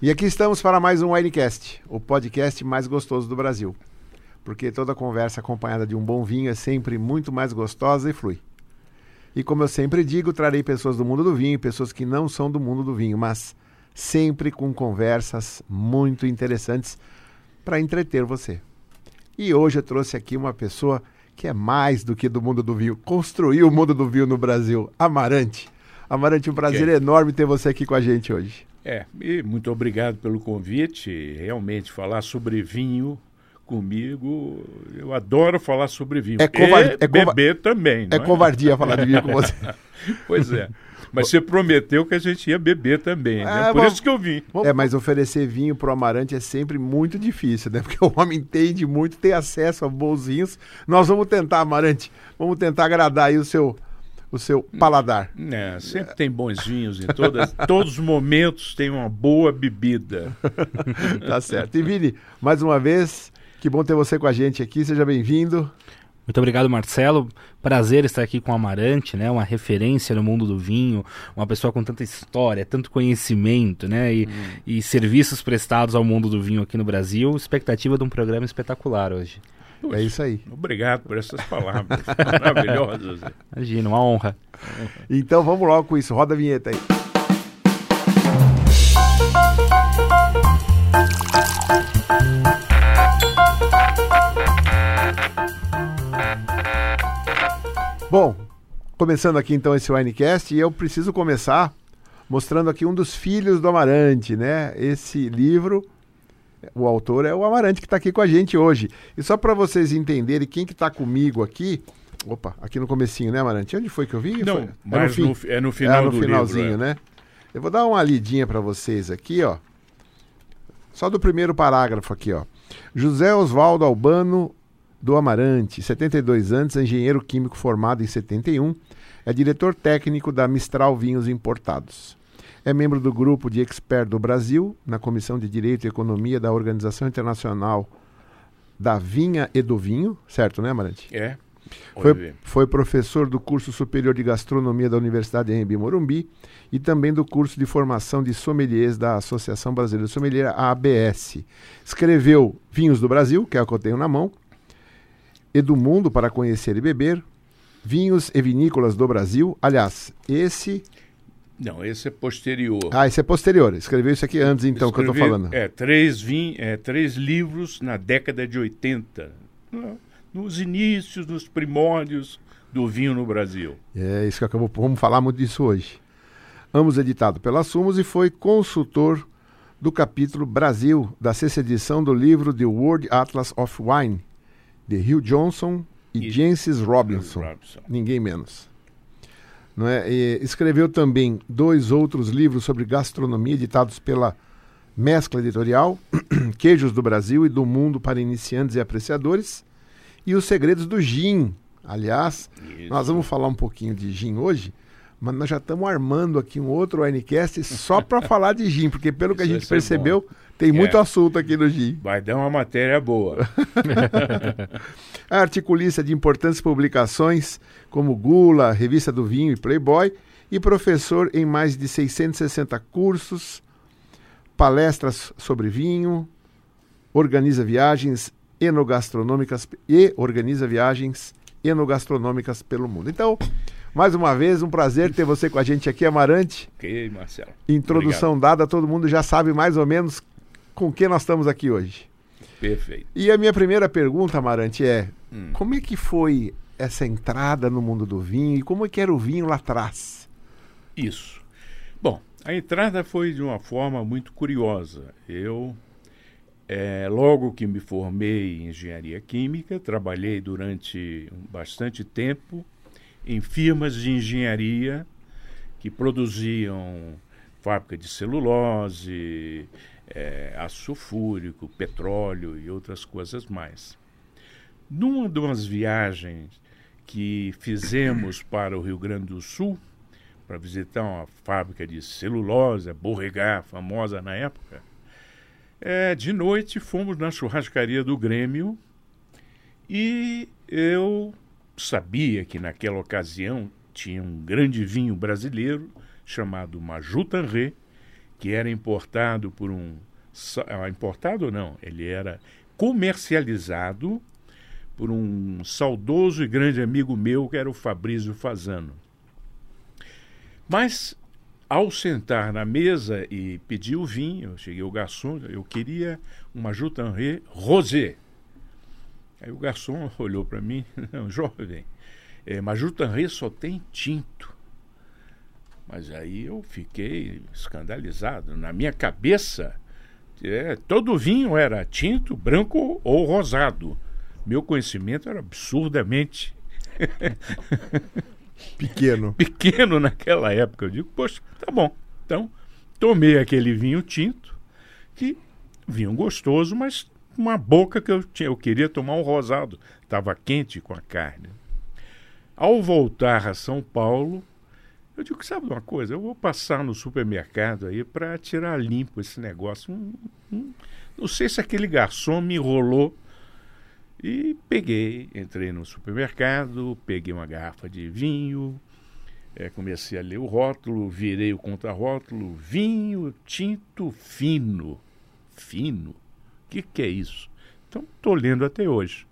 E aqui estamos para mais um Winecast, o podcast mais gostoso do Brasil. Porque toda conversa acompanhada de um bom vinho é sempre muito mais gostosa e flui. E como eu sempre digo, trarei pessoas do mundo do vinho e pessoas que não são do mundo do vinho, mas sempre com conversas muito interessantes para entreter você. E hoje eu trouxe aqui uma pessoa que é mais do que do mundo do vinho, construiu o mundo do vinho no Brasil, Amarante. Amarante, um prazer enorme ter você aqui com a gente hoje. É, e muito obrigado pelo convite. Realmente, falar sobre vinho comigo, eu adoro falar sobre vinho. É, covardia, é beber também. É, é, covardia falar de vinho com você. pois é. Mas você prometeu que a gente ia beber também, né? É, Por isso que eu vim. É, mas oferecer vinho pro Amarante é sempre muito difícil, né? Porque o homem entende muito, tem acesso a bons vinhos. Nós vamos tentar, Amarante, vamos tentar agradar aí o seu o seu paladar. É, sempre tem bons vinhos em todas, todos os momentos tem uma boa bebida. tá certo. E Vini, mais uma vez, que bom ter você com a gente aqui, seja bem-vindo. Muito obrigado, Marcelo. Prazer estar aqui com o Amarante, né? Uma referência no mundo do vinho, uma pessoa com tanta história, tanto conhecimento, né? E, hum. e serviços prestados ao mundo do vinho aqui no Brasil. Expectativa de um programa espetacular hoje. Puxa, é isso aí. Obrigado por essas palavras maravilhosas. Imagina, uma honra. Então vamos logo com isso. Roda a vinheta aí. Bom, começando aqui então esse Winecast, e eu preciso começar mostrando aqui um dos filhos do Amarante, né? Esse livro o autor é o Amarante que está aqui com a gente hoje. E só para vocês entenderem quem que está comigo aqui, opa, aqui no comecinho, né, Amarante? Onde foi que eu vi? Não, foi? É mas no, fim, no, é no final é no do finalzinho, livro, é. né? Eu vou dar uma lidinha para vocês aqui, ó. Só do primeiro parágrafo aqui, ó. José Oswaldo Albano do Amarante, 72 anos, engenheiro químico formado em 71, é diretor técnico da Mistral Vinhos Importados. É membro do grupo de expert do Brasil, na Comissão de Direito e Economia da Organização Internacional da Vinha e do Vinho, certo, né, Amarante? É. Foi, foi, professor do curso superior de gastronomia da Universidade Embi Morumbi e também do curso de formação de sommeliers da Associação Brasileira de Sommelier, ABS. Escreveu Vinhos do Brasil, que é o que eu tenho na mão, e do Mundo para Conhecer e Beber, Vinhos e Vinícolas do Brasil. Aliás, esse não, esse é posterior. Ah, esse é posterior. Escreveu isso aqui antes, então, Escrevi, que eu estou falando. É, três, vim, é, três livros na década de 80. Nos inícios, nos primórdios do vinho no Brasil. É, isso que acabou. Vamos falar muito disso hoje. Ambos editado pela Sumos e foi consultor do capítulo Brasil, da sexta edição do livro The World Atlas of Wine, de Hugh Johnson e, e Jancis Robinson. Robinson. Ninguém menos. Não é? E escreveu também dois outros livros sobre gastronomia, editados pela Mescla Editorial, Queijos do Brasil e do Mundo para Iniciantes e Apreciadores, e Os Segredos do Gin. Aliás, Isso. nós vamos falar um pouquinho de gin hoje, mas nós já estamos armando aqui um outro Winecast só para falar de gin, porque pelo que a gente percebeu, bom. tem é. muito assunto aqui no gin. Vai dar uma matéria boa. articulista de importantes publicações como Gula, Revista do Vinho e Playboy, e professor em mais de 660 cursos, palestras sobre vinho, organiza viagens enogastronômicas e organiza viagens enogastronômicas pelo mundo. Então, mais uma vez, um prazer ter você com a gente aqui, Amarante. Ok, Marcelo. Introdução Obrigado. dada, todo mundo já sabe mais ou menos com que nós estamos aqui hoje. Perfeito. E a minha primeira pergunta, Amarante, é: hum. como é que foi essa entrada no mundo do vinho e como é que era o vinho lá atrás? Isso. Bom, a entrada foi de uma forma muito curiosa. Eu, é, logo que me formei em engenharia química, trabalhei durante bastante tempo em firmas de engenharia que produziam fábrica de celulose, é, aço sulfúrico, petróleo e outras coisas mais. Numa das viagens que fizemos para o Rio Grande do Sul, para visitar uma fábrica de celulose, a Beauregard, famosa na época, é, de noite fomos na churrascaria do Grêmio e eu sabia que naquela ocasião tinha um grande vinho brasileiro chamado Maju Tanré, que era importado por um. Ah, importado não, ele era comercializado por um saudoso e grande amigo meu, que era o Fabrício Fazano. Mas, ao sentar na mesa e pedir o vinho, eu cheguei ao garçom, eu queria uma Jutanré Rosé. Aí o garçom olhou para mim, não, jovem, é, mas Jutanré só tem tinto. Mas aí eu fiquei escandalizado. Na minha cabeça, é, todo vinho era tinto, branco ou rosado. Meu conhecimento era absurdamente pequeno. pequeno naquela época. Eu digo, poxa, tá bom. Então, tomei aquele vinho tinto, que vinho gostoso, mas uma boca que eu tinha, eu queria tomar um rosado. Estava quente com a carne. Ao voltar a São Paulo, eu digo, sabe uma coisa? Eu vou passar no supermercado aí para tirar limpo esse negócio. Hum, hum, não sei se aquele garçom me enrolou. E peguei, entrei no supermercado, peguei uma garrafa de vinho, é, comecei a ler o rótulo, virei o contrarótulo, vinho tinto fino. Fino? Que, que é isso? Então, estou lendo até hoje.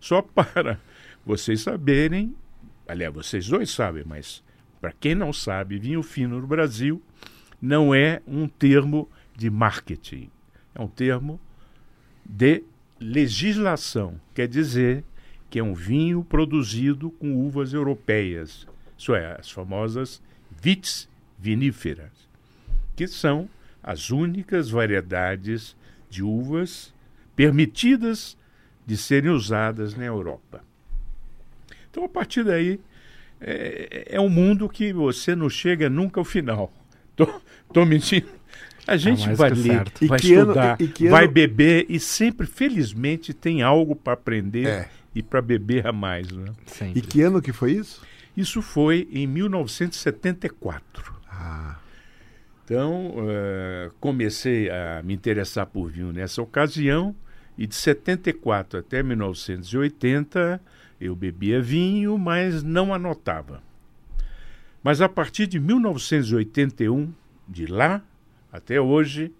Só para vocês saberem, aliás, vocês dois sabem, mas para quem não sabe, vinho fino no Brasil não é um termo de marketing, é um termo de legislação. Quer dizer que é um vinho produzido com uvas europeias, isso é, as famosas vites viníferas, que são as únicas variedades de uvas permitidas de serem usadas na Europa. Então, a partir daí, é, é um mundo que você não chega nunca ao final. Tô, tô mentindo. A gente ah, vai ler, vai estudar, ano, e, vai beber e sempre, felizmente, tem algo para aprender é. e para beber a mais. Né? E que ano que foi isso? Isso foi em 1974. Ah. Então, uh, comecei a me interessar por vinho nessa ocasião e de 74 até 1980 eu bebia vinho, mas não anotava. Mas a partir de 1981, de lá até hoje,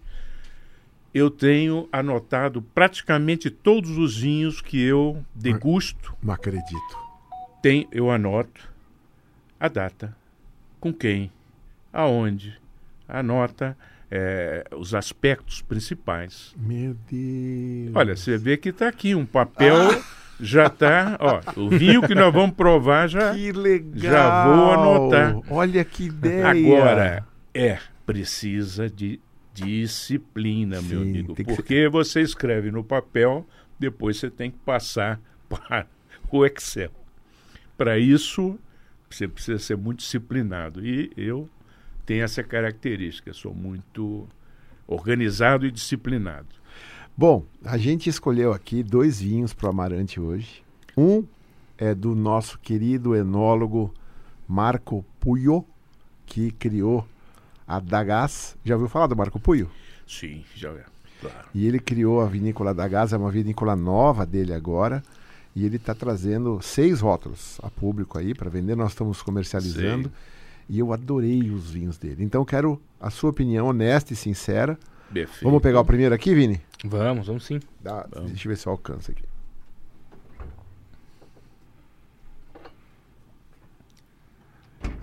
eu tenho anotado praticamente todos os vinhos que eu degusto. Não acredito. Tem, eu anoto a data, com quem, aonde, anota é, os aspectos principais. Meu Deus. Olha, você vê que está aqui um papel. Ah! já tá, ó, o vinho que nós vamos provar já que legal. já vou anotar. Olha que ideia. Agora é precisa de disciplina, Sim, meu amigo, porque ser... você escreve no papel, depois você tem que passar para o Excel. Para isso você precisa ser muito disciplinado e eu tenho essa característica, sou muito organizado e disciplinado. Bom, a gente escolheu aqui dois vinhos para o Amarante hoje. Um é do nosso querido enólogo Marco Puyo, que criou a Dagás. Já ouviu falar do Marco Puyo? Sim, já é. Claro. E ele criou a vinícola Dagás, é uma vinícola nova dele agora. E ele está trazendo seis rótulos a público aí para vender. Nós estamos comercializando. Sei. E eu adorei os vinhos dele. Então quero a sua opinião honesta e sincera Perfeito. Vamos pegar o primeiro aqui, Vini? Vamos, vamos sim. Dá, vamos. Deixa eu ver se eu alcanço aqui.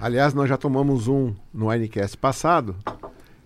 Aliás, nós já tomamos um no Winecast passado.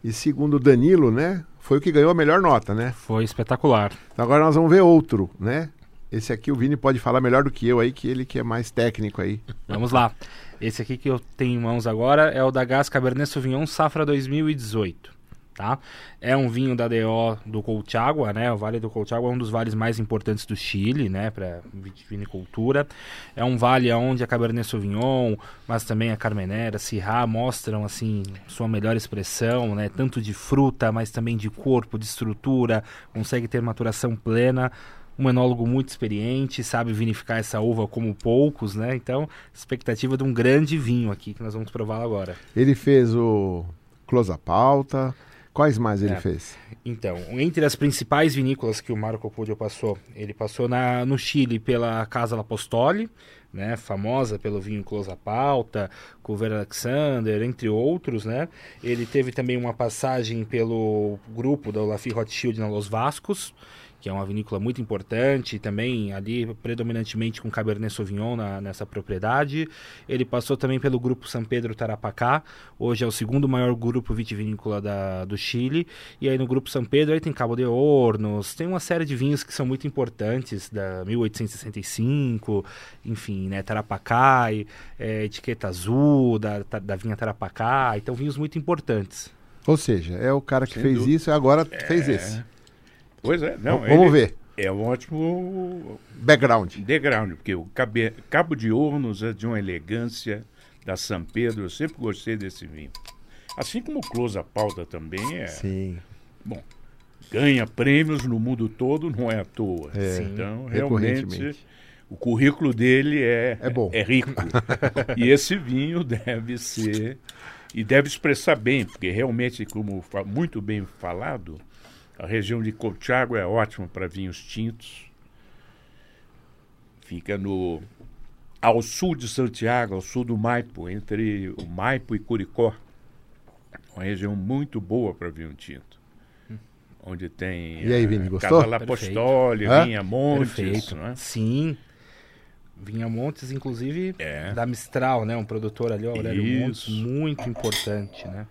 E segundo o Danilo, né? Foi o que ganhou a melhor nota, né? Foi espetacular. Então agora nós vamos ver outro, né? Esse aqui o Vini pode falar melhor do que eu aí, que ele que é mais técnico aí. Vamos lá. Esse aqui que eu tenho em mãos agora é o da Gas Cabernet Sauvignon Safra 2018 tá? É um vinho da DO do Colchagua, né? O Vale do Colchagua é um dos vales mais importantes do Chile, né? Para vinicultura. É um vale onde a Cabernet Sauvignon, mas também a Carmenera, Syrah mostram assim sua melhor expressão, né? Tanto de fruta, mas também de corpo, de estrutura. Consegue ter maturação plena um enólogo muito experiente, sabe vinificar essa uva como poucos, né? Então, expectativa de um grande vinho aqui que nós vamos provar agora. Ele fez o Close a Pauta, Quais mais ele é. fez? Então, entre as principais vinícolas que o Marco Pudio passou, ele passou na, no Chile pela Casa L'Apostoli, né, famosa pelo vinho Close a Pauta, Culver Alexander, entre outros, né? Ele teve também uma passagem pelo grupo da Olafir Rothschild na Los Vascos, que é uma vinícola muito importante, também ali predominantemente com Cabernet Sauvignon na, nessa propriedade. Ele passou também pelo grupo São Pedro Tarapacá, hoje é o segundo maior grupo vitivinícola da, do Chile. E aí no grupo São Pedro aí tem Cabo de Hornos, tem uma série de vinhos que são muito importantes, da 1865, enfim, né, Tarapacá, é, etiqueta azul da, da vinha Tarapacá, então vinhos muito importantes. Ou seja, é o cara que Sem fez dúvida. isso e agora é... fez esse. Pois é, não. Vamos ver. É um ótimo background. Background, porque o Cabe, Cabo de Hornos é de uma elegância da São Pedro. Eu sempre gostei desse vinho. Assim como o Close a Pauta também é. Sim. Bom, ganha prêmios no mundo todo, não é à toa. É, então, realmente, o currículo dele é, é, bom. é rico. e esse vinho deve ser. E deve expressar bem, porque realmente, como muito bem falado, a região de Colchagua é ótima para vinhos tintos. Fica no ao sul de Santiago, ao sul do Maipo, entre o Maipo e Curicó. Uma região muito boa para vinho tinto. Onde tem e aí, Vini, gostou? Casa Lapostoli, Vinha Montes. Perfeito. Né? Sim. Vinha Montes, inclusive, é. da Mistral, né? Um produtor ali, o Aurélio Isso. Montes, muito importante, né?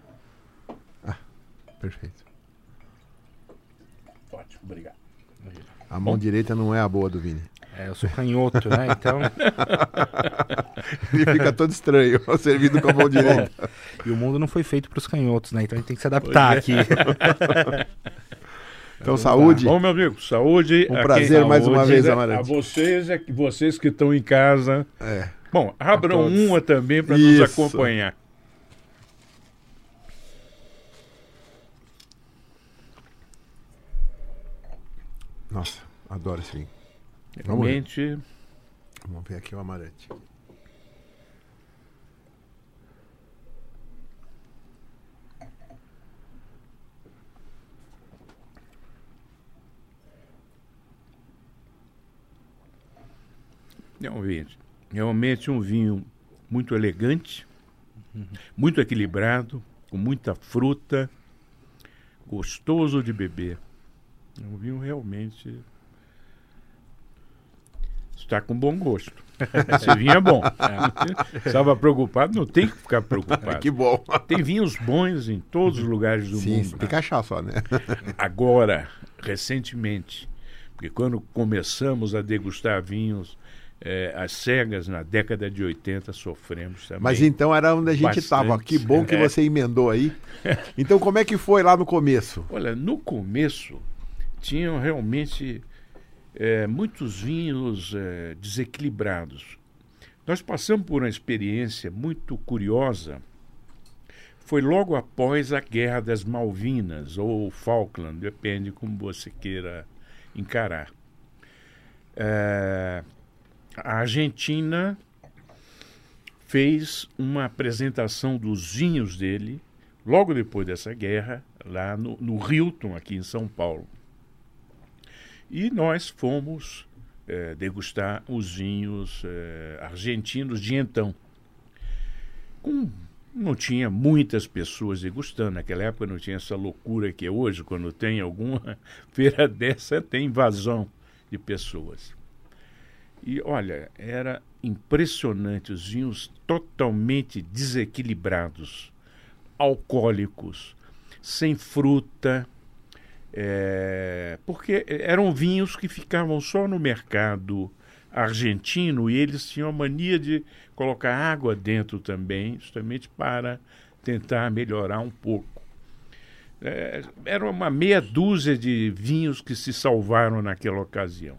Ah, perfeito. Obrigado. A mão Bom. direita não é a boa do Vini. É, eu sou canhoto, né? Então. Ele fica todo estranho, servido com a mão direita. E o mundo não foi feito para os canhotos, né? Então a gente tem que se adaptar é. aqui. Então, saúde. Bom, meu amigo, saúde. Um prazer quem... mais saúde, uma vez, Amarante. A vocês, é vocês que estão em casa. É. Bom, abram uma também para nos acompanhar. Nossa, adoro esse vinho. Realmente. Vamos ver. Vamos ver aqui o amarante. Realmente, realmente um vinho muito elegante, uhum. muito equilibrado, com muita fruta, gostoso de beber. É um vinho realmente está com bom gosto. Esse vinho é bom. É. Estava preocupado, não tem que ficar preocupado. que bom. Tem vinhos bons em todos os lugares do Sim, mundo. Tem que achar só, né? Agora, recentemente, porque quando começamos a degustar vinhos é, as cegas na década de 80 sofremos também. Mas então era onde a gente estava. Que bom que é. você emendou aí. Então como é que foi lá no começo? Olha, no começo tinham realmente é, muitos vinhos é, desequilibrados. Nós passamos por uma experiência muito curiosa. Foi logo após a Guerra das Malvinas, ou Falkland, depende como você queira encarar. É, a Argentina fez uma apresentação dos vinhos dele, logo depois dessa guerra, lá no, no Hilton, aqui em São Paulo. E nós fomos é, degustar os vinhos é, argentinos de então. Com, não tinha muitas pessoas degustando. Naquela época não tinha essa loucura que é hoje, quando tem alguma feira dessa, tem invasão de pessoas. E olha, era impressionante os vinhos totalmente desequilibrados, alcoólicos, sem fruta, é, porque eram vinhos que ficavam só no mercado argentino e eles tinham a mania de colocar água dentro também, justamente para tentar melhorar um pouco. É, era uma meia dúzia de vinhos que se salvaram naquela ocasião.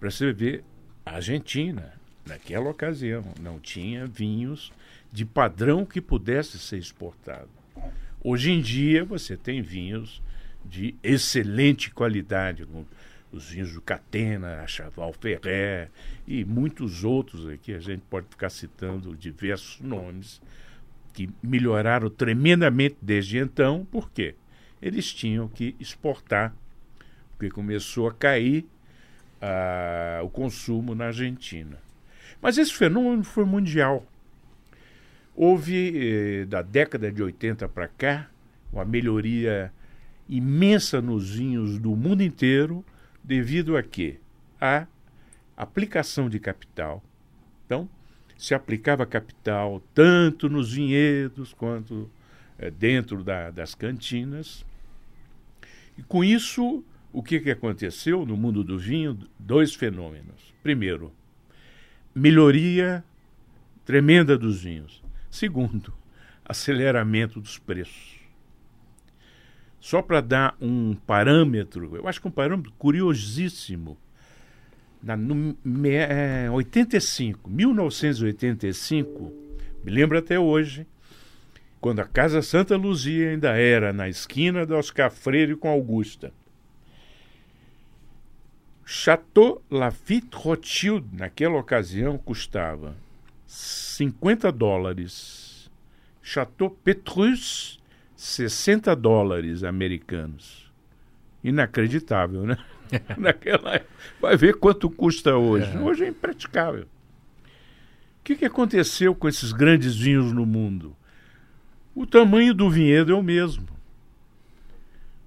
Para você ver, a Argentina, naquela ocasião, não tinha vinhos de padrão que pudesse ser exportado. Hoje em dia você tem vinhos de excelente qualidade, como os vinhos do Catena, a Chaval Ferrer e muitos outros aqui. A gente pode ficar citando diversos nomes que melhoraram tremendamente desde então. Por quê? Eles tinham que exportar, porque começou a cair a, o consumo na Argentina. Mas esse fenômeno foi mundial. Houve, eh, da década de 80 para cá, uma melhoria imensa nos vinhos do mundo inteiro, devido a quê? A aplicação de capital. Então, se aplicava capital tanto nos vinhedos quanto é, dentro da, das cantinas. E com isso, o que, que aconteceu no mundo do vinho? Dois fenômenos. Primeiro, melhoria tremenda dos vinhos. Segundo, aceleramento dos preços. Só para dar um parâmetro, eu acho que um parâmetro curiosíssimo. Na, no, é, 85, 1985, me lembro até hoje, quando a Casa Santa Luzia ainda era na esquina do Oscar Freire com Augusta. Chateau Lafite Rothschild, naquela ocasião, custava 50 dólares. Chateau Petrus 60 dólares americanos. Inacreditável, né? Naquela Vai ver quanto custa hoje. É. Hoje é impraticável. O que, que aconteceu com esses grandes vinhos no mundo? O tamanho do vinhedo é o mesmo.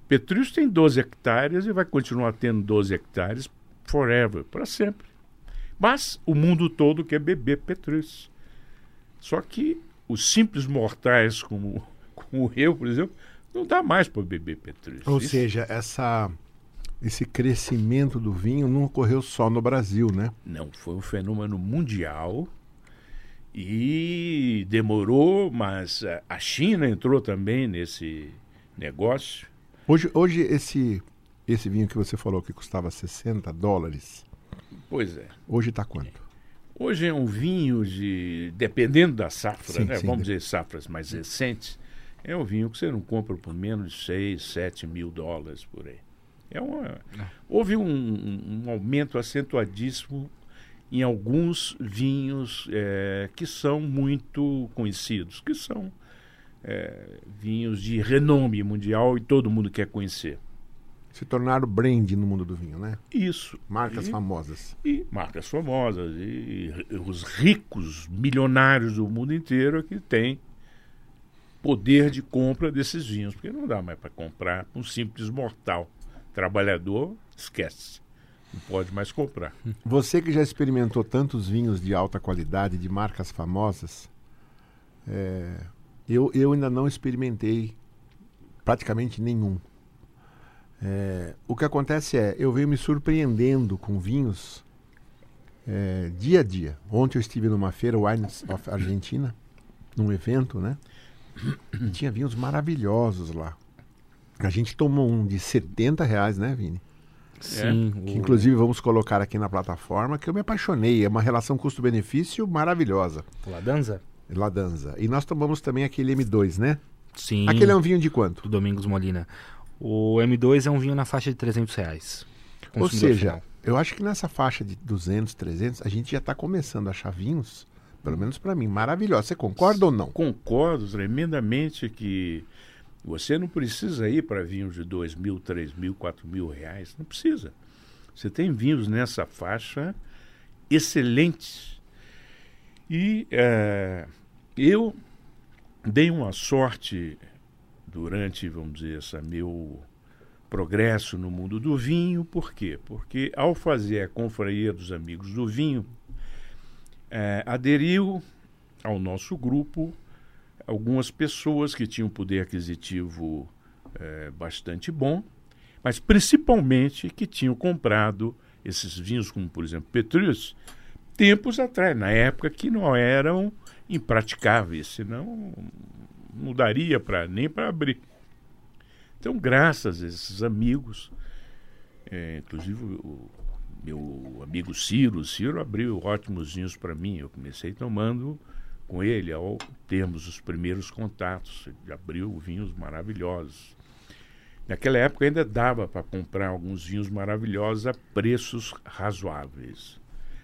Petrus tem 12 hectares e vai continuar tendo 12 hectares forever, para sempre. Mas o mundo todo quer beber Petrus. Só que os simples mortais como como eu, por exemplo, não dá mais para beber Petrus. Ou Isso... seja, essa, esse crescimento do vinho não ocorreu só no Brasil, né? Não, foi um fenômeno mundial e demorou, mas a China entrou também nesse negócio. Hoje, hoje esse, esse vinho que você falou que custava 60 dólares. Pois é. Hoje está quanto? Hoje é um vinho de. dependendo da safra, sim, né? Sim, Vamos dizer safras mais recentes, é um vinho que você não compra por menos de 6, 7 mil dólares por aí. É uma, é. houve um, um aumento acentuadíssimo em alguns vinhos é, que são muito conhecidos, que são é, vinhos de renome mundial e todo mundo quer conhecer. Se tornaram brand no mundo do vinho, né? Isso. Marcas e, famosas. E marcas famosas. E, e, os ricos milionários do mundo inteiro que têm poder de compra desses vinhos, porque não dá mais para comprar um simples mortal. Trabalhador, esquece. Não pode mais comprar. Você que já experimentou tantos vinhos de alta qualidade, de marcas famosas, é, eu, eu ainda não experimentei praticamente nenhum. É, o que acontece é, eu venho me surpreendendo com vinhos é, dia a dia. Ontem eu estive numa feira, Wines of Argentina, num evento, né? E tinha vinhos maravilhosos lá. A gente tomou um de 70 reais, né, Vini? Sim. É, que, inclusive vamos colocar aqui na plataforma, que eu me apaixonei. É uma relação custo-benefício maravilhosa. Ladanza? Ladanza. E nós tomamos também aquele M2, né? Sim. Aquele é um vinho de quanto? Do Domingos Molina. O M2 é um vinho na faixa de 300 reais. Ou seja, final. eu acho que nessa faixa de 200, 300, a gente já está começando a achar vinhos pelo menos para mim, maravilhosa. Você concorda ou não? Concordo tremendamente que você não precisa ir para vinhos de dois mil, três mil, quatro mil reais. Não precisa. Você tem vinhos nessa faixa excelentes. E é, eu dei uma sorte durante, vamos dizer, esse meu progresso no mundo do vinho. Por quê? Porque ao fazer a confraria dos amigos do vinho, é, aderiu ao nosso grupo algumas pessoas que tinham poder aquisitivo é, bastante bom, mas principalmente que tinham comprado esses vinhos, como por exemplo Petrus, tempos atrás, na época que não eram impraticáveis, senão não daria para nem para abrir. Então, graças a esses amigos, é, inclusive o, meu amigo Ciro, Ciro abriu ótimos vinhos para mim. Eu comecei tomando com ele ao termos os primeiros contatos. Ele abriu vinhos maravilhosos. Naquela época ainda dava para comprar alguns vinhos maravilhosos a preços razoáveis.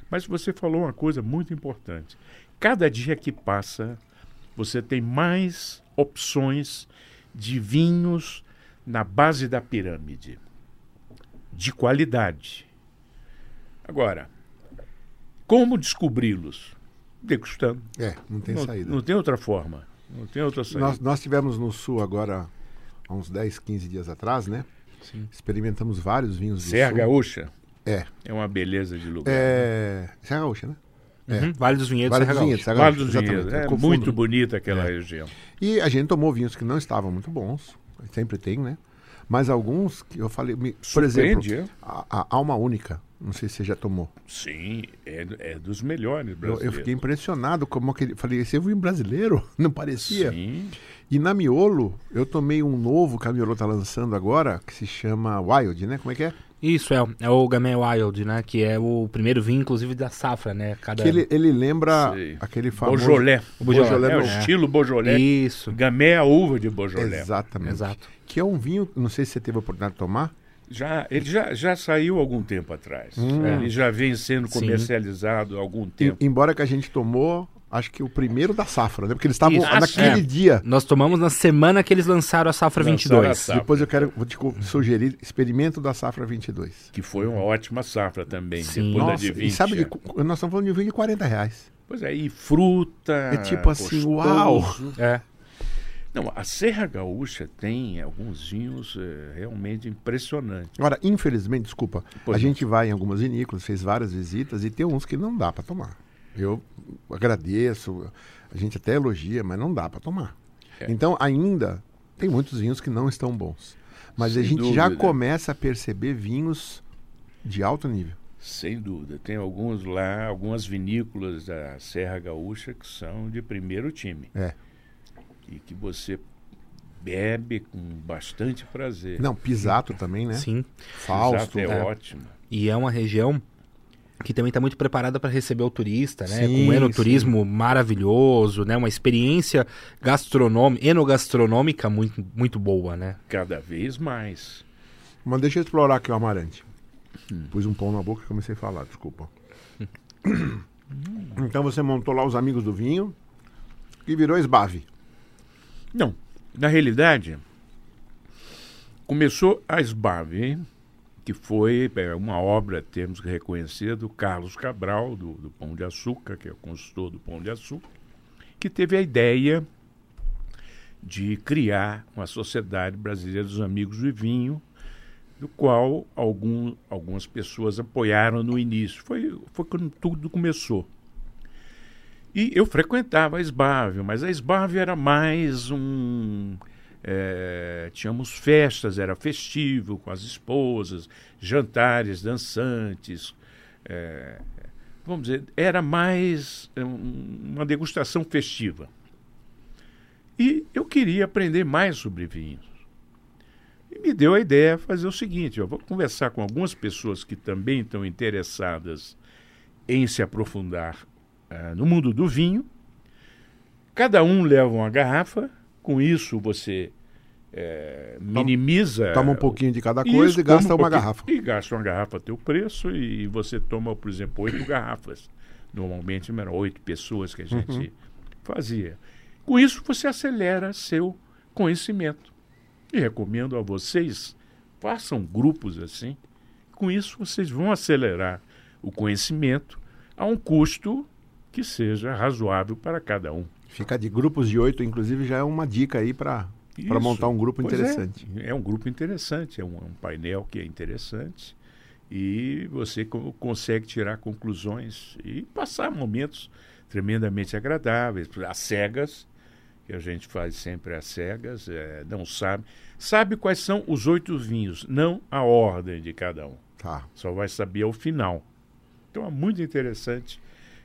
Mas você falou uma coisa muito importante. Cada dia que passa, você tem mais opções de vinhos na base da pirâmide, de qualidade Agora, como descobri-los? Degustando. É, não tem não, saída. Não tem outra forma. Não tem outra saída. Nós, nós tivemos no sul agora, há uns 10, 15 dias atrás, né? Sim. Experimentamos vários vinhos do Serra sul. Gaúcha É. é uma beleza de lugar. É. Serra Gaúcha, né? É. Uhum. Vale dos Vinhedos, Vale dos Vinhedos, Vale dos. Vinhedos. Eu É confundo. muito bonita aquela É. região. E a gente tomou vinhos que não estavam muito bons, sempre tem, né? Mas alguns que eu falei, me- por exemplo, é? a, a Alma Única, não sei se você já tomou. Sim, é, é dos melhores Eu, brasileiros. eu fiquei impressionado como aquele, falei, esse é vinho brasileiro? Não parecia. Sim. E na Miolo, eu tomei um novo que a Miolo tá lançando agora, que se chama Wild, né? Como é que é? Isso, é, é o Gamay Wild, né? Que é o primeiro vinho, inclusive, da safra, né? Cada... Que ele, ele lembra Sei. aquele famoso... Beaujolais. O Beaujolais, É o estilo Beaujolais. Isso, Gamay é a uva de Beaujolais. Exatamente. exato. Que é um vinho, não sei se você teve a oportunidade de tomar. Já, ele já, já saiu algum tempo atrás. Hum. Ele já vem sendo Sim. comercializado há algum E- tempo. embora que a gente tomou, acho que o primeiro da safra, né? Porque eles estavam Isso. Naquele sim. dia. Nós tomamos na semana que eles lançaram a safra Lançaram 22. a safra. Depois eu quero vou te sugerir experimento da safra 22. Que foi uma ótima safra também. Sim. Depois Nossa, da de 20. e sabe, de, cu- nós estamos falando de um vinho de 40 reais. Pois é, e fruta. É tipo assim, gostoso. uau! É. Não, a Serra Gaúcha tem alguns vinhos eh, realmente impressionantes. Agora, infelizmente, desculpa, Pois a não. gente vai em algumas vinícolas, fez várias visitas e tem uns que não dá para tomar. Eu agradeço, a gente até elogia, mas não dá para tomar. É. Então, ainda tem muitos vinhos que não estão bons. Mas a Sem gente já dúvida. começa a perceber vinhos de alto nível. Sem dúvida. Tem alguns lá, algumas vinícolas da Serra Gaúcha que são de primeiro time. É. E que você bebe com bastante prazer. Não, Pisato também, né? Sim. Fausto. Exato, é, é. ótimo. E é uma região que também está muito preparada para receber o turista, né? Sim, Com um enoturismo maravilhoso, né? Uma experiência gastronômica, enogastronômica muito, muito boa, né? Cada vez mais. Mas deixa eu explorar aqui o amarante. Hum. Pus um pão na boca e comecei a falar, desculpa. então você montou lá os amigos do vinho e virou esbave. Não, na realidade, começou a Esbave, hein? Que foi é, uma obra, temos que reconhecer, do Carlos Cabral, do, do Pão de Açúcar, que é o consultor do Pão de Açúcar, que teve a ideia de criar uma sociedade brasileira dos amigos do vinho, do qual algum, algumas pessoas apoiaram no início. Foi, foi quando tudo começou. E eu frequentava a Esbávio, mas a Esbávio era mais um. É, tínhamos festas, era festivo com as esposas, jantares dançantes. é, vamos dizer, era mais uma degustação festiva. E eu queria aprender mais sobre vinhos. E me deu a ideia de fazer o seguinte: eu vou conversar com algumas pessoas que também estão interessadas em se aprofundar ah, no mundo do vinho. Cada um leva uma garrafa, com isso você eh, minimiza. Toma um pouquinho de cada Isso, coisa e toma gasta um uma garrafa. E gasta uma garrafa teu preço e você toma, por exemplo, oito garrafas. Normalmente eram oito pessoas que a gente Uhum. fazia. Com isso você acelera seu conhecimento. E recomendo a vocês, façam grupos assim. Com isso vocês vão acelerar o conhecimento a um custo que seja razoável para cada um. Fica de grupos de oito, inclusive, já é uma dica aí para Isso. montar um grupo Pois é. interessante. É, um grupo interessante, é um, é um painel que é interessante e você co- consegue tirar conclusões e passar momentos tremendamente agradáveis. As cegas, que a gente faz sempre às cegas, é, não sabe. Sabe quais são os oito vinhos, não a ordem de cada um. Tá. Só vai saber ao final. Então é muito interessante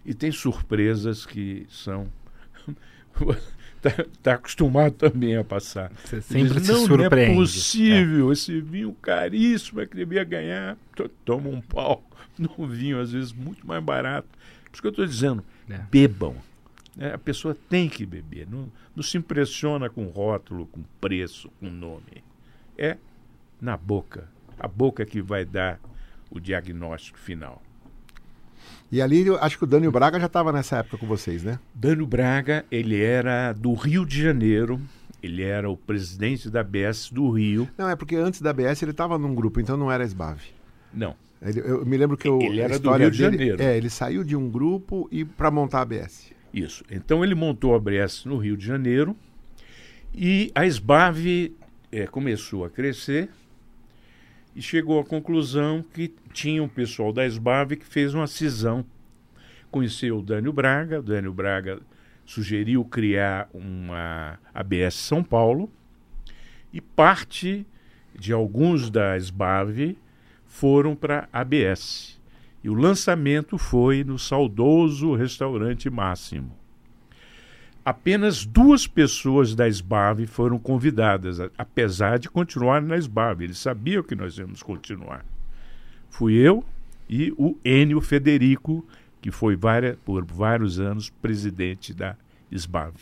e tem surpresas que são. tá, tá acostumado também a passar. Você sempre Diz, se não, surpreende. Não é possível, esse vinho caríssimo é que devia ganhar. To- Toma um pau num vinho, às vezes, muito mais barato. Por isso que eu estou dizendo, É. bebam. É, a pessoa tem que beber. Não, não se impressiona com rótulo, com preço, com nome. É na boca. A boca que vai dar o diagnóstico final. E ali, eu acho que o Dânio Braga já estava nessa época com vocês, né? Dano Braga, ele era do Rio de Janeiro, ele era o presidente da BS do Rio. Não, é porque antes da BS ele estava num grupo, então não era esbave. Não, Ele, eu me lembro que o, Ele era do Rio de dele, Janeiro. É, ele saiu de um grupo e para montar a ABS. Isso. Então ele montou a Brest no Rio de Janeiro e a SBAV eh, começou a crescer e chegou à conclusão que tinha um pessoal da SBAV que fez uma cisão. Conheceu o Dânio Braga, o Dânio Braga sugeriu criar uma ABS São Paulo e parte de alguns da SBAV foram para a ABS. E o lançamento foi no saudoso restaurante Máximo. Apenas duas pessoas da SBAV foram convidadas, apesar de continuar na SBAV. Eles sabiam que nós íamos continuar. Fui eu e o Enio Federico, que foi várias- por vários anos presidente da SBAV.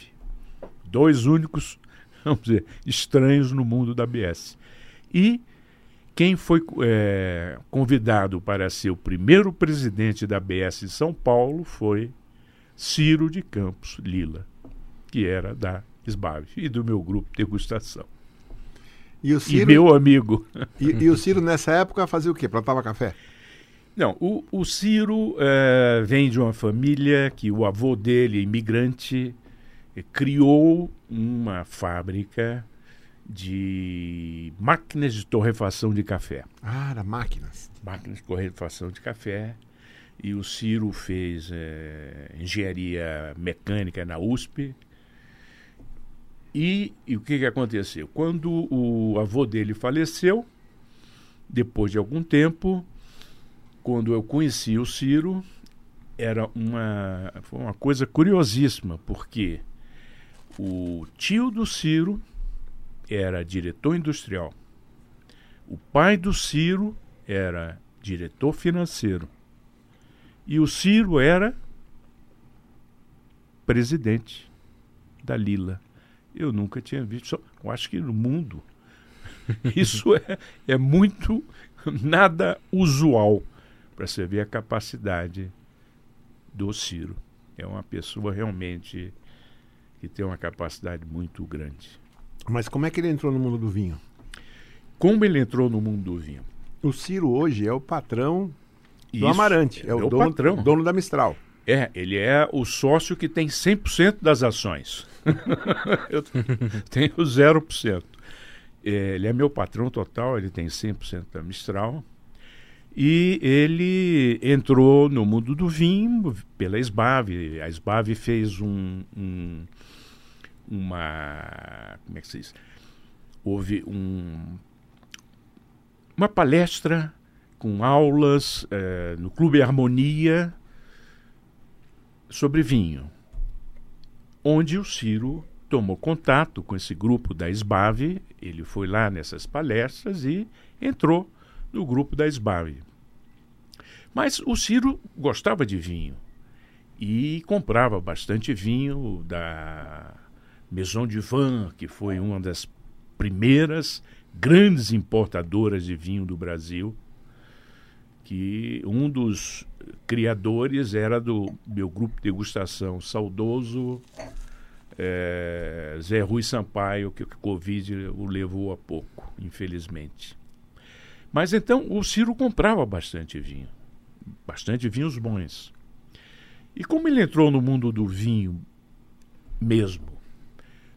Dois únicos, vamos dizer, estranhos no mundo da ABS. E quem foi eh, convidado para ser o primeiro presidente da ABS em São Paulo foi Ciro de Campos Lila, que era da SBAV e do meu grupo de degustação. E o E Ciro, meu amigo. e, e o Ciro nessa época fazia o quê? Plantava café? Não, o, o Ciro eh, vem de uma família que o avô dele, imigrante, eh, criou uma fábrica de máquinas de torrefação de café. Ah, era máquinas. máquinas de torrefação de café. E o Ciro fez eh, engenharia mecânica na USP. E, e o que, que aconteceu? Quando o avô dele faleceu, depois de algum tempo, quando eu conheci o Ciro, era uma, foi uma coisa curiosíssima, porque o tio do Ciro era diretor industrial. O pai do Ciro era diretor financeiro. E o Ciro era presidente da Lila. Eu nunca tinha visto, eu acho que no mundo isso é, é muito nada usual para você ver a capacidade do Ciro. É uma pessoa realmente que tem uma capacidade muito grande. Mas como é que ele entrou no mundo do vinho? Como ele entrou no mundo do vinho? O Ciro hoje é o patrão do Isso, Amarante. É o meu dono, patrão. dono da Mistral. É, ele é o sócio que tem 100% das ações. Eu tenho 0%. É, ele é meu patrão total, ele tem 100% da Mistral. E ele entrou no mundo do vinho pela SBAV. A SBAV fez um, um- uma. Como é que se diz? Houve um, uma palestra com aulas eh, no Clube Harmonia sobre vinho, onde o Ciro tomou contato com esse grupo da SBAV, ele foi lá nessas palestras e entrou no grupo da SBAV. Mas o Ciro gostava de vinho e comprava bastante vinho da Maison de Vin, que foi uma das primeiras grandes importadoras de vinho do Brasil, que um dos criadores era do meu grupo de degustação saudoso eh, Zé Rui Sampaio, que o Covid o levou a pouco, infelizmente. Mas então o Ciro comprava bastante vinho, bastante vinhos bons. E como ele entrou no mundo do vinho mesmo,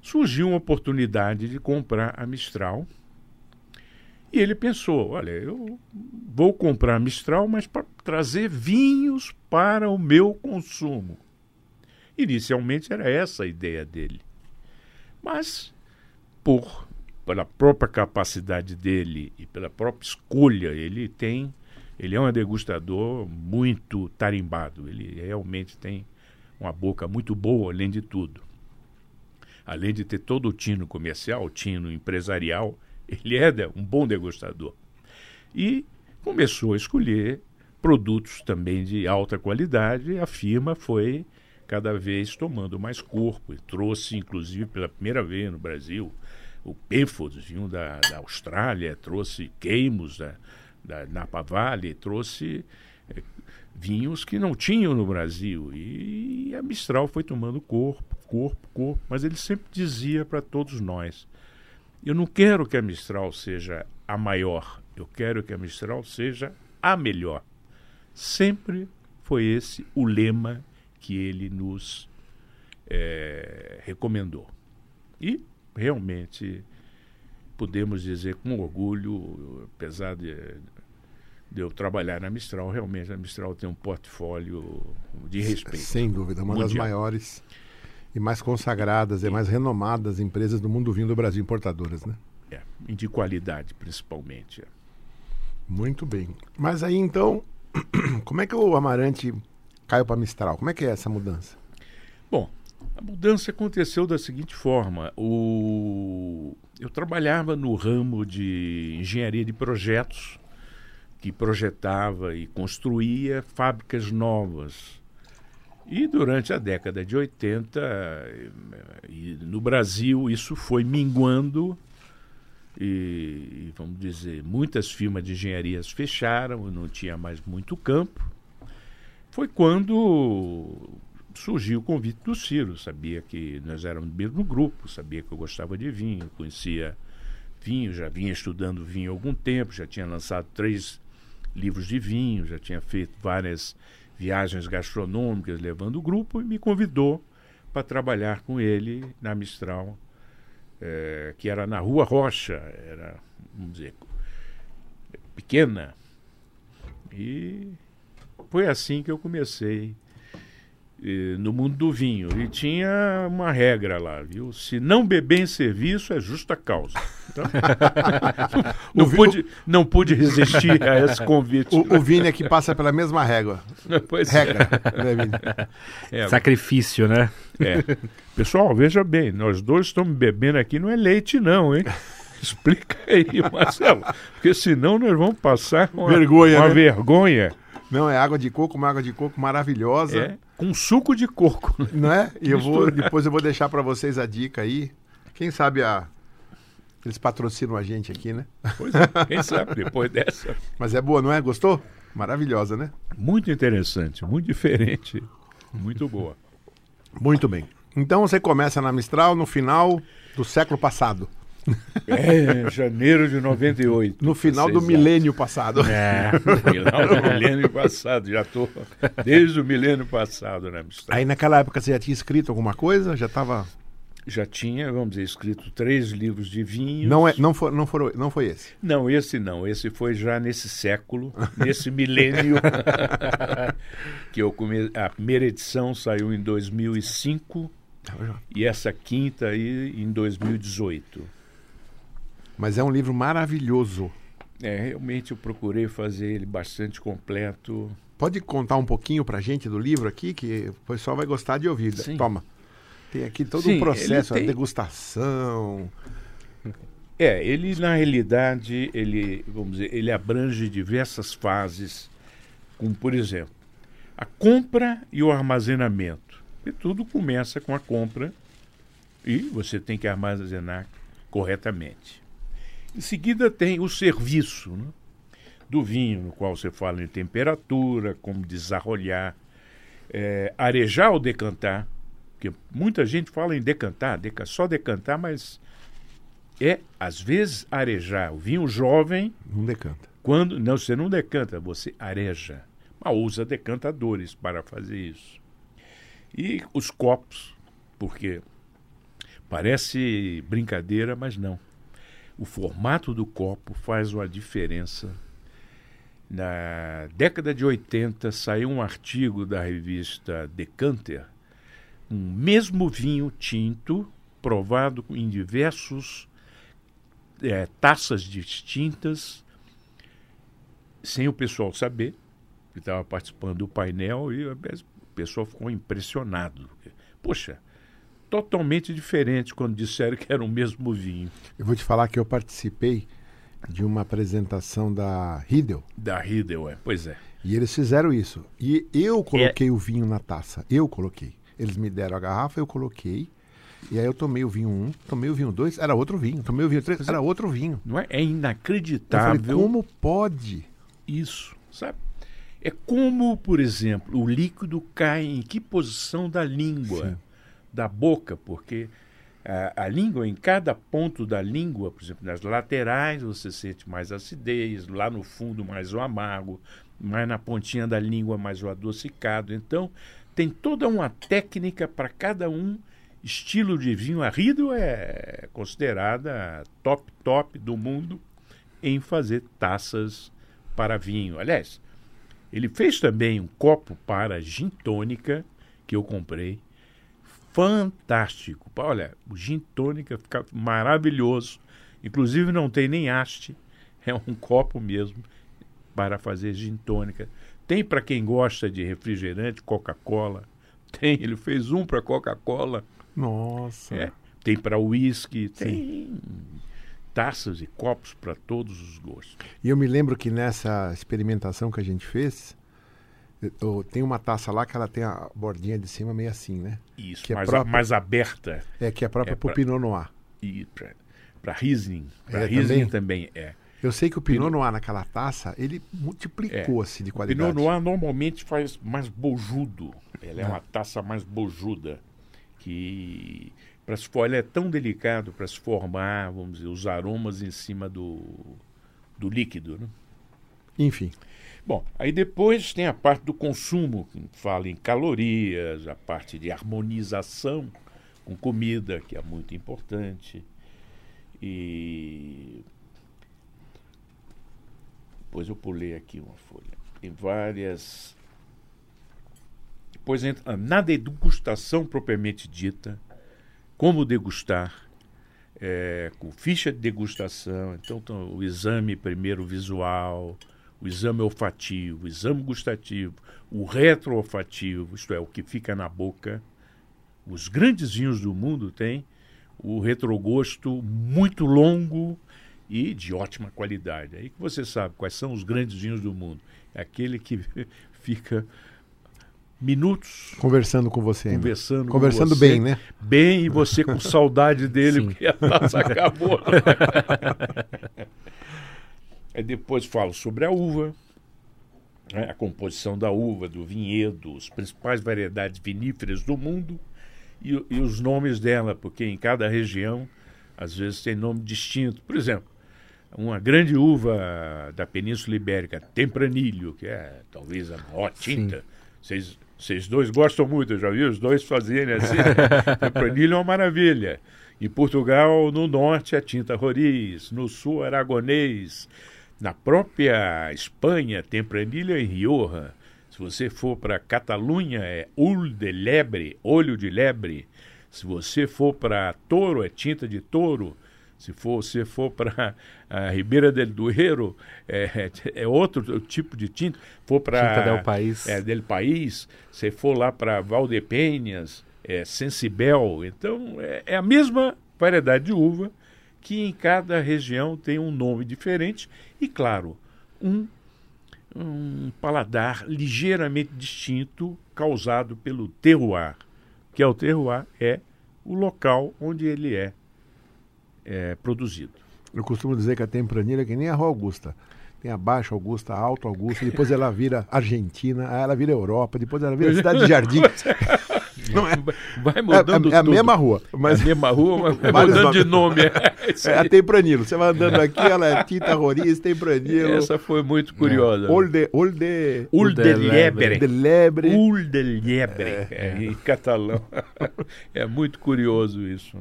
surgiu uma oportunidade de comprar a Mistral. E ele pensou: olha, eu vou comprar Mistral, mas para trazer vinhos para o meu consumo. Inicialmente era essa a ideia dele. Mas, por pela própria capacidade dele e pela própria escolha, ele tem, ele é um degustador muito tarimbado. Ele realmente tem uma boca muito boa, além de tudo. Além de ter todo o tino comercial, o tino empresarial, ele é de- um bom degustador. E começou a escolher produtos também de alta qualidade e a firma foi cada vez tomando mais corpo. E trouxe, inclusive, pela primeira vez no Brasil, o Penfolds, vinho da, da Austrália, trouxe Queimos da, da Napa Valley, trouxe eh, vinhos que não tinham no Brasil. E a Mistral foi tomando corpo, corpo, corpo. Mas ele sempre dizia para todos nós: eu não quero que a Mistral seja a maior, eu quero que a Mistral seja a melhor. Sempre foi esse o lema que ele nos é, recomendou. E realmente podemos dizer com orgulho, apesar de, de eu trabalhar na Mistral, realmente a Mistral tem um portfólio de respeito. Sem dúvida, uma mundial. das maiores e mais consagradas e mais renomadas empresas do mundo vinho do Brasil, importadoras, né? É, de qualidade principalmente. É. Muito bem. Mas aí então, como é que o Amarante caiu para Mistral? Como é que é essa mudança? Bom, a mudança aconteceu da seguinte forma: o... eu trabalhava no ramo de engenharia de projetos, que projetava e construía fábricas novas. E durante a década de 80, e no Brasil, isso foi minguando. E, vamos dizer, muitas firmas de engenharias fecharam, não tinha mais muito campo. Foi quando surgiu o convite do Ciro. Sabia que nós éramos do mesmo grupo, sabia que eu gostava de vinho, conhecia vinho, já vinha estudando vinho há algum tempo, já tinha lançado três livros de vinho, já tinha feito várias viagens gastronômicas levando o grupo e me convidou para trabalhar com ele na Mistral, é, que era na Rua Rocha, era, vamos dizer, pequena. E foi assim que eu comecei no mundo do vinho. E tinha uma regra lá, viu? Se não beber em serviço, é justa causa. Então, não, pude, não pude resistir a esse convite. O, o Vini aqui passa pela mesma régua. Pois regra. É. É, Sacrifício, né? É. Pessoal, veja bem, nós dois estamos bebendo aqui, não é leite não, hein? Explica aí, Marcelo. Porque senão nós vamos passar uma vergonha. Uma né? vergonha. Não, é água de coco, uma água de coco maravilhosa. É, com suco de coco. Não é? E eu vou, depois eu vou deixar para vocês a dica aí. Quem sabe a, eles patrocinam a gente aqui, né? Pois é, quem sabe, depois dessa. Mas é boa, não é? Gostou? Maravilhosa, né? Muito interessante, muito diferente, muito boa. Muito bem. Então você começa na Mistral no final do século passado. É, janeiro de 98. No final do milênio passado. É, no final do milênio passado. Já estou desde o milênio passado na Mistral. Aí naquela época você já tinha escrito alguma coisa? Já estava já tinha, vamos dizer, escrito três livros de vinhos. Não, é, não, foi, não, foi, não foi esse? Não, esse não. Esse foi já nesse século, nesse milênio. que eu come... A primeira edição saiu em 2005 e essa quinta aí em 2018. Mas é um livro maravilhoso. É, realmente eu procurei fazer ele bastante completo. Pode contar um pouquinho pra gente do livro aqui, que o pessoal vai gostar de ouvir. Sim. Toma. Tem aqui todo Sim, um processo, tem... a degustação. É, ele na realidade, ele, vamos dizer, ele abrange diversas fases, como por exemplo, a compra e o armazenamento. E tudo começa com a compra e você tem que armazenar corretamente. Em seguida tem o serviço né, do vinho, no qual você fala em temperatura, como desarrolhar, é, arejar ou decantar, porque muita gente fala em decantar, deca, só decantar, mas é, às vezes, arejar. O vinho jovem. Não decanta. Quando, não, você não decanta, você areja. Mas usa decantadores para fazer isso. E os copos, porque parece brincadeira, mas não. O formato do copo faz uma diferença. Na década de 80 saiu um artigo da revista Decanter um mesmo vinho tinto, provado em diversos é, taças distintas, sem o pessoal saber, que estava participando do painel, e o pessoal ficou impressionado. Poxa, totalmente diferente quando disseram que era o mesmo vinho. Eu vou te falar que eu participei de uma apresentação da Riedel. Da Riedel, é. Pois é. E eles fizeram isso. E eu coloquei é... o vinho na taça. Eu coloquei. Eles me deram a garrafa, eu coloquei. E aí eu tomei o vinho 1, um, tomei o vinho 2, era outro vinho. Tomei o vinho 3, era outro vinho. Não é? É inacreditável. Falei, como pode? Isso, sabe? É como, por exemplo, o líquido cai em que posição da língua, Sim. Da boca, porque a, a, língua, em cada ponto da língua, por exemplo, nas laterais você sente mais acidez, lá no fundo mais o amargo, mais na pontinha da língua mais o adocicado. Então, tem toda uma técnica para cada um estilo de vinho. A Rido é considerada top, top do mundo em fazer taças para vinho. Aliás, ele fez também um copo para gin tônica que eu comprei fantástico. Olha, o gin tônica fica maravilhoso. Inclusive não tem nem haste, é um copo mesmo para fazer gin tônica. Tem para quem gosta de refrigerante, Coca-Cola. Tem, ele fez um para Coca-Cola. Nossa. É, tem para uísque, tem taças e copos para todos os gostos. E eu me lembro que nessa experimentação que a gente fez, tem uma taça lá que ela tem a bordinha de cima meio assim, né? Isso, que mais, é própria, mais aberta. É, que é própria é para o Pinot Noir. E para Riesling. Para É, Riesling também? também é. Eu sei que o Pinot Pinot- Noir naquela taça, ele multiplicou-se de qualidade. Pinot Noir normalmente faz mais bojudo. Ela é É. uma taça mais bojuda. Que para se for, ela é tão delicado para se formar, vamos dizer, os aromas em cima do, do líquido. Né? Enfim, Bom, aí depois tem a parte do consumo, que fala em calorias, a parte de harmonização com comida, que é muito importante. E depois eu pulei aqui uma folha. Tem várias. Depois entra na degustação propriamente dita, como degustar, é, com ficha de degustação. Então, tem o exame primeiro visual, o exame olfativo, o exame gustativo, o retroolfativo, isto é, o que fica na boca. Os grandes vinhos do mundo têm o retrogosto muito longo e de ótima qualidade. Aí que você sabe quais são os grandes vinhos do mundo. É aquele que fica minutos conversando com você ainda. conversando, com Conversando você, bem, né? Bem, e você com saudade dele, Sim. porque a taça acabou. Aí depois falo sobre a uva, né, a composição da uva, do vinhedo, as principais variedades viníferas do mundo e, e os nomes dela, porque em cada região, às vezes, tem nome distinto. Por exemplo, uma grande uva da Península Ibérica, Tempranilho, que é talvez a maior tinta. Vocês vocês dois gostam muito, eu já vi os dois fazerem assim. Tempranilho é uma maravilha. Em Portugal, no norte, é tinta roriz, no sul, aragonês. Na própria Espanha, Tempranilho é em Rioja. Se você for para Catalunha, é Ul de Lebre, olho de lebre. Se você for para Touro, é tinta de touro. Se for, se for para a Ribeira del Duero, é, é outro tipo de tinta. For para Tinta del País. É, del País. Se for lá para Valdepenhas, é Sensibel. Então, é, é a mesma variedade de uva que em cada região tem um nome diferente e, claro, um, um paladar ligeiramente distinto causado pelo terroir, que é o terroir é o local onde ele é, é produzido. Eu costumo dizer que a Tempranilha é que nem a Rua Augusta. Tem a Baixa Augusta, a Alta Augusta, depois ela vira Argentina, ela vira Europa, depois ela vira Cidade de Jardim. Não é, Vai é, mudando é a mesma rua, mas é a mesma rua, mas vai mudando de nome. É, é a. Tempranilo. Você vai andando aqui, ela é Tinta Roriz, Tempranilo. Essa foi muito curiosa. Olde, olde, Uldelebre. de Lebre. Uldelebre, é, em catalão. é muito curioso isso.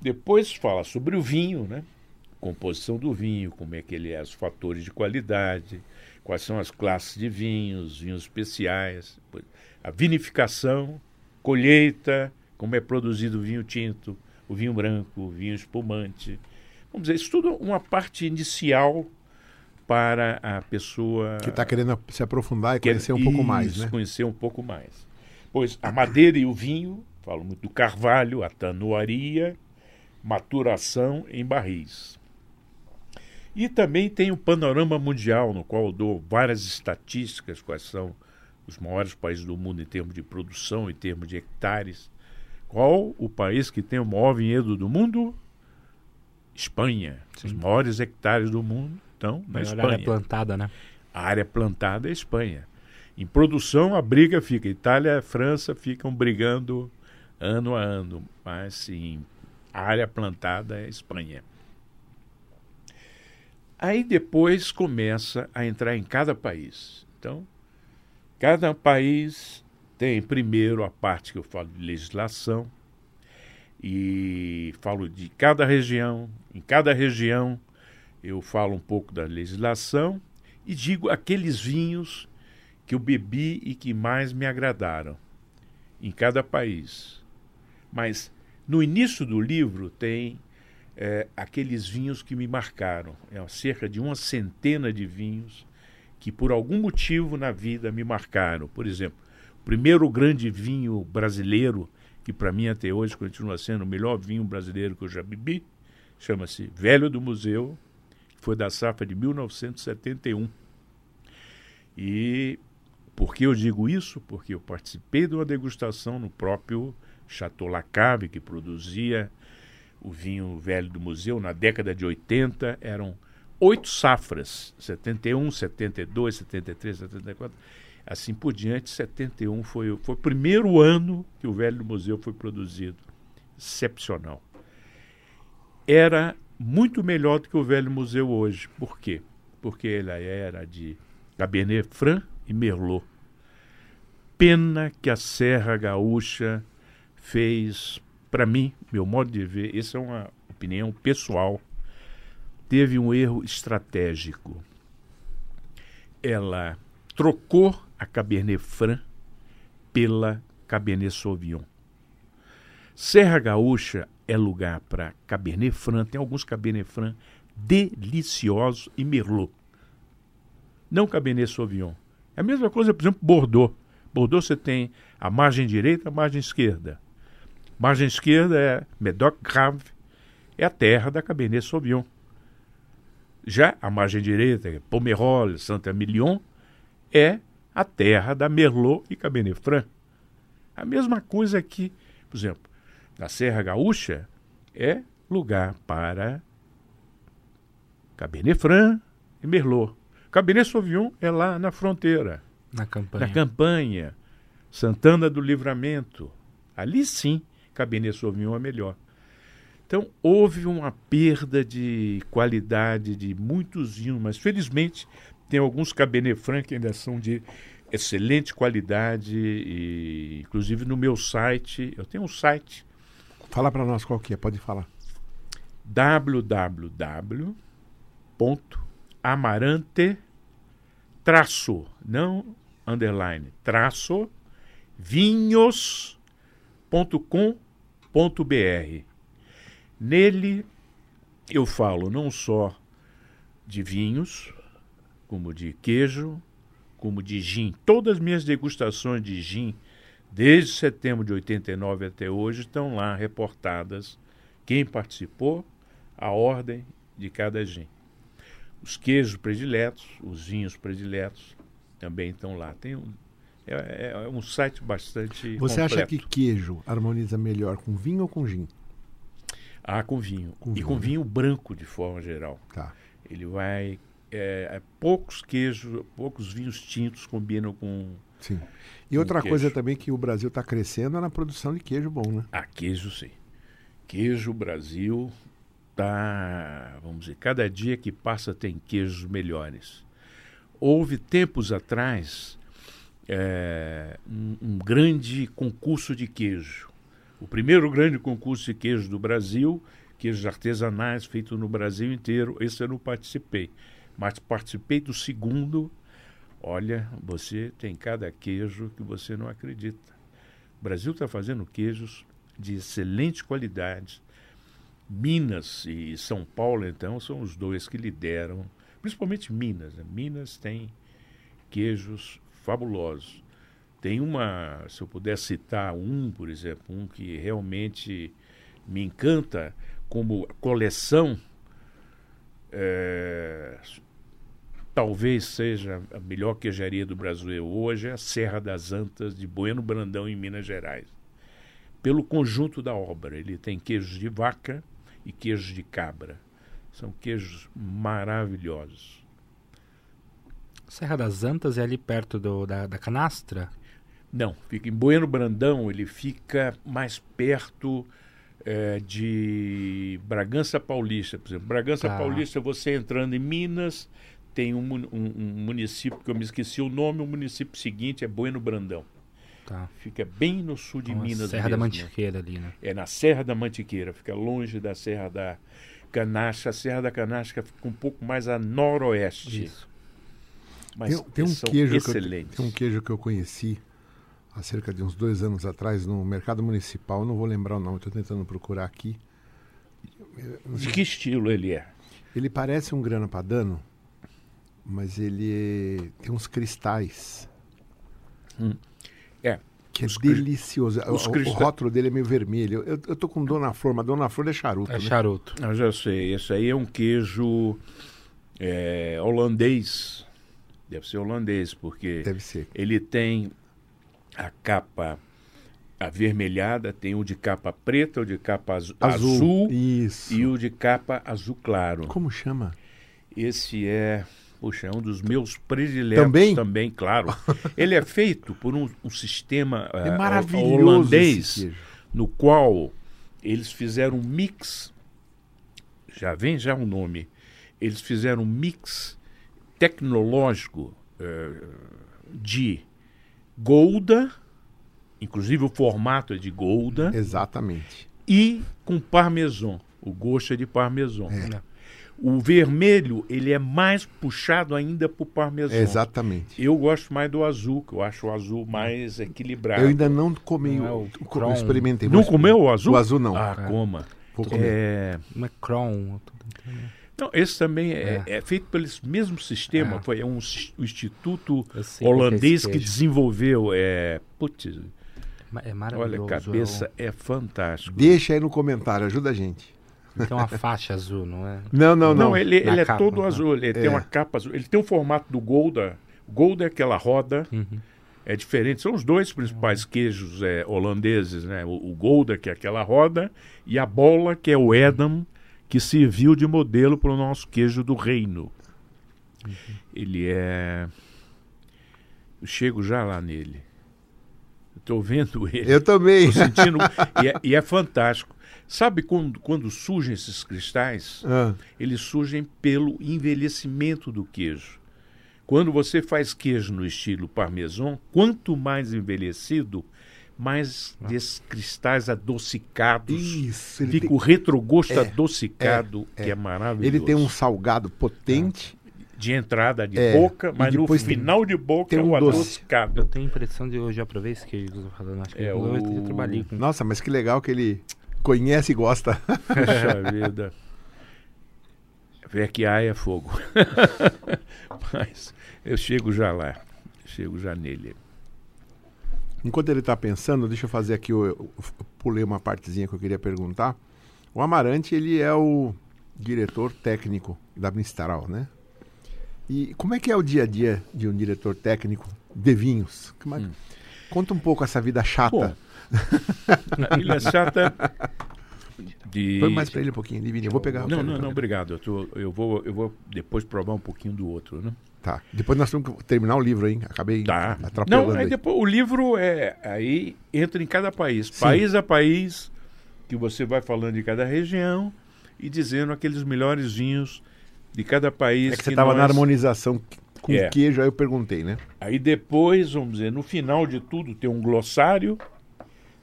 Depois fala sobre o vinho, né? Composição do vinho, como é que ele é, os fatores de qualidade, quais são as classes de vinhos, vinhos especiais, a vinificação, colheita, como é produzido o vinho tinto, o vinho branco, o vinho espumante. Vamos dizer, isso tudo é uma parte inicial para a pessoa Que está querendo se aprofundar e Quer- conhecer um pouco isso, mais, né? Conhecer um pouco mais. Pois a madeira e o vinho, falo muito do carvalho, a tanuaria, maturação em barris. E também tem o panorama mundial, no qual eu dou várias estatísticas, quais são os maiores países do mundo em termos de produção, em termos de hectares. Qual o país que tem o maior vinhedo do mundo? Espanha. Os maiores hectares do mundo estão na Espanha. área plantada, né? A área plantada é a Espanha. Em produção, a briga fica. Itália e França ficam brigando ano a ano, mas sim, a área plantada é Espanha. Aí depois começa a entrar em cada país. Então, cada país tem primeiro a parte que eu falo de legislação e falo de cada região. Em cada região eu falo um pouco da legislação e digo aqueles vinhos que eu bebi e que mais me agradaram em cada país. Mas no início do livro tem é, aqueles vinhos que me marcaram. É cerca de uma centena de vinhos que por algum motivo na vida me marcaram. Por exemplo, o primeiro grande vinho brasileiro, que para mim até hoje continua sendo o melhor vinho brasileiro que eu já bebi, chama-se Velho do Museu, que foi da safra de 1971. E por que eu digo isso? Porque eu participei de uma degustação no próprio Chateau Lacave, que produzia o vinho velho do museu, na década de 80, eram oito safras, 71, 72, 73, 74, assim por diante. 71 foi, foi o primeiro ano que o velho museu foi produzido. Excepcional. Era muito melhor do que o velho museu hoje. Por quê? Porque ele era de Cabernet Franc e Merlot. Pena que a Serra Gaúcha fez para mim, meu modo de ver, essa é uma opinião pessoal, teve um erro estratégico. Ela trocou a Cabernet Franc pela Cabernet Sauvignon. Serra Gaúcha é lugar para Cabernet Franc, tem alguns Cabernet Franc deliciosos e Merlot. Não Cabernet Sauvignon. É a mesma coisa, por exemplo, Bordeaux. Bordeaux você tem a margem direita, a margem esquerda. Margem esquerda é Medoc Grave, é a terra da Cabernet Sauvignon. Já a margem direita, Pomerol, Saint-Emilion, é a terra da Merlot e Cabernet Franc. A mesma coisa aqui, por exemplo, na Serra Gaúcha, é lugar para Cabernet Franc e Merlot. Cabernet Sauvignon é lá na fronteira. Na campanha. Na campanha. Santana do Livramento. Ali sim Cabernet Sauvignon é melhor. Então, houve uma perda de qualidade de muitos vinhos, mas felizmente tem alguns Cabernet Franc que ainda são de excelente qualidade e inclusive no meu site, eu tenho um site. Fala para nós qual que é, pode falar. www.amarante traço, não underline, traço vinhos.com www.cultura.br. Nele eu falo não só de vinhos, como de queijo, como de gin. Todas as minhas degustações de gin, desde setembro de 89 até hoje, estão lá reportadas. Quem participou, a ordem de cada gin. Os queijos prediletos, os vinhos prediletos também estão lá. Tem um, é, é, um site bastante. Você completo. acha que queijo harmoniza melhor com vinho ou com gin? Ah, com vinho. Com e vinho, com né? vinho branco de forma geral. Tá. Ele vai. É, é, poucos queijos, poucos vinhos tintos combinam com. Sim. E Com outra queijo. coisa também que o Brasil está crescendo é na produção de queijo bom, né? Ah, queijo sim. Queijo Brasil tá. Vamos dizer, cada dia que passa tem queijos melhores. Houve tempos atrás é, um, um grande concurso de queijo. O primeiro grande concurso de queijo do Brasil, queijos artesanais feitos no Brasil inteiro, esse eu não participei. Mas participei do segundo. Olha, você tem cada queijo que você não acredita. O Brasil está fazendo queijos de excelente qualidade. Minas e São Paulo, então, são os dois que lideram, principalmente Minas. né? Minas tem queijos fabulosos. Tem uma, se eu puder citar um, por exemplo, um que realmente me encanta como coleção, é, talvez seja a melhor queijaria do Brasil hoje, é a Serra das Antas de Bueno Brandão, em Minas Gerais. Pelo conjunto da obra, ele tem queijos de vaca e queijos de cabra. São queijos maravilhosos. Serra das Antas é ali perto do, da, da canastra? Não, fica em Bueno Brandão, ele fica mais perto é, de Bragança Paulista. Por exemplo, Bragança Tá. Paulista, você entrando em Minas, tem um, um- um município que eu me esqueci o nome, o município seguinte é Bueno Brandão. Tá. Fica bem no sul de Uma Minas Serra da mesmo, né? Mantiqueira ali, né? É na Serra da Mantiqueira, fica longe da Serra da Canastra. A Serra da Canastra fica um pouco mais a noroeste. Isso. Mas Tem, tem um são queijo que eu, excelentes. tem um queijo que eu conheci há cerca de uns dois anos atrás no mercado municipal. Não vou lembrar o nome, estou tentando procurar aqui. De que estilo ele é? Ele parece um grana padano, mas ele tem uns cristais. É. Que é Os cri- delicioso. O- os o, o rótulo dele é meio vermelho. Eu, eu tô com Dona Flor, mas Dona Flor é charuto, É né? charuto. Eu já sei. Esse aí é um queijo é, holandês. Deve ser holandês, porque Deve ser. ele tem a capa avermelhada, tem o de capa preta, o de capa azu- azul, Isso. e o de capa azul claro. Como chama? Esse é, puxa, é um dos meus prediletos Também? também, claro. Ele é feito por um, um sistema É maravilhoso holandês no qual eles fizeram um mix, já vem já o nome, eles fizeram um mix tecnológico eh, de Golda, inclusive o formato é de Golda, Exatamente. e com parmesão. O gosto é de parmesão. É. O vermelho, ele é mais puxado ainda por parmesão. Exatamente. Eu gosto mais do azul, que eu acho o azul mais equilibrado. Eu ainda não comi, Não é o, o o- experimentei. Não comeu o azul? O azul não. Ah, É. coma. Vou comer. É, Macron. Não, esse também é, é feito pelo mesmo sistema. É. Foi um sis- o instituto que é holandês que queijo. desenvolveu. É, putz, É olha, maravilhoso. a cabeça é fantástico. Deixa aí no comentário, ajuda a gente. é um- Tem uma faixa azul, não é? Não, não, Não, não. ele, ele é capa, todo né? azul. Ele tem É. uma capa azul. Ele tem o formato do Golda. Golda é aquela roda. Uhum. É diferente. São os dois principais queijos é, holandeses, né? O, o Golda, que é aquela roda, e a bola, que é o Edam, que serviu de modelo para o nosso queijo do reino. Ele é. Eu chego já lá nele. Estou vendo ele. Eu também. Sentindo. e, é, e é fantástico. Sabe quando, quando surgem esses cristais? Ah, eles surgem pelo envelhecimento do queijo. Quando você faz queijo no estilo parmesão, quanto mais envelhecido, mais desses cristais adocicados. isso. Ele Fica tem, o retrogosto É, adocicado, é, que é maravilhoso. ele tem um salgado potente. De entrada de É, boca, mas no final de boca tem é um o doce. Eu adocicado. tenho a impressão de eu já provei esse queijo que eu falando. Acho que É, o- eu trabalhei com. Nossa, mas que legal que ele conhece e gosta. Puxa vida. Vecchiai é fogo. mas eu chego já lá. Chego já nele. Enquanto ele está pensando, deixa eu fazer aqui, eu, eu pulei uma partezinha que eu queria perguntar. O Amarante, ele é o diretor técnico da Mistral, né? E como é que é o dia a dia de um diretor técnico de vinhos? É- Hum. Conta um pouco essa vida chata. Bom, a ilha chata de... Põe mais para ele um pouquinho, Livinho. Eu vou pegar. Não, não, não, obrigado. Eu, tô- eu vou, eu vou depois provar um pouquinho do outro, né? Tá. Depois nós temos que terminar o livro, hein? Acabei Tá. atrapalhando Não, aí aí. depois o livro é aí entra em cada país, Sim. país a país, que você vai falando de cada região e dizendo aqueles melhores vinhos de cada país. É que você estava nós- na harmonização com É. queijo, aí eu perguntei, né? Aí depois, vamos dizer, no final de tudo tem um glossário,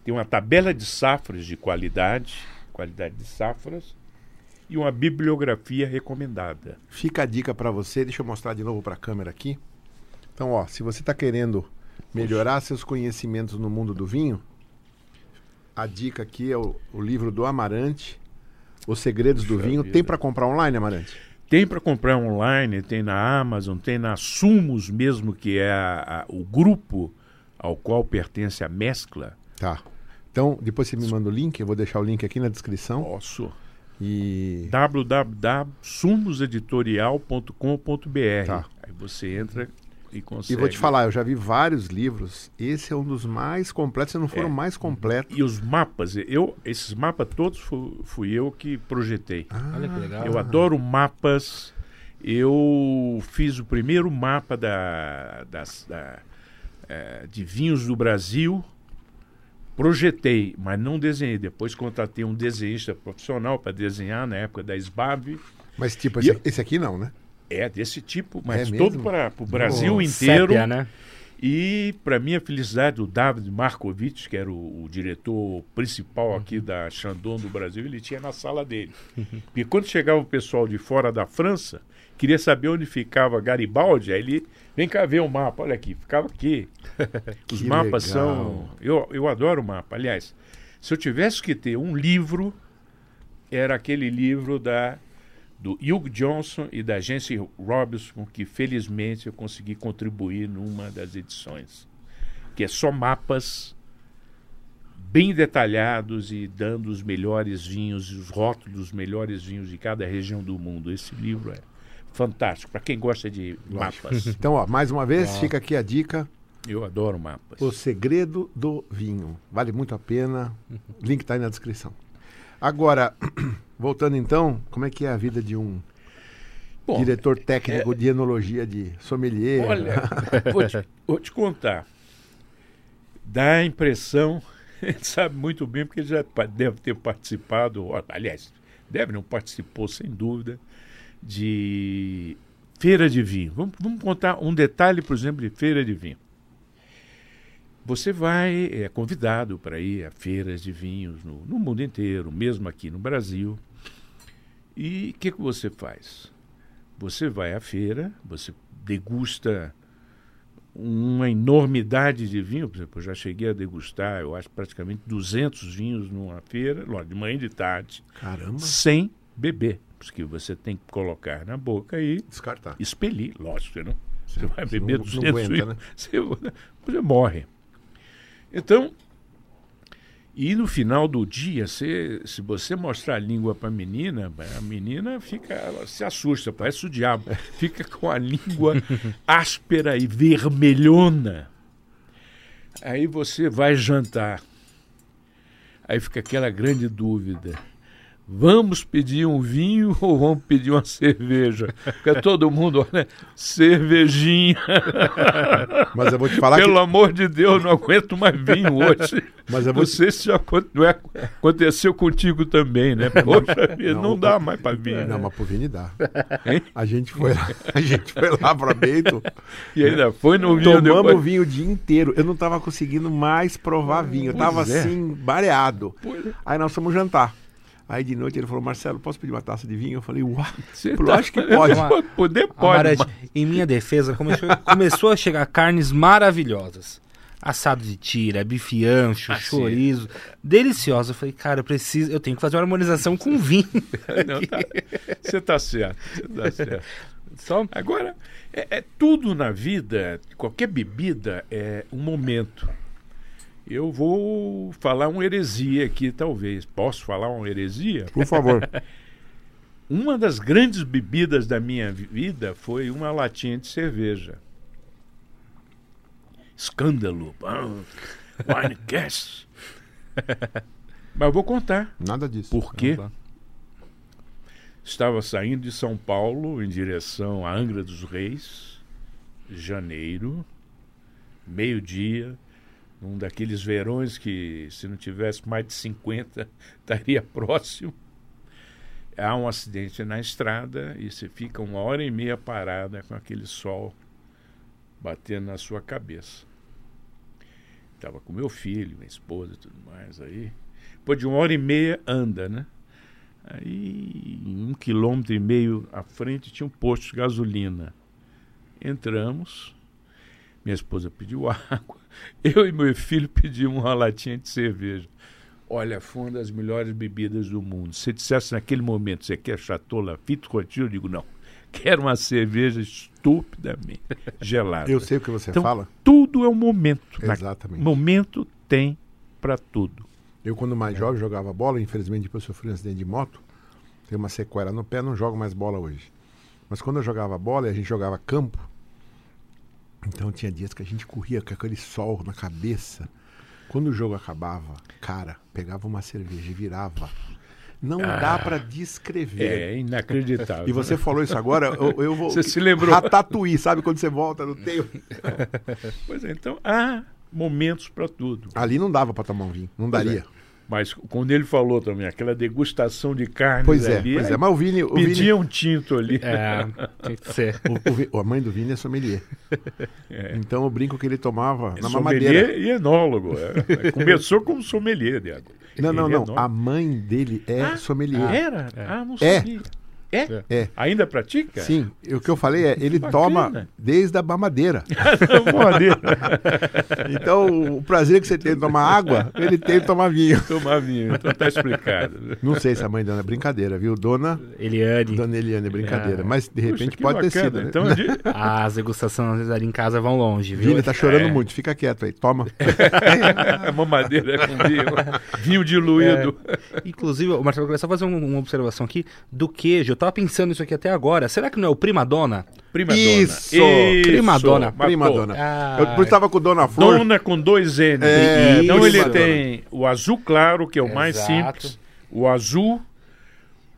tem uma tabela de safras de qualidade, qualidade de safras e uma bibliografia recomendada. Fica a dica para você, deixa eu mostrar de novo para a câmera aqui. Então, ó, se você está querendo melhorar seus conhecimentos no mundo do vinho, a dica aqui é o, o livro do Amarante, Os Segredos do Vinho. vida. Tem para comprar online, Amarante? Tem para comprar online, tem na Amazon, tem na Sumos mesmo, que é a- a- o grupo ao qual pertence a mescla. Tá. Então, depois você me manda o link, eu vou deixar o link aqui na descrição. Posso. E www.sumoseditorial.com.br. Tá. Aí você entra e consegue. E vou te falar, eu já vi vários livros. Esse é um dos mais completos, se não for É. o mais completo. E os mapas, eu, esses mapas todos fu- fui, eu que projetei. Olha que legal. Eu adoro mapas. Eu fiz o primeiro mapa da, das- da, é, de vinhos do Brasil. Projetei, mas não desenhei. Depois contratei um desenhista profissional para desenhar na época da SBAB. Mas tipo, E esse, esse aqui não, né? É desse tipo, mas É todo para o Brasil inteiro. Sépia, né? E, para minha felicidade, o David Markovitch, que era o, o diretor principal Uhum. aqui da Chandon do Brasil, ele tinha na sala dele. Porque quando chegava o pessoal de fora da França, queria saber onde ficava Garibaldi, aí ele, vem cá ver o mapa, olha aqui, ficava aqui. Os mapas legal. são... Eu, eu adoro mapa. Aliás, se eu tivesse que ter um livro, era aquele livro da do Hugh Johnson e da Jency Robinson, que felizmente eu consegui contribuir numa das edições, que é só mapas bem detalhados e dando os melhores vinhos, os rótulos dos melhores vinhos de cada região do mundo. Esse livro é fantástico para quem gosta de mapas. Então, ó, mais uma vez, fica aqui a dica: Eu adoro mapas. O Segredo do Vinho. Vale muito a pena. Link está aí na descrição. Agora, voltando então, como é que é a vida de um Bom, é- diretor técnico de enologia de sommelier? Olha, vou te, vou te contar. Dá a impressão, ele sabe muito bem, porque já pa- deve ter participado, aliás, deve, não participou sem dúvida, de feira de vinho. Vamos, vamos contar um detalhe, por exemplo, de feira de vinho. Você vai, é convidado para ir a feiras de vinhos no, no mundo inteiro, mesmo aqui no Brasil. E o que, que você faz? Você vai à feira, você degusta uma enormidade de vinho. Por exemplo, eu já cheguei a degustar, eu acho, praticamente 200 vinhos numa feira, de manhã e de tarde, Caramba, sem beber. Porque você tem que colocar na boca e descartar. expelir, lógico, você não, você vai beber não- não 200 aguenta, vinhos, né? você, você morre. Então, e no final do dia, se, se você mostrar a língua para a menina, a menina fica, ela se assusta, parece o diabo. Fica com a língua áspera e vermelhona. Aí você vai jantar. Aí fica aquela grande dúvida. Vamos pedir um vinho ou vamos pedir uma cerveja? Fica todo mundo, olha, cervejinha. Mas eu vou te falar Pelo que. amor de Deus, não aguento mais vinho hoje. Mas eu vou te- Você já acon- não é- aconteceu contigo também, né? Poxa vida, não, não, dá mais para vinho. Não, mas pro Vini dá. Hein? A gente foi lá, a gente foi lá para Bento, E ainda foi no vinho tomamos depois. vinho o dia inteiro. Eu não tava conseguindo mais provar vinho. Eu Pois tava é. assim, bareado. Pois é. Aí nós fomos jantar. Aí de noite ele falou, Marcelo, posso pedir uma taça de vinho? Eu falei, uau, Você lógico tá- que pode. Pode, Poder pode. Mas- em minha defesa, começou, começou a chegar carnes maravilhosas. Assado de tira, bife ancho, Ah, sim. chorizo. Deliciosa. Eu falei, cara, eu preciso, eu tenho que fazer uma harmonização com vinho. Não, tá- Você tá certo. Você tá certo. Só Agora, é, é tudo na vida, qualquer bebida é um momento. Eu vou falar uma heresia aqui, talvez. Posso falar uma heresia? Por favor. Uma das grandes bebidas da minha vida foi uma latinha de cerveja. Escândalo. Ah, Winecast. Mas eu vou contar. Nada disso. Por quê? Estava saindo de São Paulo em direção a Angra dos Reis, janeiro, meio-dia, um daqueles verões que, se não tivesse mais de 50, estaria próximo. Há um acidente na estrada e você fica uma hora e meia parada com aquele sol batendo na sua cabeça. Estava com meu filho, minha esposa e tudo mais aí. Depois de uma hora e meia, anda, né? Aí, um quilômetro e meio à frente, tinha um posto de gasolina. Entramos, minha esposa pediu água, eu e meu filho pedimos uma latinha de cerveja. Olha, foi uma das melhores bebidas do mundo. Se dissesse naquele momento, você quer Chateau Lafite Rothschild? Eu digo, não. Quero uma cerveja estupidamente gelada. Eu sei o que você Então, fala. Tudo é um momento. Na- Exatamente. Momento tem para tudo. Eu, quando mais jovem, jogava bola. Infelizmente, depois sofri um acidente de moto. Tenho uma sequela no pé, não jogo mais bola hoje. Mas quando eu jogava bola e a gente jogava campo, então tinha dias que a gente corria com aquele sol na cabeça. Quando o jogo acabava, cara, pegava uma cerveja e virava. Não dá para descrever. É inacreditável. E você falou isso agora, eu, eu vou. Você se lembrou? Ratatouille, sabe quando você volta no tempo? Pois é, então há momentos para tudo. Ali não dava para tomar um vinho, não Pois daria. é. Mas quando ele falou também, aquela degustação de carne Pois é, ali, pois é. Mas o Vini. O Vini pedia um tinto ali. É, tem que ser. o- o a mãe do Vini é sommelier. Então eu brinco que ele tomava É na sommelier mamadeira. e enólogo. é. É, Começou como sommelier, Diego. Não, não, Ele é não. enólogo. A mãe dele é Ah, sommelier. Era? Ah, não É. sabia. É? É. Ainda pratica? Sim, e o que eu falei é, ele Bacana. toma desde a mamadeira. Madeira. Então, o prazer que você tem de tomar água, ele tem de tomar vinho. Tomar vinho, então tá explicado. Não sei se a mãe dela é brincadeira, viu? Dona, Eliane, Dona Eliane é brincadeira. Ah. Mas, de repente, pode ter bacana. sido. Né? Então, de- as degustações ali em casa vão longe, viu? Vini tá chorando É. muito, fica quieto aí, toma. a mamadeira com vinho, vinho diluído. Inclusive, o Marcelo, eu queria só fazer um- uma observação aqui do queijo. Eu tava pensando isso aqui até agora. Será que não é o Prima Dona? Prima Isso! dona. Prima dona. matou. Prima dona. Ah, Eu depois tava com o Dona Flor. Dona com dois N. É, então isso. ele tem o azul claro, que é o mais Exato. simples, o azul,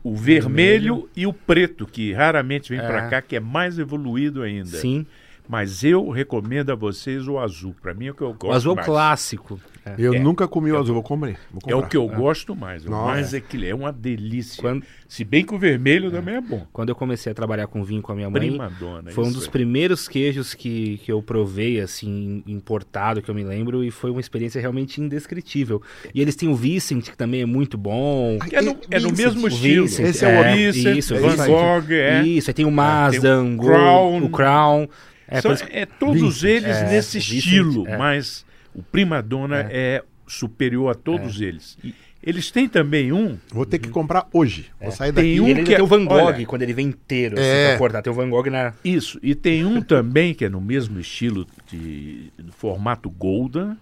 o vermelho, e o preto, que raramente vem É. pra cá, que é mais evoluído ainda. Sim. Mas eu recomendo a vocês o azul. Pra mim é o que eu gosto O azul é o mais. clássico. É. Eu É. nunca comi o azul, vou comer. Vou É o comprar. que eu gosto mais. O Nossa. mais é que é uma delícia. Quando- Se bem que o vermelho também é bom. Quando eu comecei a trabalhar com vinho com a minha mãe, Prima dona. foi um dos primeiros queijos que, que eu provei, assim, importado, que eu me lembro, e foi uma experiência realmente indescritível. E eles têm o Vicent, que também é muito bom. É no, é no mesmo o estilo. Vincent, Esse é o é, Vicent, isso, Van isso aí. Gogh, é. Isso, aí tem o Mazda, tem o o Crown. o Crown. É, São- é todos Vincent. eles É, nesse Vincent, estilo, é. mas o Prima Dona é, superior a todos eles. Eles têm também um, Vou ter que comprar hoje. Vou sair daqui. Tem E um ele que é- tem o Van Gogh olha- quando ele vem inteiro, assim, É. pra cortar. Tem o Van Gogh na. isso, e tem um também que é no mesmo estilo de formato Golden,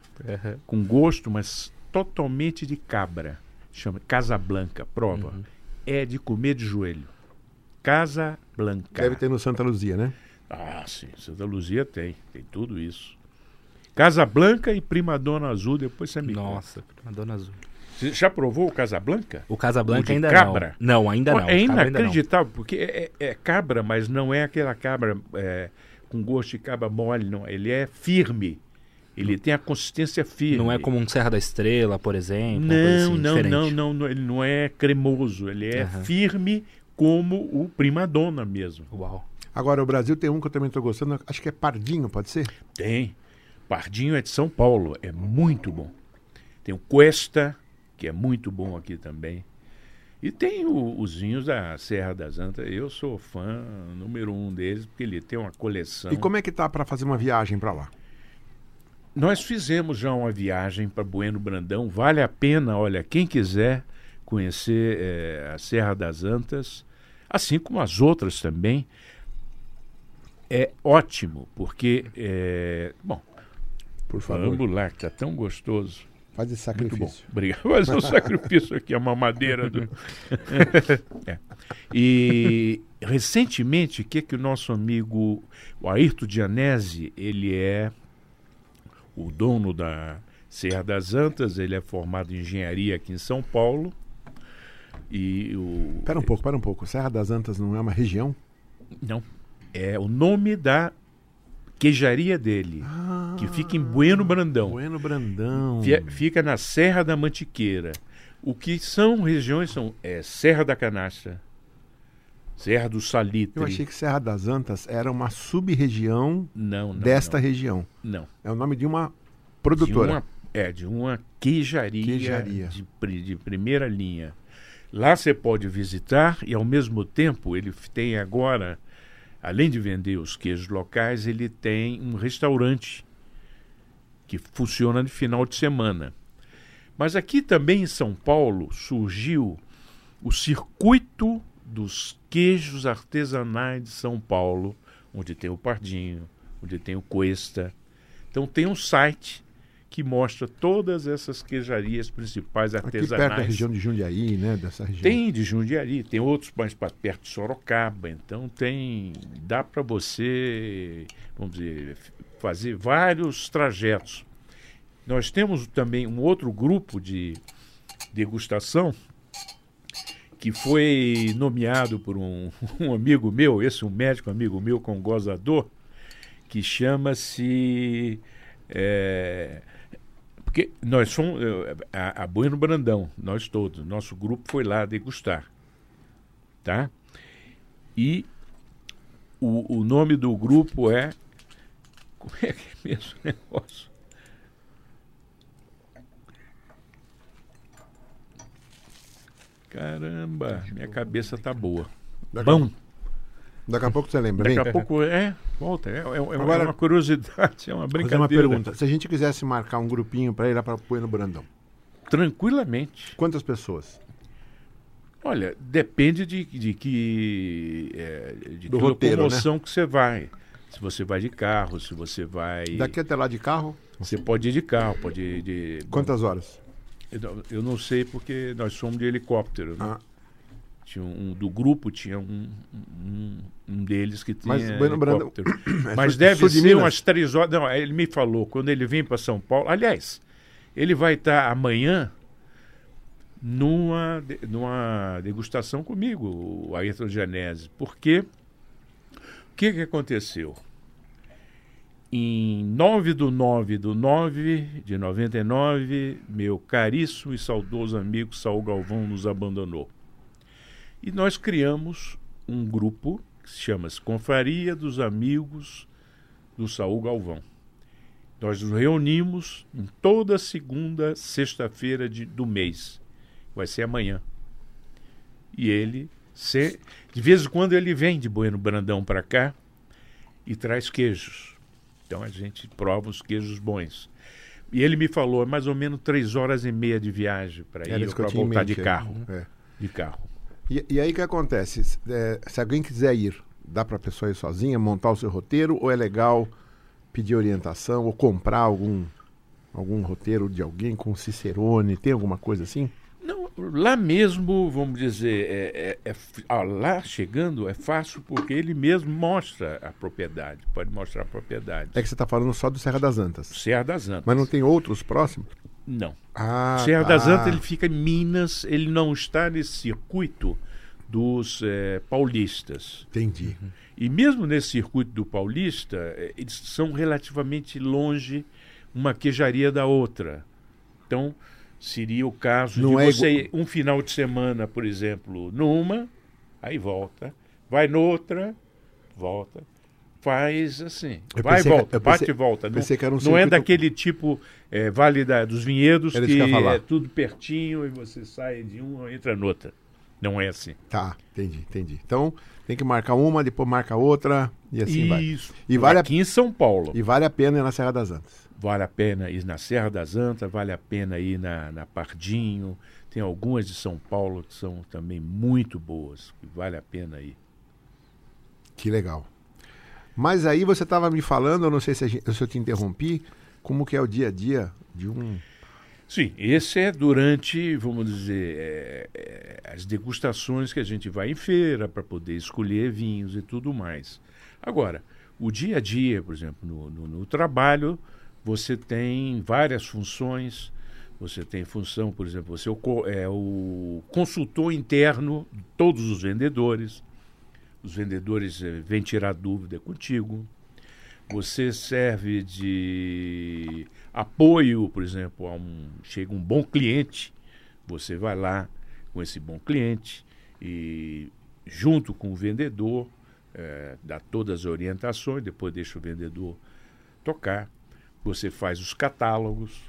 com gosto, mas totalmente de cabra. Chama Casablanca, prova. Uhum. É de comer de joelho. Casablanca. Deve ter no Santa Luzia, né? Ah, sim, Santa Luzia tem, tem tudo isso. Casablanca e Prima Dona Azul, depois você me conta. Nossa, Madonna Azul. Você já provou o Casablanca? O O Casablanca de ainda cabra? não. Não, ainda não. é ainda não. inacreditável, porque é, é- é cabra, mas não é aquela cabra é, com gosto de cabra mole, não. Ele é firme. Ele tem a consistência firme. Não é como um Serra da Estrela, por exemplo. Não, assim, não, não, não, não, ele não é cremoso, ele é Aham. firme como o Prima Dona mesmo. Uau. Agora, o Brasil tem um que eu também tô gostando, acho que é Pardinho, pode ser? Tem. Pardinho é de São Paulo, é muito bom. Tem o Cuesta, que é muito bom aqui também. E tem o- os vinhos da Serra das Antas. Eu sou fã número um deles, porque ele tem uma coleção. E como é que tá para fazer uma viagem para lá? Nós fizemos já uma viagem para Bueno Brandão. Vale a pena, olha, quem quiser conhecer eh, a Serra das Antas, assim como as outras também, é ótimo, porque, eh, bom, Por favor, vamos lá, que tá tão gostoso. faz esse Muito bom. sacrifício. Obrigado. Mas o sacrifício aqui é uma madeira do. É. E recentemente, o que que o nosso amigo o Ayrton Dianese, ele é o dono da Serra das Antas, ele é formado em engenharia aqui em São Paulo. E o Pera um pouco, pera um pouco. Serra das Antas não é uma região? não é o nome da queijaria dele, que fica em Bueno Brandão. Bueno Brandão. Fica na Serra da Mantiqueira. O que são regiões são é, Serra da Canastra, Serra do Salitre. Eu achei que Serra das Antas era uma sub-região desta não, região. não. É o nome de uma De produtora. uma, é de uma queijaria, Queijaria. De, de primeira linha. Lá você pode visitar e ao mesmo tempo ele tem agora, além de vender os queijos locais, ele tem um restaurante que funciona de final de semana. Mas aqui também em São Paulo surgiu o circuito dos queijos artesanais de São Paulo, onde tem o Pardinho, onde tem o Cuesta. Então tem um site que mostra todas essas queijarias principais Aqui artesanais. perto da região de Jundiaí, né? Dessa região. Tem de Jundiaí, tem outros mais para perto de Sorocaba, então tem dá para você, vamos dizer, fazer vários trajetos. Nós temos também um outro grupo de degustação que foi nomeado por um, um amigo meu, esse um médico amigo meu com gozador, que chama-se. É, porque nós fomos. A, a Bueno Brandão, nós todos, nosso grupo foi lá degustar. Tá? E o, o nome do grupo é. Como é que é mesmo o negócio? Caramba, minha cabeça tá boa. Bom. Daqui a pouco você lembra, Daqui a pouco é, volta, é, é, é Agora- uma curiosidade, é uma Vou fazer brincadeira. uma pergunta. Se a gente quisesse marcar um grupinho para ir lá para Bueno Brandão, Tranquilamente. quantas pessoas? Olha, depende de, de que é, de Do que roteiro, né? locomoção que você vai. Se você vai de carro, se você vai. Daqui até lá de carro, Você pode ir de carro, pode ir de. quantas horas? Eu não- sei porque nós fomos de helicóptero. Né? Ah, Tinha um, do grupo tinha um, um, um deles que tinha Mas Bueno helicóptero. é Mas deve de ser Minas? umas três horas. Não, ele me falou, quando ele vem para São Paulo. Aliás, ele vai estar amanhã numa, de- numa degustação comigo, o Ayrton Genese. Porque o que, que aconteceu? Em 9 do 9 do 9 de 99, meu caríssimo e saudoso amigo Saul Galvão nos abandonou. E nós criamos um grupo que se chama Confraria dos Amigos do Saul Galvão. Nós nos reunimos em toda segunda, sexta-feira de- do mês. Vai ser amanhã. E ele, se- de vez em quando, ele vem de Bueno Brandão para cá e traz queijos. Então a gente prova os queijos bons. E ele me falou, é mais ou menos três horas e meia de viagem para ir para voltar de mente, é. carro. É. De carro. E, e aí o que acontece? Se- é, se alguém quiser ir, dá para a pessoa ir sozinha, montar o seu roteiro, ou é legal pedir orientação, ou comprar algum, algum roteiro de alguém com Cicerone? Tem alguma coisa assim? Não, lá mesmo, vamos dizer, é, é- é ah, lá chegando é fácil porque ele mesmo mostra a propriedade, pode mostrar a propriedade. É que você está falando só do Serra das Antas. Serra das Antas. Mas não tem outros próximos? Não. Ah, Serra tá. das Antas ele fica em Minas, ele não está nesse circuito dos eh, paulistas. Entendi. E mesmo nesse circuito do paulista, eh, eles são relativamente longe uma queijaria da outra. Então, seria o caso Não de é você ir um final de semana, por exemplo, numa, aí volta, vai noutra, volta, faz assim, Eu vai e que- volta, eu bate pensei- e volta. Não, que um não é daquele tipo Vale da- dos Vinhedos Era isso que que é tudo pertinho e você sai de uma e entra noutra. Não é assim. Tá, entendi, entendi. Então tem que marcar uma, depois marca outra e assim vai. Isso. E vale a- Aqui em São Paulo. E vale a pena ir na Serra das Antas. Vale a pena ir na Serra das Antas, vale a pena ir na, na Pardinho. Tem algumas de São Paulo que são também muito boas, que vale a pena ir. Que legal. Mas aí você estava me falando, eu não sei se, gente- se eu te interrompi, como que é o dia a dia de um. Sim, esse é durante, vamos dizer, é, é, as degustações que a gente vai em feira para poder escolher vinhos e tudo mais. Agora, o dia a dia, por exemplo, no, no- no trabalho, você tem várias funções. Você tem função, por exemplo, você é o, é o consultor interno de todos os vendedores. Os vendedores eh, vêm tirar dúvida contigo. Você serve de apoio, por exemplo, a um chega um bom cliente, você vai lá com esse bom cliente e junto com o vendedor eh, dá todas as orientações, depois deixa o vendedor tocar. Você faz os catálogos,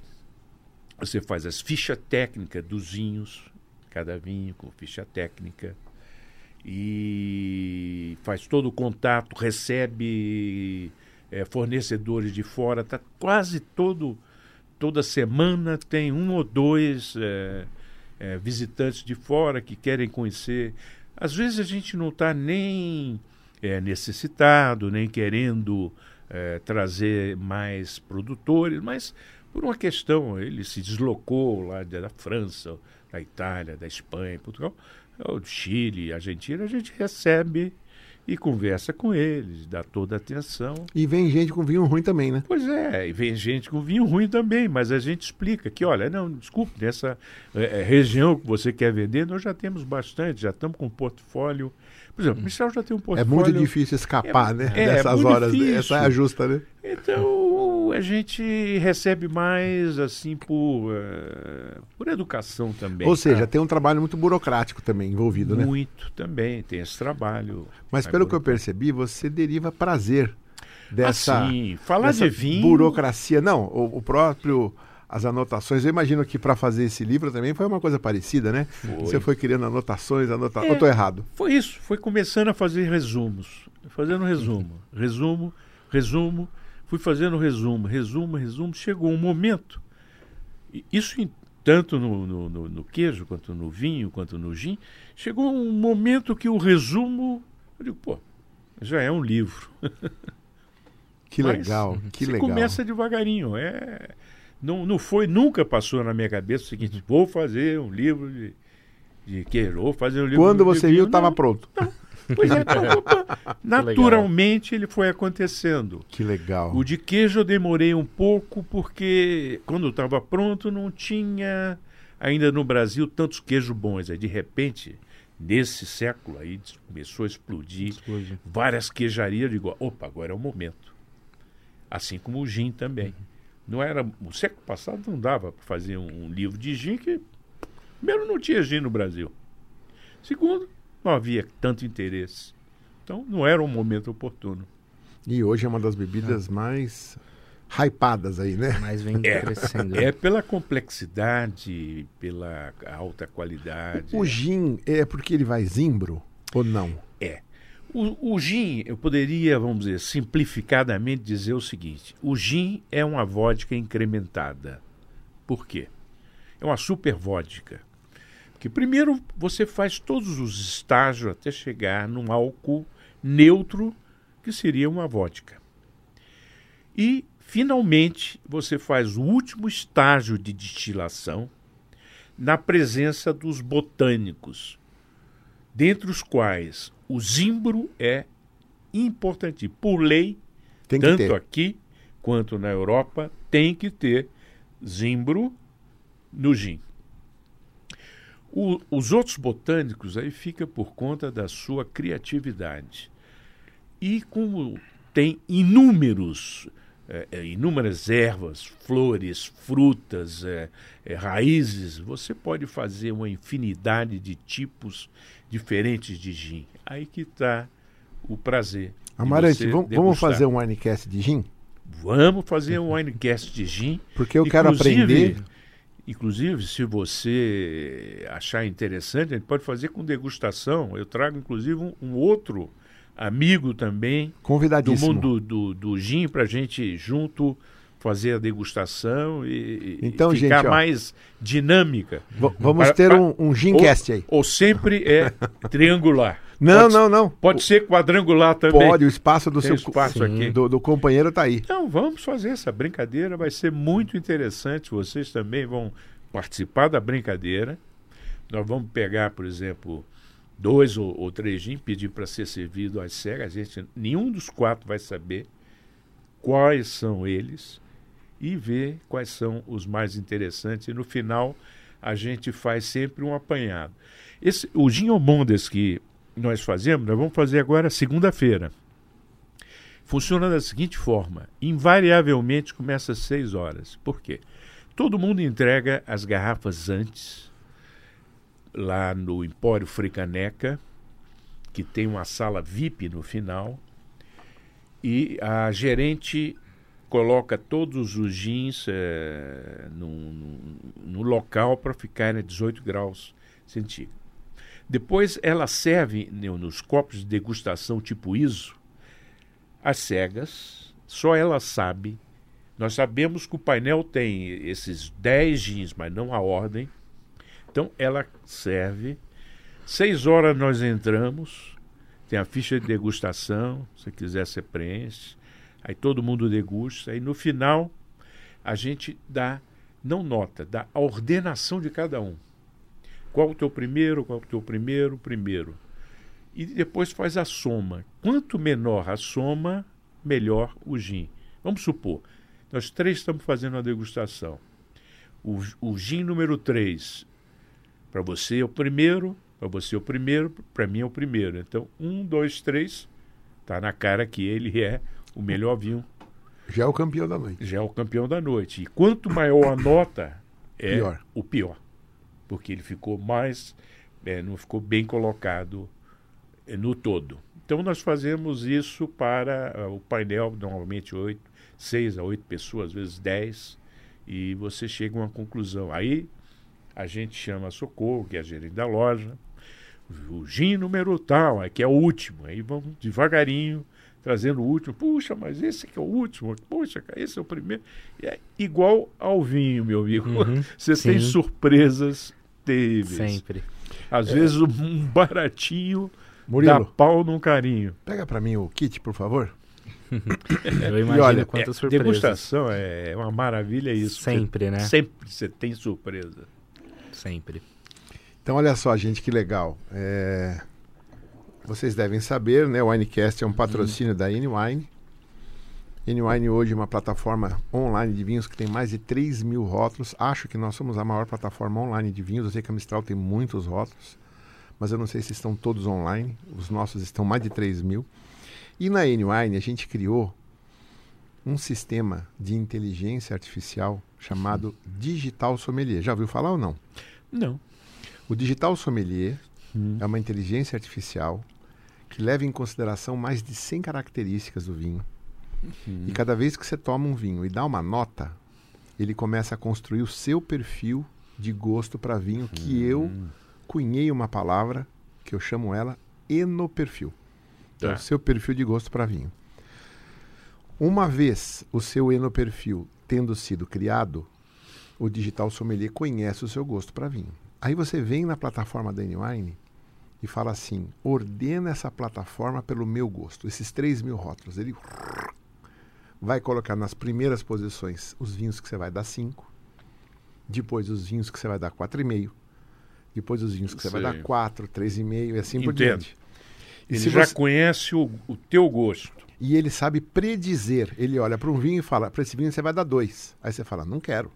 você faz as fichas técnicas dos vinhos, cada vinho com ficha técnica e faz todo o contato, recebe eh, fornecedores de fora, tá quase todo toda semana tem um ou dois eh, eh, visitantes de fora que querem conhecer. Às vezes a gente não está nem eh, necessitado, nem querendo eh, trazer mais produtores, mas por uma questão, ele se deslocou lá da França, da Itália, da Espanha, Portugal, ou do Chile, Argentina, a gente recebe e conversa com eles, dá toda a atenção. E vem gente com vinho ruim também, né? Pois é, e vem gente com vinho ruim também, mas a gente explica que, olha, não, desculpe, nessa é, região que você quer vender, nós já temos bastante, já estamos com um portfólio. Por exemplo, o Michel já tem um portfólio. É muito difícil escapar, É- né? é, Dessas horas. difícil. Essa é a justa, né? Então, a gente recebe mais, assim, por, eh, por educação também. Ou seja, tá? tem um trabalho muito burocrático também envolvido, né? Muito também, tem esse trabalho. Mas pelo que eu percebi, você deriva prazer dessa, Assim, falar dessa de vinho. burocracia. Não, o, o próprio as anotações. Eu imagino que para fazer esse livro também foi uma coisa parecida, né? Você foi criando anotações, anotações. É. Eu tô errado. Foi isso, foi começando a fazer resumos. Fazendo resumo, resumo, resumo. Fui fazendo resumo, resumo, resumo. Chegou um momento, isso em- tanto no, no, no- no queijo, quanto no vinho, quanto no gin, chegou um momento que o resumo, eu digo, pô, já é um livro. Que Mas legal, que você legal. começa devagarinho. É, não, não foi, nunca passou na minha cabeça o seguinte, vou fazer um livro de, de queijo, vou fazer um livro Quando de você viu, estava Não, pronto. Pois é, então, opa, naturalmente ele foi acontecendo. Que legal. O de queijo eu demorei um pouco porque quando estava pronto não tinha ainda no Brasil tantos queijos bons. Aí de repente, nesse século aí começou a explodir várias queijarias. Eu digo, opa, agora é o momento. Assim como o gin também. Não era, o século passado não dava para fazer um, um livro de gin que primeiro não tinha gin no Brasil. Segundo, não havia tanto interesse. Então não era um momento oportuno. E hoje é uma das bebidas mais hypadas aí, né? Mas vem crescendo. É pela complexidade, pela alta qualidade. O gin é porque ele vai zimbro ou não? É. O, o gin, eu poderia, vamos dizer, simplificadamente dizer o seguinte: o gin é uma vodka incrementada. Por quê? É uma super vodka. Porque primeiro você faz todos os estágios até chegar num álcool neutro, que seria uma vodka. E, finalmente, você faz o último estágio de destilação na presença dos botânicos, dentre os quais o zimbro é importante. Por lei, que tanto ter. aqui quanto na Europa, tem que ter zimbro no gin. O- os outros botânicos aí fica por conta da sua criatividade. E como tem inúmeros, eh, eh, inúmeras ervas, flores, frutas, eh, eh, raízes, você pode fazer uma infinidade de tipos diferentes de gin. Aí que está o prazer. Amarante, vamos, vamos fazer um winecast de gin? Vamos fazer um winecast de gin. Porque eu quero aprender. Inclusive, se você achar interessante, a gente pode fazer com degustação. Eu trago, inclusive, um, um outro amigo também do Convidadíssimo. mundo do, do gin para a gente junto fazer a degustação e, e Então, ficar gente, ó. mais dinâmica. Vamos Para- ter para- um, um gincast aí. Ou sempre é triangular. Não, pode, não, não. Pode ser quadrangular também. Pode, o espaço do Tem seu espaço Sim, aqui. Do, do companheiro está aí. Então, vamos fazer essa brincadeira, vai ser muito interessante. Vocês também vão participar da brincadeira. Nós vamos pegar, por exemplo, dois ou, ou três gin, pedir para ser servido às cegas. A gente, nenhum dos quatro vai saber quais são eles e ver quais são os mais interessantes. E no final, a gente faz sempre um apanhado. Esse, o gin Omondes que nós fazemos, nós vamos fazer agora segunda-feira funciona da seguinte forma: invariavelmente começa às 6 horas. Por quê? Todo mundo entrega as garrafas antes, lá no Empório Fricaneca, que tem uma sala VIP no final, e a gerente coloca todos os jeans eh, no, no, no local para ficar a 18 graus centígrados. Depois ela serve no- nos copos de degustação tipo ISO, às cegas, só ela sabe. Nós sabemos que o painel tem esses 10 jeans, mas não a ordem. Então ela serve. Seis horas nós entramos, tem a ficha de degustação, se quiser você preenche. Aí todo mundo degusta. Aí no final a gente dá, não nota, dá a ordenação de cada um. Qual o teu primeiro, qual o teu primeiro, primeiro. e depois faz a soma. Quanto menor a soma, melhor o gin. Vamos supor, nós três estamos fazendo uma degustação. O, o gin número 3, para você é o primeiro, para você é o primeiro, para mim é o primeiro. Então, um, dois, três, está na cara que ele é o melhor vinho. Já é o campeão da noite. Já é o campeão da noite. E quanto maior a nota, é Pior. o pior. Porque ele ficou mais, é, não ficou bem colocado é, no todo. Então nós fazemos isso para ah, o painel, normalmente oito, seis a oito pessoas, às vezes dez, e você chega a uma conclusão. Aí a gente chama Socorro, que é a gerente da loja, o gin número tal, é que é o último. Aí vamos devagarinho trazendo o último. Puxa, mas esse que é o último. Puxa, cara, esse é o primeiro. E é igual ao vinho, meu amigo. Uhum, Você tem sim. surpresas terríveis. Sempre. Às vezes um baratinho dá Murilo, pau num carinho. pega para mim o kit, por favor. Eu imagino olha, quantas É, surpresas. degustação é uma maravilha isso. Sempre, né? Sempre você tem surpresa. Sempre. Então, olha só, gente, que legal. É, Vocês devem saber, né? O Winecast é um patrocínio da N-Wine. N-Wine hoje é uma plataforma online de vinhos que tem mais de 3 mil rótulos. Acho que nós somos a maior plataforma online de vinhos. Eu sei que a Mistral tem muitos rótulos, mas eu não sei se estão todos online. Os nossos estão mais de 3 mil. E na N-Wine a gente criou um sistema de inteligência artificial chamado Digital Sommelier. Já ouviu falar ou não? Não. O Digital Sommelier é uma inteligência artificial que leva em consideração mais de 100 características do vinho. E cada vez que você toma um vinho e dá uma nota, ele começa a construir o seu perfil de gosto para vinho, que eu cunhei uma palavra que eu chamo ela enoperfil. Então, o seu perfil de gosto para vinho. Uma vez o seu enoperfil tendo sido criado, o Digital Sommelier conhece o seu gosto para vinho. Aí você vem na plataforma da N-Wine e fala assim: ordena essa plataforma pelo meu gosto, esses 3 mil rótulos. Ele vai colocar nas primeiras posições os vinhos que você vai dar 5, depois os vinhos que você vai dar 4,5, depois os vinhos que você vai Sei. dar 4, 3,5 e assim por Entendo. diante. E, Ele se já você- conhece o, o teu gosto. e ele sabe predizer. Ele olha para um vinho e fala: para esse vinho você vai dar 2. Aí você fala: não quero.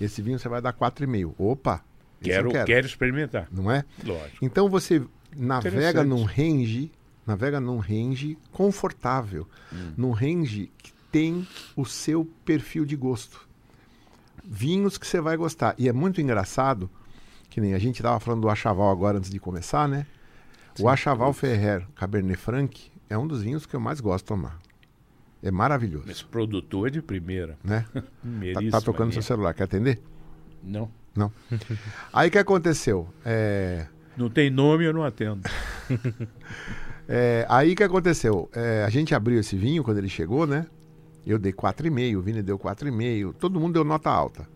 Esse vinho você vai dar 4,5. Opa! Eu Quero, quero experimentar. Não é? Lógico. Então você navega num range, navega num range confortável, Hum. num range que tem o seu perfil de gosto. Vinhos que você vai gostar. E é muito engraçado, que nem a gente estava falando do Achaval agora antes de começar, né? o Achaval Ferrer Cabernet Franc é um dos vinhos que eu mais gosto de tomar. É maravilhoso, Esse produtor é de primeira. né? Tá, tá tocando seu celular, quer atender? Não. Não. Aí o que aconteceu? É, Não tem nome, eu não atendo. É, aí que aconteceu? É, a gente abriu esse vinho quando ele chegou, né? Eu dei 4,5, o Vini deu 4,5, todo mundo deu nota alta.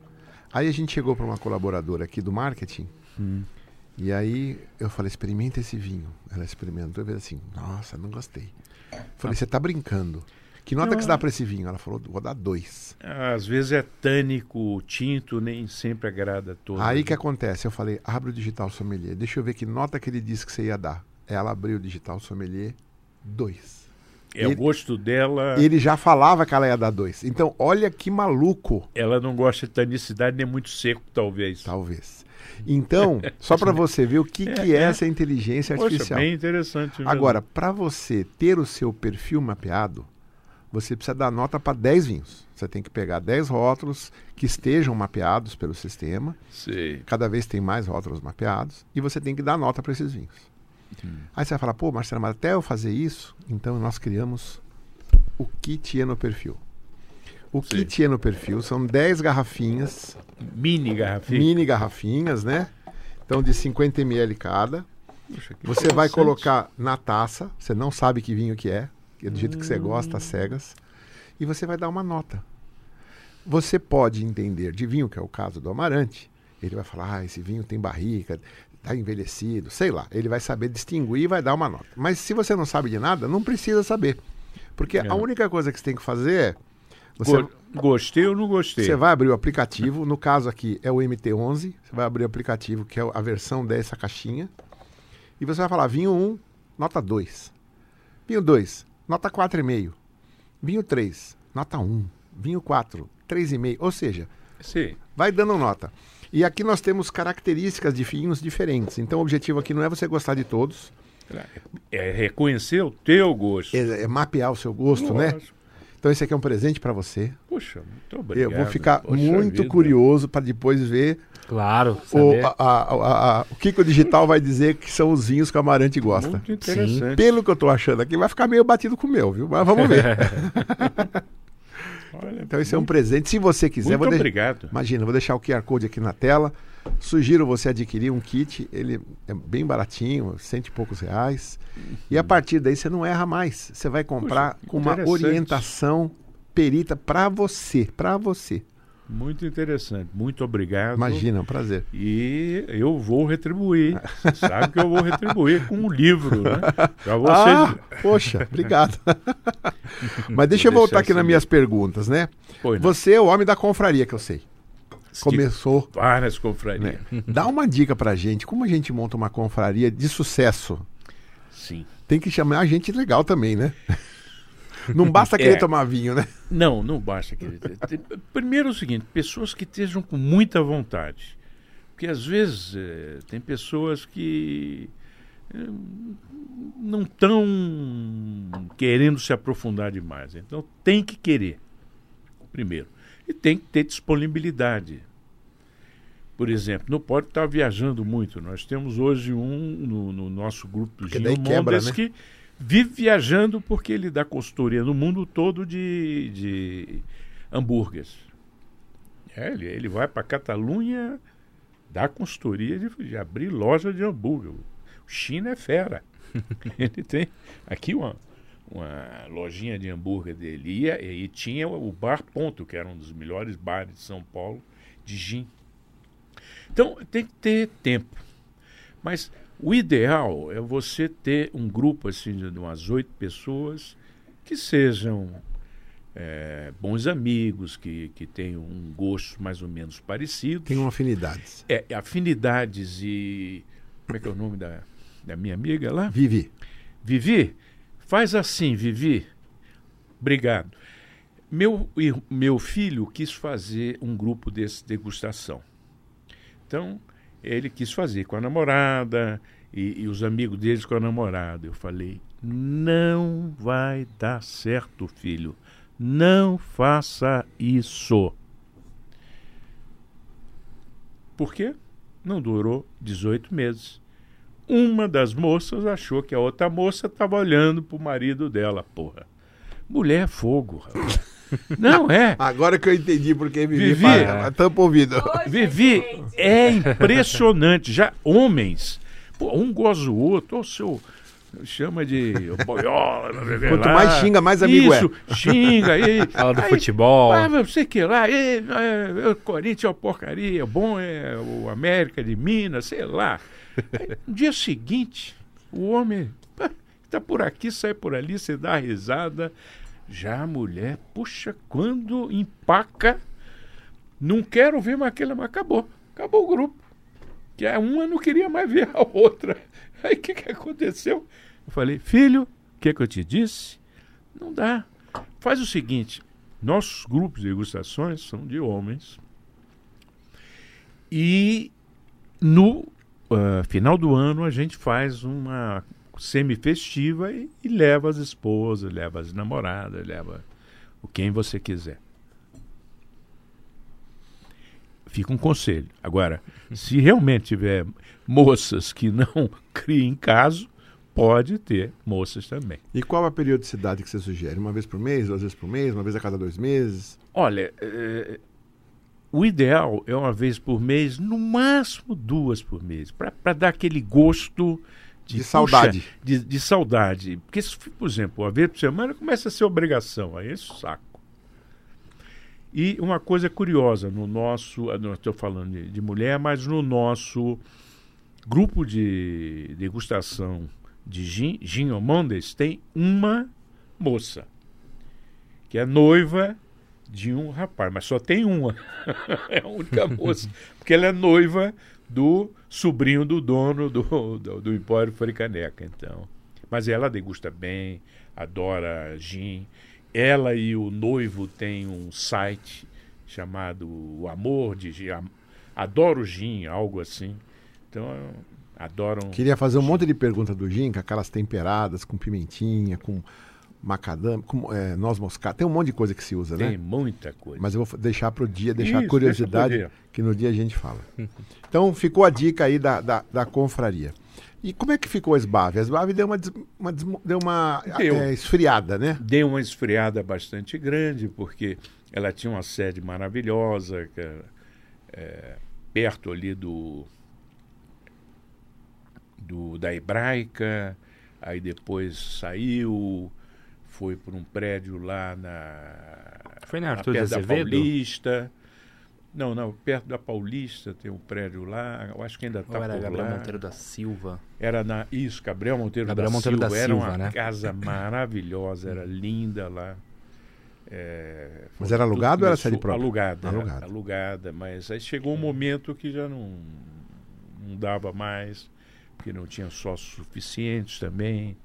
Aí a gente chegou para uma colaboradora aqui do marketing. E aí eu falei, experimenta esse vinho. Ela experimentou e fez assim, nossa, não gostei. Falei, você tá brincando. Que nota Não, que você dá para esse vinho? Ela falou, vou dar dois. Às vezes é tânico, tinto, nem sempre agrada a todos. Aí que acontece? Eu falei, abre o digital sommelier. Deixa eu ver que nota que ele disse que você ia dar. Ela abriu o digital sommelier, dois. É o ele- gosto dela. Ele já falava que ela ia dar dois. Então, olha que maluco, Ela não gosta de tanicidade nem muito seco, talvez. talvez. Então, só para você ver o que, que é essa inteligência Poxa, artificial. bem interessante. mesmo. Agora, para você ter o seu perfil mapeado, você precisa dar nota para 10 vinhos. Você tem que pegar 10 rótulos que estejam mapeados pelo sistema. Sei. Cada vez tem mais rótulos mapeados. E você tem que dar nota para esses vinhos. Aí você vai falar, pô, Marcelo, mas até eu fazer isso, então nós criamos o kit no perfil. O Sim. kit no perfil são 10 garrafinhas, Mini garrafinha. mini garrafinhas, né? Então de 50 ml cada. Poxa, Você vai colocar na taça, você não sabe que vinho que é, que é do jeito que você gosta, às cegas, e você vai dar uma nota. Você pode entender de vinho, que é o caso do Amarante, ele vai falar, ah, esse vinho tem barrica, está envelhecido, sei lá. Ele vai saber distinguir e vai dar uma nota. Mas se você não sabe de nada, não precisa saber. Porque É. a única coisa que você tem que fazer é. Você, Go- Gostei ou não gostei? você vai abrir o aplicativo, no caso aqui é o MT11, você vai abrir o aplicativo, que é a versão dessa caixinha, e você vai falar vinho 1, nota 2. Vinho 2, nota 4,5. Vinho 3, nota 1. Vinho 4, 3,5. Ou seja, Sim. vai dando nota. E aqui nós temos características de vinhos diferentes. Então o objetivo aqui não é você gostar de todos, É reconhecer o teu gosto. é, é mapear o seu gosto, né? Então esse aqui é um presente para você. Puxa, muito obrigado. Eu vou ficar Poxa muito vida. curioso para depois ver Claro, o, a- a- a- a- o que, que o digital vai dizer que são os vinhos que o Amarante gosta. Muito interessante. Pelo que eu tô achando aqui, vai ficar meio batido com o meu, viu? Mas vamos ver. Olha, Então esse é um presente. Se você quiser, muito de- obrigado. Imagina, vou deixar o QR Code aqui na tela. Sugiro você adquirir um kit, ele é bem baratinho, cento e poucos reais. E a partir daí você não erra mais. Você vai comprar Puxa, com uma orientação perita para você, para você. Muito interessante. Muito obrigado. Imagina, é um prazer. E eu vou retribuir. Você sabe que eu vou retribuir com um livro, né? Pra vocês. Ah, poxa, obrigado. Mas deixa eu voltar aqui nas minhas perguntas, né? Pois não. Você é o homem da confraria que eu sei. Começou. Várias confrarias. Né? Dá uma dica pra gente, como a gente monta uma confraria de sucesso? Sim. Tem que chamar gente legal também, né? Não basta querer É. tomar vinho, né? Não, não basta. Querer. Primeiro é o seguinte, pessoas que estejam com muita vontade. Porque às vezes eh, tem pessoas que eh, não estão querendo se aprofundar demais. Então tem que querer, primeiro. E tem que ter disponibilidade. Por exemplo, não pode estar viajando muito. Nós temos hoje um no, no nosso grupo do Gino Mondes né? que vive viajando porque ele dá consultoria no mundo todo de, de hambúrgueres. É, ele, ele vai para Catalunha dar consultoria de, de abrir loja de hambúrguer. O China é fera. ele tem aqui uma, uma lojinha de hambúrguer dele. E, e tinha o Bar Ponto, que era um dos melhores bares de São Paulo, de gin. Então tem que ter tempo. Mas o ideal é você ter um grupo assim de umas oito pessoas que sejam eh, bons amigos, que, que tenham um gosto mais ou menos parecido. Tem uma afinidade. É, afinidades e. Como é que é o nome da, da minha amiga lá? Vivi. Vivi, faz assim, Vivi. Obrigado. Meu, meu filho quis fazer um grupo desse degustação. Então, ele quis fazer com a namorada e, e os amigos deles com a namorada. Eu falei: não vai dar certo, filho. Não faça isso. Por quê? Não durou 18 meses. Uma das moças achou que a outra moça estava olhando pro marido dela, porra. Mulher é fogo, rapaz. Não é. Agora que eu entendi porque Vivi, Vivi. fala, tampa o ouvido. Vivi, é impressionante. Já homens, pô, um goza o outro, o seu chama de boiola. Quanto blá. mais xinga, mais amigo é. Isso, xinga aí. Fala do aí, futebol. Ah, mas você que lá, é, é, o Corinthians é uma porcaria, bom é o América de Minas, sei lá. Aí, no dia seguinte, o homem pá, tá por aqui, sai por ali, você dá risada. Já a mulher, puxa, quando empaca, não quero ver mais aquele, mas acabou. Acabou o grupo. Que a uma não queria mais ver a outra. Aí o que, que aconteceu? Eu falei, filho, o que, que eu te disse? Não dá. Faz o seguinte: nossos grupos de degustações são de homens. E no ah, final do ano a gente faz uma semi-festiva e, e leva as esposas, leva as namoradas, leva o quem você quiser. Fica um conselho. Agora, se realmente tiver moças que não criem caso, pode ter moças também. E qual a periodicidade que você sugere? Uma vez por mês, duas vezes por mês, uma vez a cada dois meses? Olha, eh, o ideal é uma vez por mês, no máximo duas por mês, para dar aquele gosto de, De saudade. puxa, de, de saudade. Porque, se, por exemplo, uma vez por semana começa a ser obrigação, aí é saco. E uma coisa curiosa, no nosso, ah, estou falando de, de mulher, mas no nosso grupo de degustação de gin, gin Mondes, tem uma moça que é noiva de um rapaz, mas só tem uma. é a única moça. Porque ela é noiva do sobrinho do dono do, do, do Empório. Então. Mas ela degusta bem, adora gin. Ela e o noivo têm um site chamado O Amor de Gin, Adoro Gin, algo assim. Então, adoram. Queria fazer um monte de pergunta do gin, com aquelas temperadas, com pimentinha, com macadâmia, é, noz moscada. Tem um monte de coisa que se usa, Tem né? muita coisa. Mas eu vou deixar para o dia, deixar Isso, a curiosidade, deixa que no dia a gente fala. Então ficou a dica aí da, da, da confraria. E como é que ficou a SBAV? A SBAV deu uma, des- uma, deu uma Deu. é, esfriada, né? Deu uma esfriada bastante grande, porque ela tinha uma sede maravilhosa, que era, é, perto ali do, do da Hebraica, aí depois saiu, foi para um prédio lá na, Foi na na Arthur de perto da Azevedo? Paulista. Não, não, perto da Paulista tem um prédio lá, eu acho que ainda está Ou era por Gabriel lá. Monteiro da Silva? Era na. Isso, Gabriel Monteiro Gabriel da Monteiro Silva. da era Silva, uma né? casa maravilhosa, era linda lá. É, Mas era alugado ou era sede própria? Alugada, era Alugada. alugada. Mas aí chegou um momento que já não, não dava mais, porque não tinha sócios suficientes também.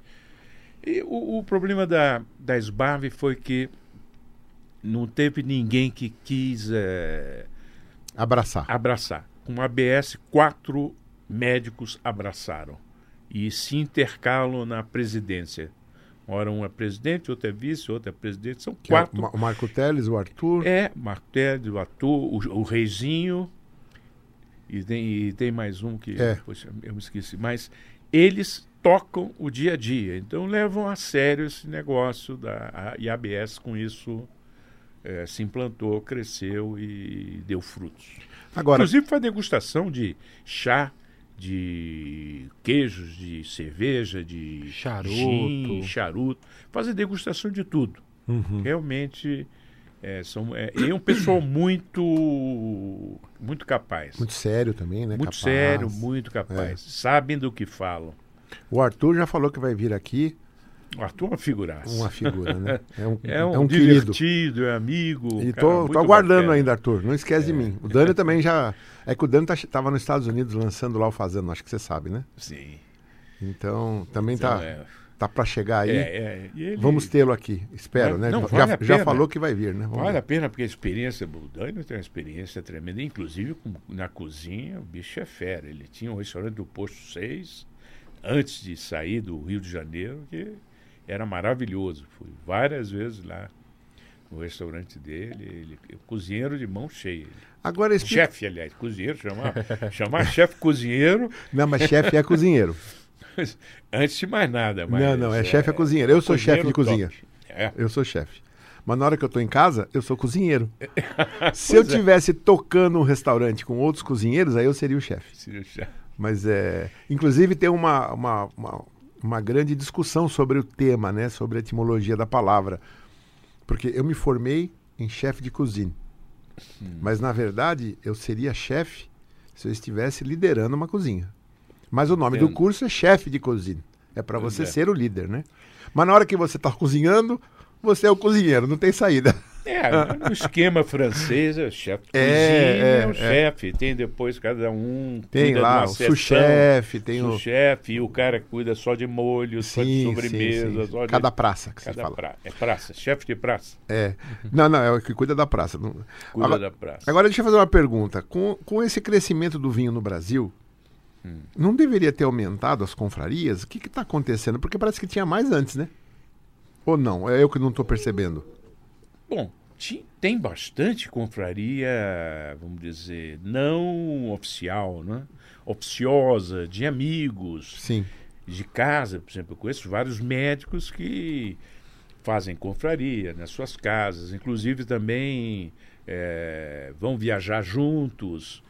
E o, o problema da, da SBAV foi que não teve ninguém que quis eh, Abraçar. abraçar. Com a ABS, quatro médicos abraçaram e se intercalam na presidência. Ora, um é presidente, outro é vice, outro é presidente. São Que é o quatro. Ma- o Marco Teles, o Arthur. É, Martelli, o ator, o, o Reizinho. E tem, e tem mais um que. É. Poxa, eu me esqueci. Mas eles tocam o dia a dia. Então levam a sério esse negócio da a, e a ABS com isso eh, se implantou, cresceu e deu frutos. Agora, Inclusive faz degustação de chá, de queijos, de cerveja, de Charuto. gin, charuto. Fazem degustação de tudo. Uhum. Realmente é, são, é, é um pessoal muito muito capaz. muito sério também, né? Muito Capaz. sério, muito capaz. Sabem do que falam. O Arthur já falou que vai vir aqui O Arthur é uma figuraça. uma figura, né? É um, É um, é um querido. divertido, é amigo. E cara, tô, muito tô aguardando bacana. ainda, Arthur. Não esquece de mim. O Dani também já. É que o Dani tá, tava nos Estados Unidos lançando lá o Fazendo, acho que você sabe, né? Sim. Então, também Então, tá, é, tá para chegar aí. é, é, ele- Vamos tê-lo aqui. Espero, né? não, já, vale já pena. falou que vai vir, né? Vamos Vale ver. a pena porque a experiência, o Dani tem uma experiência tremenda, inclusive na cozinha, o bicho é fera. Ele tinha um restaurante do Posto 6, antes de sair do Rio de Janeiro, que era maravilhoso. Fui várias vezes lá no restaurante dele, ele, ele- cozinheiro de mão cheia. Agora explica. Chefe, aliás, cozinheiro, chamar, chamar chefe cozinheiro Não, mas chefe é cozinheiro. antes de mais nada. Mas não, não, é, chefe é cozinheiro. Eu sou chefe de cozinha. É. Eu sou chefe. Mas na hora que eu tô em casa, eu sou cozinheiro. Se eu é. tivesse tocando um restaurante com outros cozinheiros, aí eu seria o chefe. Seria o chefe. Mas é. Inclusive tem uma, uma, uma, uma grande discussão sobre o tema, né? Sobre a etimologia da palavra. Porque eu me formei em chefe de cozinha. Hum. Mas na verdade eu seria chefe se eu estivesse liderando uma cozinha. Mas o nome do Entendo. curso é chefe de cozinha. É para você é. ser o líder, né? Mas na hora que você está cozinhando, você é o cozinheiro, não tem saída. É, no esquema francês, é o chefe de É, cozinha, é, é, o é. chefe. Tem depois cada um. Tem lá o sous-chefe, tem o. sous-chefe, e o cara cuida só de molho, só de Sim, sobremesa, sim, só sim. de. Cada praça que você cada fala. pra... É praça, chefe de praça. É. Não, não, é o que cuida da praça. Cuida Agora- da praça. Agora deixa eu fazer uma pergunta. Com, com esse crescimento do vinho no Brasil, Hum. não deveria ter aumentado as confrarias? O que está acontecendo? Porque parece que tinha mais antes, né? Ou não? É eu que não estou percebendo. Bom, tem bastante confraria, vamos dizer, não oficial, né? Oficiosa, de amigos. Sim. de casa, por exemplo, eu conheço vários médicos que fazem confraria nas suas casas, inclusive também eh, vão viajar juntos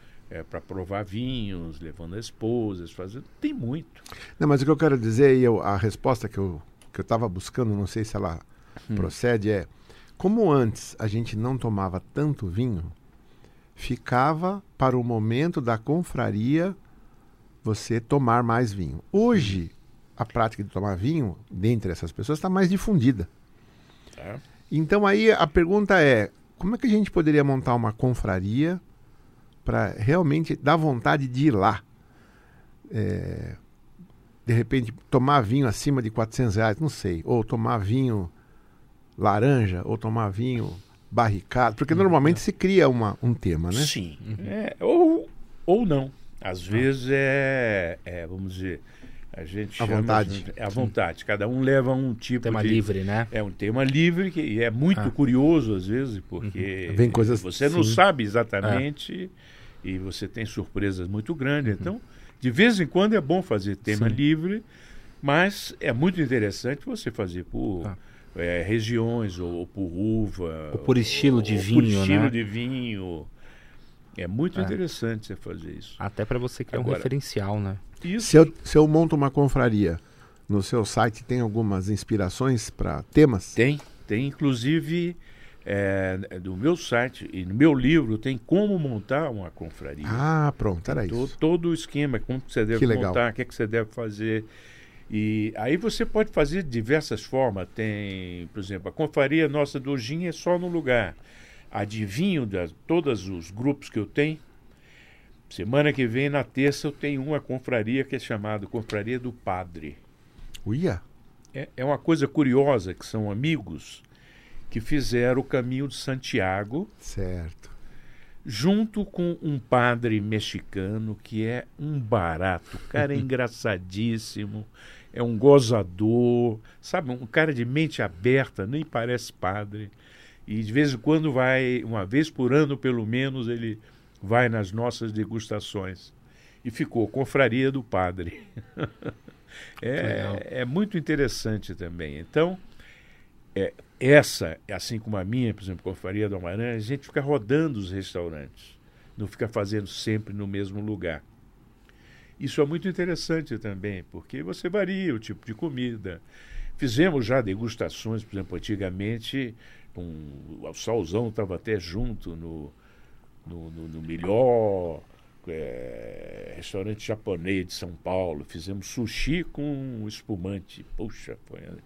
para provar vinhos, levando as esposas, fazendo. Tem muito. Não, mas o que eu quero dizer, e eu, a resposta que eu que eu estava buscando, não sei se ela Hum. procede, é como antes a gente não tomava tanto vinho, ficava para o momento da confraria você tomar mais vinho. Hoje, a prática de tomar vinho, dentre essas pessoas, está mais difundida. Tá? Então aí a pergunta é, como é que a gente poderia montar uma confraria para realmente dar vontade de ir lá? É, de repente, tomar vinho acima de 400 reais, não sei. Ou tomar vinho laranja, ou tomar vinho barricado. Porque normalmente se cria uma, um tema, né? Sim. É, ou, ou não. Às vezes é, é, vamos dizer, a gente À chama vontade. é à vontade. Cada um leva um tipo Tema de livre, né? É um tema livre que e é muito Ah. curioso às vezes, porque Uhum. Vem coisas- você não sim. sabe exatamente e você tem surpresas muito grandes. Então, de vez em quando é bom fazer tema Sim. livre, mas é muito interessante você fazer por Ah. Eh, regiões ou, ou por uva. Ou por estilo de ou vinho, Por estilo né? de vinho. É muito É. interessante você fazer isso. Até para você criar um Agora- referencial, né? Isso Se eu, se eu monto uma confraria, no seu site tem algumas inspirações para temas? Tem, tem inclusive é, do meu site e no meu livro tem como montar uma confraria. Ah, pronto, era To- isso. Todo o esquema, como você deve Que legal. montar, o que, é que você deve fazer. E aí você pode fazer de diversas formas. Tem, por exemplo, a confraria nossa do gin é só no lugar. Adivinho de todos os grupos que eu tenho. Semana que vem, na terça, eu tenho uma confraria que é chamada Confraria do Padre. Uia, É, é uma coisa curiosa que são amigos que fizeram o caminho de Santiago certo. junto com um padre mexicano que é um barato. O cara é engraçadíssimo, é um gozador, sabe? Um cara de mente aberta, nem parece padre. E de vez em quando vai, uma vez por ano pelo menos, ele vai nas nossas degustações. E ficou Confraria do Padre. é, é muito interessante também. Então, é, essa, assim como a minha, por exemplo, Confraria do Amarante, a gente fica rodando os restaurantes, não fica fazendo sempre no mesmo lugar. Isso é muito interessante também, porque você varia o tipo de comida. Fizemos já degustações, por exemplo, antigamente, o Salzão estava até junto no, no, no, no melhor é, restaurante japonês de São Paulo. Fizemos sushi com espumante. Puxa, foi uma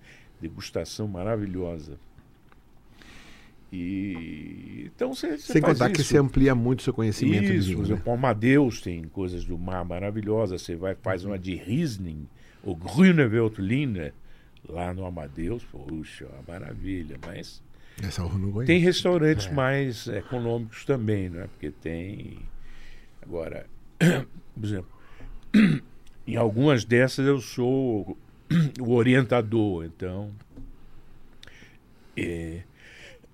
degustação maravilhosa. E então você Sem faz contar que isso. você amplia muito o seu conhecimento Isso, vinho. por né? exemplo, o Amadeus tem coisas do mar maravilhosas. Você vai faz uma de Riesling, o Grüne Veltliner, lá no Amadeus. Puxa, uma maravilha. Mas Essa eu não conheço. tem restaurantes mais econômicos também, né? Porque tem. Agora, por exemplo, em algumas dessas eu sou o orientador, então. é,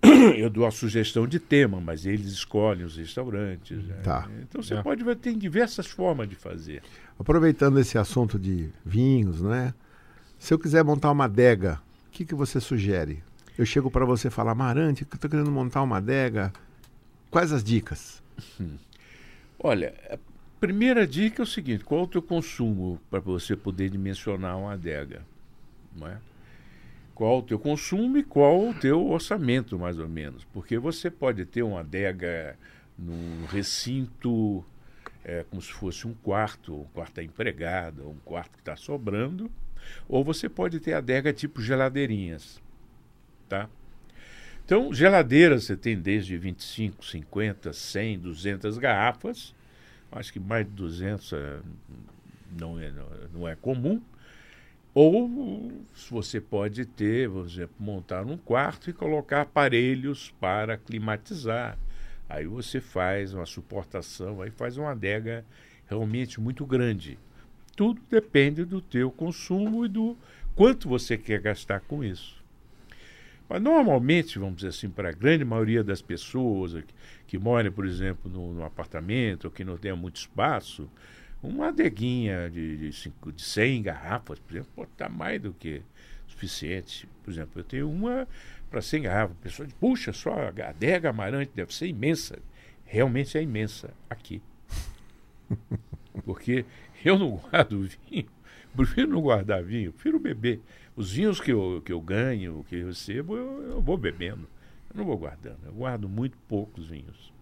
eu dou a sugestão de tema, mas eles escolhem os restaurantes. né? Tá. Então você É. pode ver, tem diversas formas de fazer. Aproveitando esse assunto de vinhos, né? Se eu quiser montar uma adega, o que, que você sugere? Eu chego para você e falar, Marante, estou querendo montar uma adega. Quais as dicas? Olha, a primeira dica é o seguinte: qual é o teu consumo para você poder dimensionar uma adega? Não é? Qual o teu consumo e qual o teu orçamento, mais ou menos? Porque você pode ter uma adega num recinto é, como se fosse um quarto, um quarto da empregada, um quarto que está sobrando, ou você pode ter adega tipo geladeirinhas, tá? Então, geladeiras você tem desde 25, 50, 100, 200 garrafas. Acho que mais de 200 é, não, é, não é comum. Ou você pode ter, por exemplo, montar um quarto e colocar aparelhos para climatizar. Aí você faz uma suportação, aí faz uma adega realmente muito grande. Tudo depende do teu consumo e do quanto você quer gastar com isso. Mas normalmente, vamos dizer assim, para a grande maioria das pessoas que, que moram, por exemplo, no apartamento ou que não tenha muito espaço, uma adeguinha de, de, cinco, de 100 garrafas, por exemplo, pode estar mais do que suficiente. Por exemplo, eu tenho uma para 100 garrafas. A pessoa diz, puxa, só a adega Amarante deve ser imensa. Realmente é imensa aqui. Porque eu não guardo vinho, prefiro não guardar vinho, prefiro beber. Os vinhos que eu, que eu ganho, que eu recebo, eu, eu vou bebendo. Eu não vou guardando. Eu guardo muito poucos vinhos.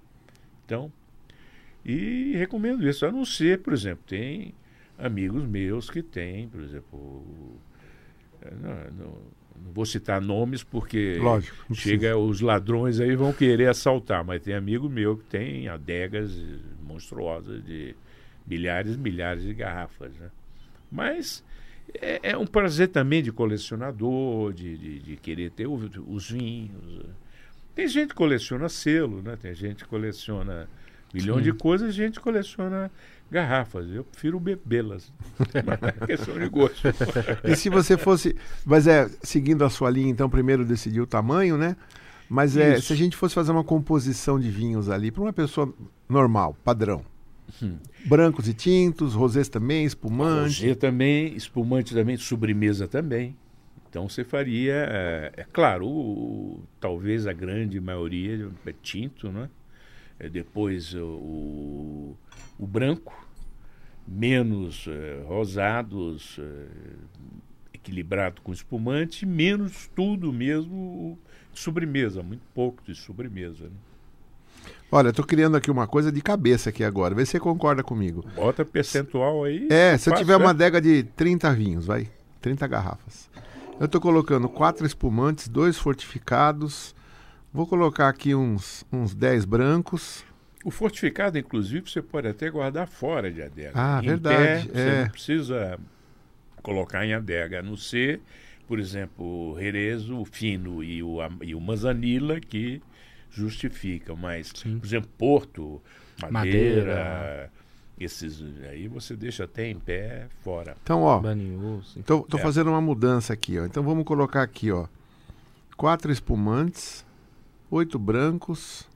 Então, e recomendo isso. A não ser, por exemplo, tem amigos meus que têm, por exemplo. Não, não, não vou citar nomes porque Lógico, chega os ladrões aí vão querer assaltar, mas tem amigo meu que tem adegas monstruosas de milhares e milhares de garrafas. Né? Mas É, é, um prazer também de colecionador, de, de, de querer ter os, os vinhos. Tem gente que coleciona selo, né? Tem gente que coleciona milhões de coisas, gente coleciona garrafas. Eu prefiro bebê-las. é questão de gosto. e se você fosse. Mas é, seguindo a sua linha, então, primeiro decidir o tamanho, né? Mas é, se a gente fosse fazer uma composição de vinhos ali para uma pessoa normal, padrão. Hum. Brancos e tintos, rosés também, espumante. Rosé também, espumante também, sobremesa também. Então você faria, é, é claro, o, talvez a grande maioria é tinto, né? É depois o, o branco, menos é, rosados, é, equilibrado com espumante, menos tudo mesmo sobremesa, muito pouco de sobremesa. Né? Olha, estou criando aqui uma coisa de cabeça aqui agora. Vê se você concorda comigo. Bota percentual aí. É, se eu tiver uma adega de 30 vinhos, vai. 30 garrafas. Eu estou colocando quatro espumantes, dois fortificados. Vou colocar aqui uns, uns 10 brancos. O fortificado, inclusive, você pode até guardar fora de adega. Ah, em verdade. Pé, é. Você não precisa colocar em adega, a não ser, por exemplo, o Rerezo, o Fino e o, e o Manzanilla, que justificam, mas, Sim. por exemplo, Porto, Madeira, Madeira, esses aí você deixa até em pé fora. Então, ó, estou é. fazendo uma mudança aqui, ó. Então vamos colocar aqui, ó, quatro espumantes, oito brancos.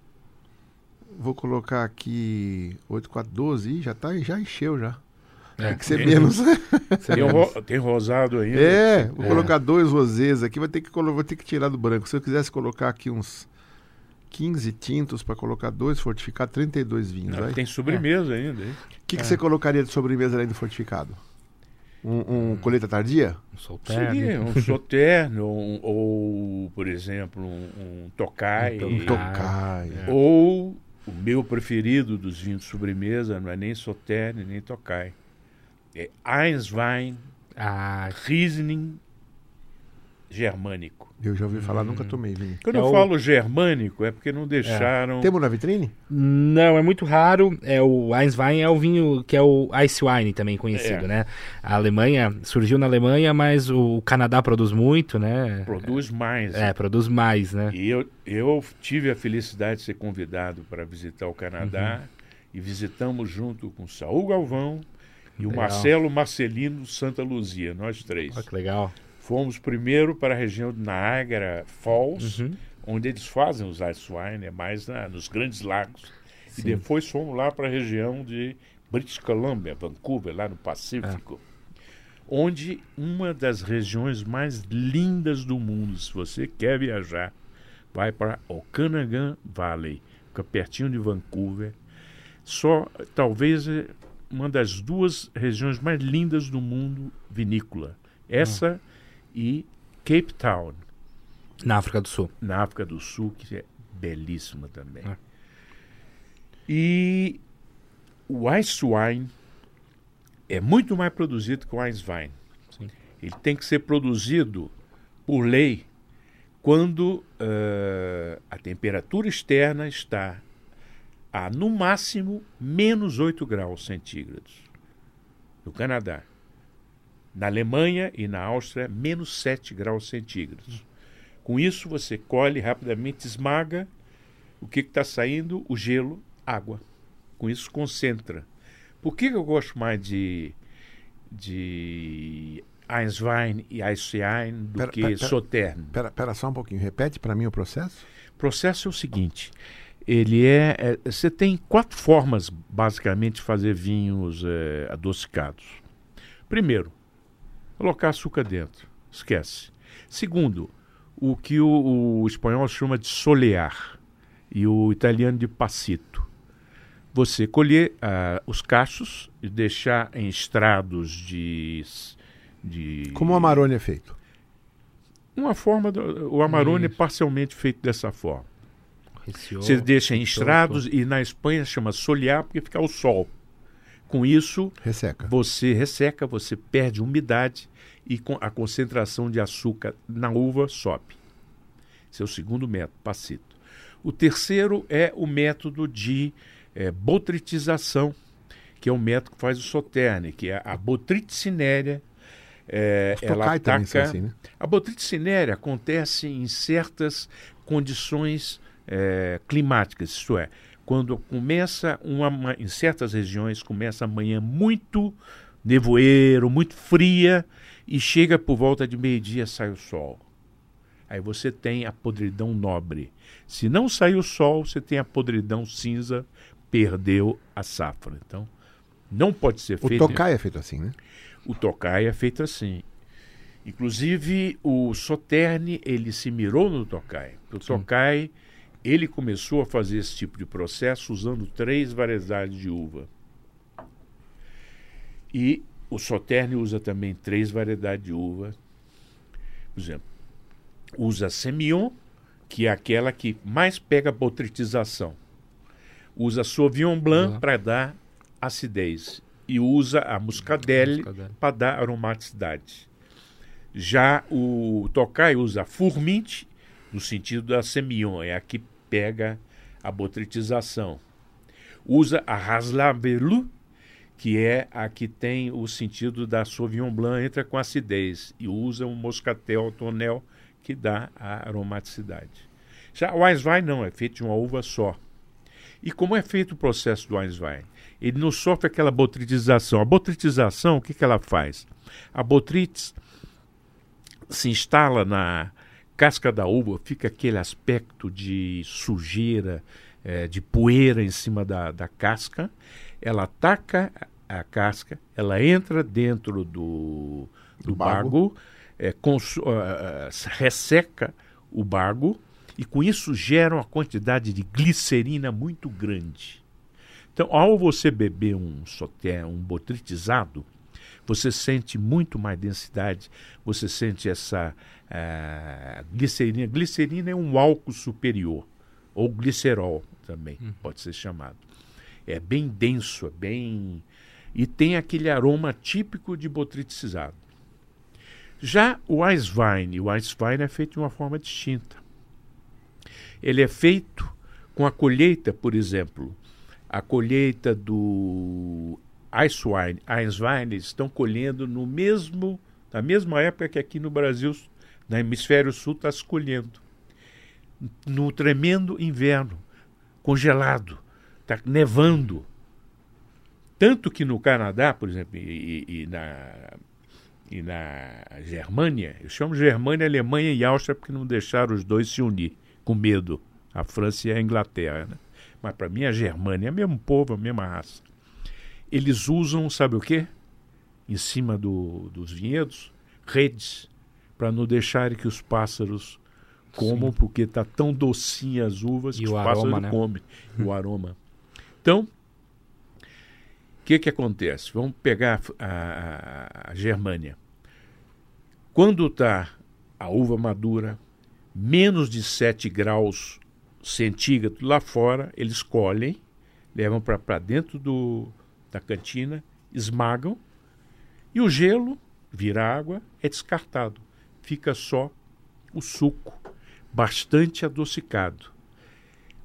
Vou colocar aqui 8, 4, 12. Ih, já, tá, já encheu já. É, tem que ser tem, menos. tem, ro tem, rosado ainda. É, vou é. colocar dois rosés aqui. Vou ter, que, vou ter que tirar do branco. Se eu quisesse colocar aqui uns 15 tintos para colocar dois fortificados, 32 vinhos. Não, tem sobremesa é. ainda. O que, que é. você colocaria de sobremesa além do fortificado? Um, um colheita tardia? Um solterno. Seria um solterno, um, ou, por exemplo, um, um tocai. Um tocai. É. Ou o meu preferido dos vinhos de sobremesa não é nem solterno nem tocai. É Einswein, ah. Riesling germânico. Eu já ouvi falar, hum. nunca tomei vinho. Quando é eu o... falo germânico, é porque não deixaram. É. Temos na vitrine? Não, é muito raro. É o Weinswein é o vinho que é o Ice Wine também conhecido, é. né? A Alemanha surgiu na Alemanha, mas o Canadá produz muito, né? Produz mais. É, produz mais, né? E eu, eu tive a felicidade de ser convidado para visitar o Canadá uhum. e visitamos junto com Saul Galvão e legal. o Marcelo Marcelino Santa Luzia, nós três. Oh, que legal. Fomos primeiro para a região de Niagara Falls, uhum. onde eles fazem os ice wine, é mais na, nos grandes lagos. Sim. E depois fomos lá para a região de British Columbia, Vancouver, lá no Pacífico. É. Onde uma das regiões mais lindas do mundo, se você quer viajar, vai para Okanagan Valley, fica pertinho de Vancouver. Só, talvez, é uma das duas regiões mais lindas do mundo vinícola. Essa ah e Cape Town. Na África do Sul. Na África do Sul, que é belíssima também. É. E o Ice Wine é muito mais produzido que o Ice Wine. Sim. Ele tem que ser produzido por lei quando uh, a temperatura externa está a, no máximo, menos 8 graus centígrados. No Canadá. Na Alemanha e na Áustria, menos 7 graus centígrados. Com isso, você colhe rapidamente, esmaga o que está saindo? O gelo, água. Com isso, concentra. Por que, que eu gosto mais de, de Einswein e Eiswein do pera, que pera? Espera pera só um pouquinho. Repete para mim o processo. O processo é o seguinte. Ele é, é Você tem quatro formas, basicamente, de fazer vinhos é, adocicados. Primeiro, colocar açúcar dentro. Esquece. Segundo, o que o, o espanhol chama de solear e o italiano de passito. Você colher uh, os cachos e deixar em estrados de, de. Como o Amarone é feito? Uma forma. Do, o Amarone Isso. é parcialmente feito dessa forma. Você deixa em estrados e na Espanha chama solear porque fica ao sol. Com isso, resseca. você resseca, você perde umidade e a concentração de açúcar na uva sobe. Esse é o segundo método, passito. O terceiro é o método de é, botritização, que é o método que faz o Soterne, que é a botrite cinérea, é, Os ela ataca. assim, né? A botrite cinérea acontece em certas condições é, climáticas, isto é, quando começa uma, ma- em certas regiões começa a manhã muito nevoeiro, muito fria e chega por volta de meio-dia sai o sol. Aí você tem a podridão nobre. Se não sair o sol, você tem a podridão cinza, perdeu a safra. Então, não pode ser O feito. Tokai é feito assim, né? O Tokai é feito assim. Inclusive, o Soterne, ele se mirou no Tokai. O Tokai, ele começou a fazer esse tipo de processo usando três variedades de uva. E o Soterne usa também três variedades de uva. Por exemplo, usa Semillon, que é aquela que mais pega botritização. Usa Sauvignon Blanc Blanc. para dar acidez. E usa a Muscadelle Muscadelle. para dar aromaticidade. Já o Tokai usa Furmint, no sentido da Semillon, é a que pega a botritização. Usa a Raslavelu, que é a que tem o sentido da Sauvignon Blanc, entra com acidez. E usa o Moscatel Tonel, que dá a aromaticidade. Já o Weißwein não, é feito de uma uva só. E como é feito o processo do Weißwein? Ele não sofre aquela botritização. A botritização, o que, que ela faz? A botrites se instala na casca da uva, fica aquele aspecto de sujeira, eh, de poeira em cima da, da casca. Ela ataca a casca, ela entra dentro do, do, Do bago. bago, eh, consu- ah, ah, resseca o bago e com isso gera uma quantidade de glicerina muito grande. Então, ao você beber um soté, um botritizado, você sente muito mais densidade, você sente essa ah, glicerina. Glicerina é um álcool superior, ou glicerol também pode ser chamado. É bem denso, é bem. E tem aquele aroma típico de botritizado. Já o Weißwein, o Weißwein é feito de uma forma distinta. Ele é feito com a colheita, por exemplo, a colheita do Eiswein, estão colhendo no mesmo, na mesma época que aqui no Brasil, no hemisfério sul, está se colhendo. No tremendo inverno, congelado, está nevando. Tanto que no Canadá, por exemplo, e, e- e na, e na Germânia, eu chamo Germânia, Alemanha e Áustria porque não deixaram os dois se unir, com medo, a França e a Inglaterra. Né? Mas para mim a Germânia é o mesmo povo, a mesma raça. Eles usam, sabe o quê? Em cima do- dos vinhedos, redes, para não deixarem que os pássaros comam, porque está tão docinha as uvas E que o os aroma, pássaros né? comem. O aroma. Então, o que, que acontece? Vamos pegar a, a- a Germânia. Quando está a uva madura, menos de 7 graus centígrados lá fora, eles colhem, levam para dentro do, da cantina, esmagam, e o gelo vira água, é descartado. Fica só o suco, bastante adocicado.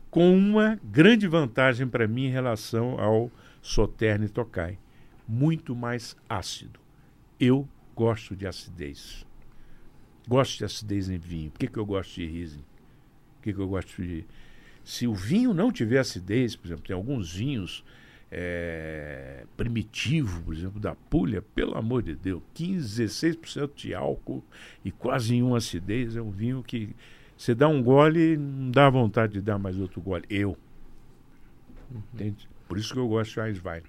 Com uma grande vantagem para mim em relação ao Sauternes Tokai. Muito mais ácido. Eu gosto de acidez. Gosto de acidez em vinho. Por que, que eu gosto de Riesling? Por que, que eu gosto de. Se o vinho não tiver acidez, por exemplo, tem alguns vinhos é, primitivos, por exemplo, da Puglia, pelo amor de Deus, 15, 16% de álcool e quase nenhuma acidez. É um vinho que você dá um gole e não dá vontade de dar mais outro gole. Eu. Entende? Por isso que eu gosto de Eiswein.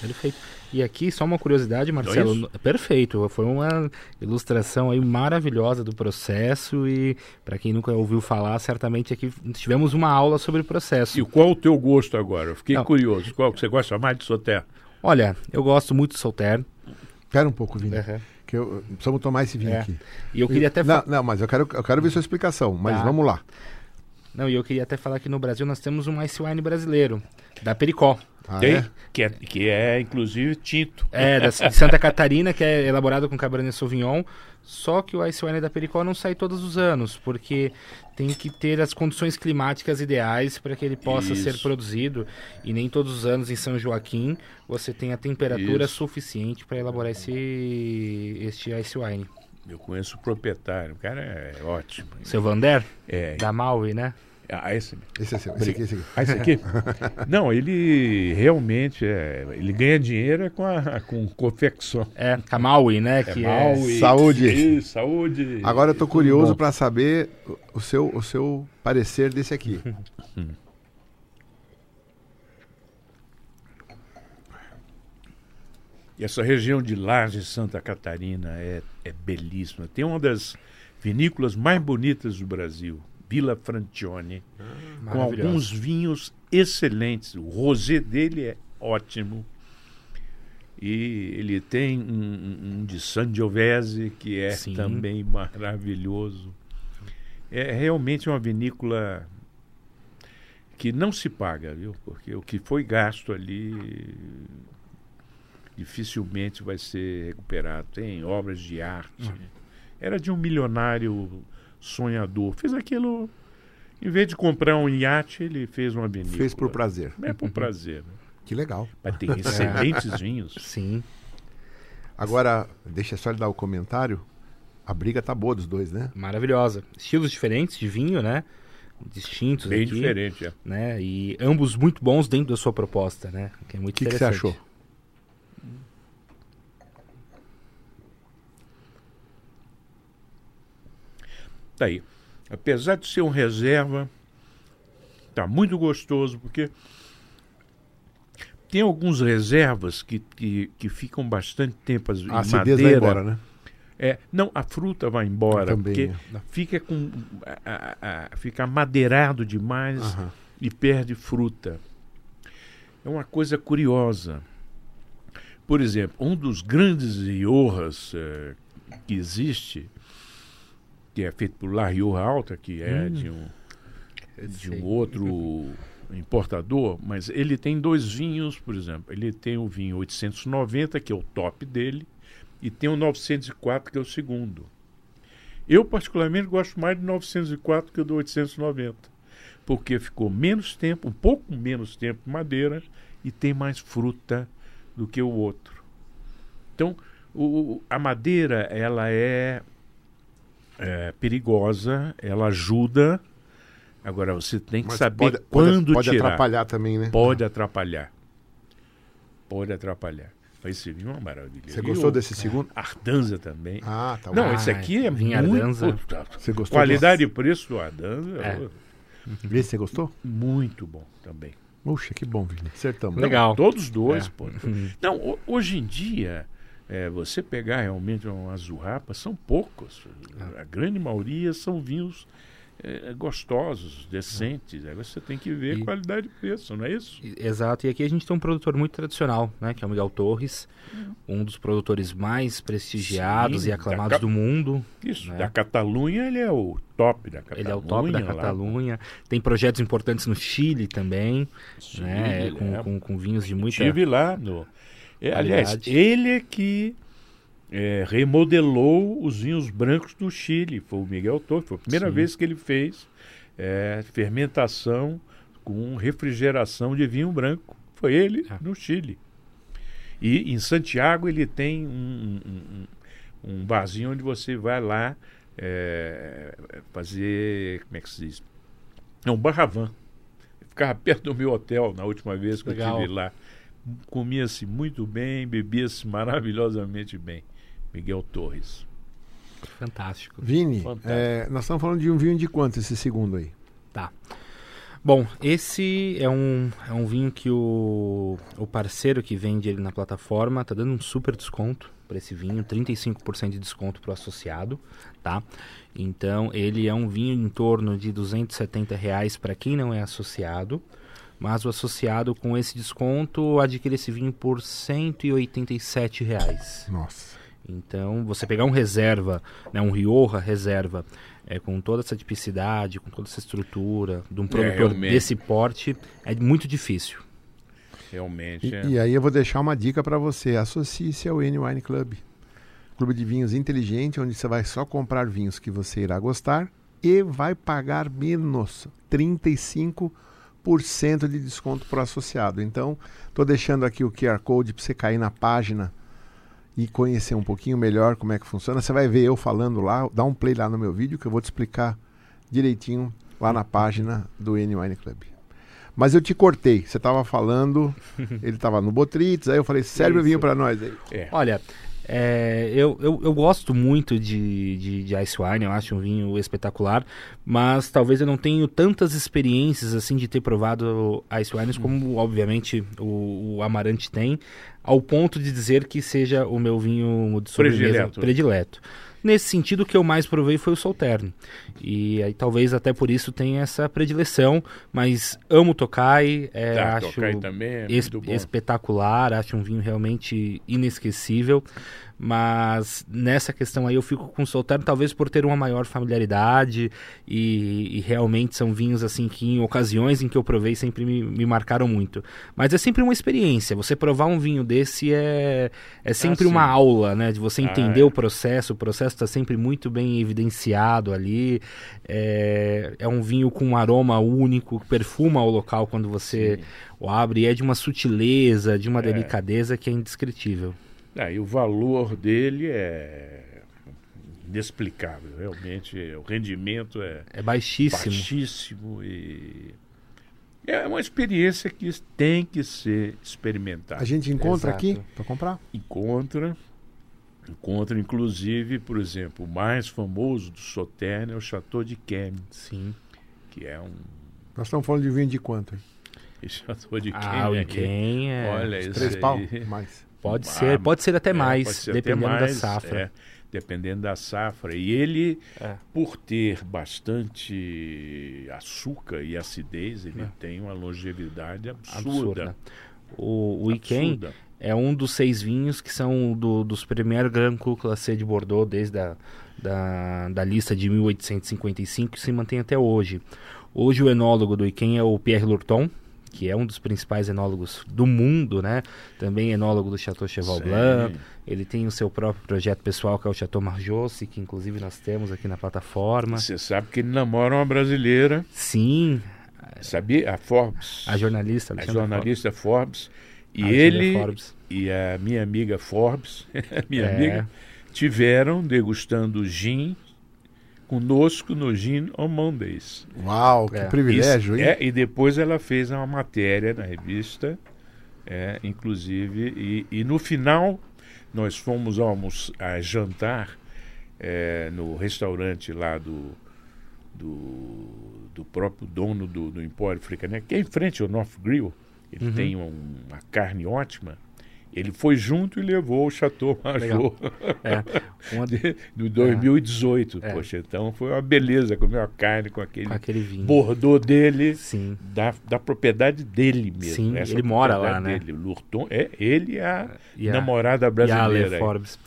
Perfeito. E aqui, só uma curiosidade, Marcelo. Perfeito. Foi uma ilustração aí maravilhosa do processo e, para quem nunca ouviu falar, certamente aqui tivemos uma aula sobre o processo. E qual o teu gosto agora? Eu fiquei Não. curioso. Qual que você gosta mais de Soter? Olha, eu gosto muito de Solter. Espera um pouco, Vini. Que eu, precisamos tomar esse vinho É. aqui. E eu queria até não, não, mas eu quero, eu quero ver sua explicação. Mas Tá. vamos lá. Não, e eu queria até falar que no Brasil nós temos um Ice Wine brasileiro, da Pericó. Ah, Tem, é? Que, é, que é, inclusive, tinto. É, da, de Santa Catarina, que é elaborado com Cabernet Sauvignon. Só que o Ice Wine da Pericó não sai todos os anos, porque tem que ter as condições climáticas ideais para que ele possa ser Isso. produzido. E nem todos os anos em São Joaquim você tem a temperatura Isso. suficiente para elaborar esse este Ice Wine. Eu conheço o proprietário, o cara é ótimo. Seu Vander, É, da Maui, né? Ah, esse, Esse, é seu, esse aqui, esse aqui. ah, esse aqui? Não, ele realmente é, ele ganha dinheiro é com, a, com confecção. É, Kamaui, né? Que é, Maui. Saúde. Isso, saúde. Agora eu tô curioso para saber o- o seu, o seu parecer desse aqui. E essa região de Laje, Santa Catarina, é, é belíssima. Tem uma das vinícolas mais bonitas do Brasil, Vila Francione, com maravilhosa. alguns vinhos excelentes. O rosé dele é ótimo. E ele tem um, um- de Sangiovese, que é Sim. também maravilhoso. É realmente uma vinícola que não se paga, viu? Porque o que foi gasto ali dificilmente vai ser recuperado. Tem obras de arte. Era de um milionário sonhador. Fez aquilo. Em vez de comprar um iate, ele fez uma vinícola. Fez por prazer. É por prazer. Né? Que legal. Mas tem excelentes vinhos. Sim. Agora, deixa só ele dar o comentário. A briga tá boa dos dois, né? Maravilhosa. Estilos diferentes de vinho, né? Distintos Bem aqui, diferente. É. né? E ambos muito bons dentro da sua proposta, né? Que é muito O que, que você interessante. achou? Tá aí. Apesar de ser um reserva, tá muito gostoso, porque tem alguns reservas que, que, que ficam bastante tempo as- em A acidez vai madeira. embora, né? É, não, a fruta vai embora, Também, porque é. fica com a- a- a- fica madeirado demais Aham. e perde fruta. É uma coisa curiosa. Por exemplo, um dos grandes Riojas eh, que existe, que é feito por La Rioja Alta, que é Hum. de um de um outro importador, mas ele tem dois vinhos, por exemplo. Ele tem o vinho 890, que é o top dele, e tem o 904, que é o segundo. Eu, particularmente, gosto mais do 904 que do 890, porque ficou menos tempo, um pouco menos tempo em madeira e tem mais fruta do que o outro. Então, o- a madeira, ela é, é perigosa, ela ajuda. Agora, você tem que Mas saber pode, quando pode, pode tirar. atrapalhar também, né? Pode atrapalhar. Pode atrapalhar. Mas esse vinho é uma maravilha. Você gostou desse segundo? Ardanza também. Ah, tá Não, bom. esse Ah, aqui é vinho muito... Ardanza. Você gostou Qualidade e preço do Ardanza É. ô, Esse você gostou? muito bom também. Puxa, que bom, Vini. Acertamos. Legal. Todos dois, É. pô. Não, ho- hoje em dia, é, você pegar realmente uma azurrapa, são poucos. A grande maioria são vinhos é, gostosos, decentes. Aí você tem que ver E- qualidade e preço, não é isso? E- Exato, e aqui a gente tem um produtor muito tradicional, né? Que é o Miguel Torres, um dos produtores mais prestigiados Sim, e aclamados do mundo. Isso, Né? da Catalunha ele é o top da Catalunha. Ele é o top da lá. Catalunha. Tem projetos importantes no Chile também, Sim, né? Com, é. com, com vinhos de muita... Estive lá. No... É, aliás, ele é que é, remodelou os vinhos brancos do Chile. Foi o Miguel Torres. Foi a primeira Sim. vez que ele fez é, fermentação com refrigeração de vinho branco. Foi ele Ah. no Chile. E em Santiago ele tem um, um, um- um barzinho onde você vai lá é, fazer. Como é que se diz? É um barravan. Ficava perto do meu hotel na última vez que Legal. eu estive lá. Comia-se muito bem, bebia-se maravilhosamente bem. Miguel Torres. Fantástico. Vini, Fantástico. é, nós estamos falando de um vinho de quanto esse segundo aí? Tá. Bom, esse é um, é um vinho que o, o parceiro que vende ele na plataforma tá dando um super desconto para esse vinho, 35% de desconto para o associado, tá? Então, ele é um vinho em torno de 270 reais para quem não é associado, mas o associado com esse desconto adquire esse vinho por 187 reais. Nossa. Então, você pegar um reserva, né, um Rioja reserva, é, com toda essa tipicidade, com toda essa estrutura, de um produtor realmente. desse porte, é muito difícil. realmente. E, é. e aí eu vou deixar uma dica para você. Associe-se ao N Wine Club. Clube de vinhos inteligente, onde você vai só comprar vinhos que você irá gostar e vai pagar menos 35% de desconto para o associado. Então, estou deixando aqui o QR Code para você cair na página e conhecer um pouquinho melhor como é que funciona. Você vai ver eu falando lá, dá um play lá no meu vídeo que eu vou te explicar direitinho lá na página do N Wine Club. Mas eu te cortei. Você estava falando, ele estava no Botritz, aí eu falei, serve vinho para nós aí. É. Olha, é, eu, eu, eu gosto muito de, de, de Ice Wine, eu acho um vinho espetacular, mas talvez eu não tenha tantas experiências assim de ter provado Ice Wines como, obviamente, o, o Amarante tem, ao ponto de dizer que seja o meu vinho de sobremesa Predileto. predileto. Nesse sentido, o que eu mais provei foi o Solterno. E aí talvez até por isso tenha essa predileção, mas amo Tokai, é, Tá, acho Tokai também é es- espetacular, acho um vinho realmente inesquecível. Mas nessa questão aí eu fico com o Solterno, talvez por ter uma maior familiaridade e, e realmente são vinhos assim que em ocasiões em que eu provei sempre me, me marcaram muito. Mas é sempre uma experiência. Você provar um vinho desse é, é sempre sim. uma aula, né? De você Ah, entender é. o processo. O processo está sempre muito bem evidenciado ali. É, é um vinho com um aroma único, que perfuma o local quando você Sim. o abre. E é de uma sutileza, de uma É. delicadeza que é indescritível. Ah, e o valor dele é inexplicável, realmente. O rendimento é É baixíssimo. baixíssimo e é uma experiência que tem que ser experimentada. A gente encontra Exato. aqui para comprar? encontra, encontra inclusive, por exemplo, o mais famoso do Sauternes é o Chateau de Quem, Sim. que é um Nós estamos falando de vinho de quanto? hein? Chateau de Quem. Ah, o quem é. Olha isso Três aí. pau? Mais. Pode Ah, ser, pode ser até É, mais, ser até dependendo mais, da safra. é, dependendo da safra. E ele, É. por ter bastante açúcar e acidez, ele É. tem uma longevidade absurda. Absurda. O, o Iken é um dos seis vinhos que são do- dos Premier Grand Cru Classé de Bordeaux desde a da, da lista de 1855 que se mantém até hoje. Hoje o enólogo do Iken é o Pierre Lurton, que é um dos principais enólogos do mundo, né? Também enólogo do Chateau Cheval Sim. Blanc. Ele tem o seu próprio projeto pessoal que é o Chateau Marjose, que inclusive nós temos aqui na plataforma. Você sabe que ele namora uma brasileira, Sim, sabia? A Forbes. a jornalista a Alexandra jornalista Forbes. E Alexandra ele Forbes. e a minha amiga Forbes, minha É. amiga, tiveram degustando gin conosco no Gin on Mondays. Uau, que É. privilégio, Isso- hein? é, e depois ela fez uma matéria na revista, é, inclusive, e, e no final nós fomos almoçar, a jantar é, no restaurante lá do, do, do próprio dono do, do Empório Fricané, que é em frente ao North Grill. Ele Uhum. tem um- uma carne ótima. Ele foi junto e levou o Chateau Major É, uma, de, do 2018. É. Poxa, então foi uma beleza comer a carne com aquele com aquele vinho. Bordeaux dele, Sim. da, da propriedade dele mesmo. Sim, Essa ele mora lá, né? Dele. O Lurton, é ele e a E a- namorada E a brasileira. Ale Forbes.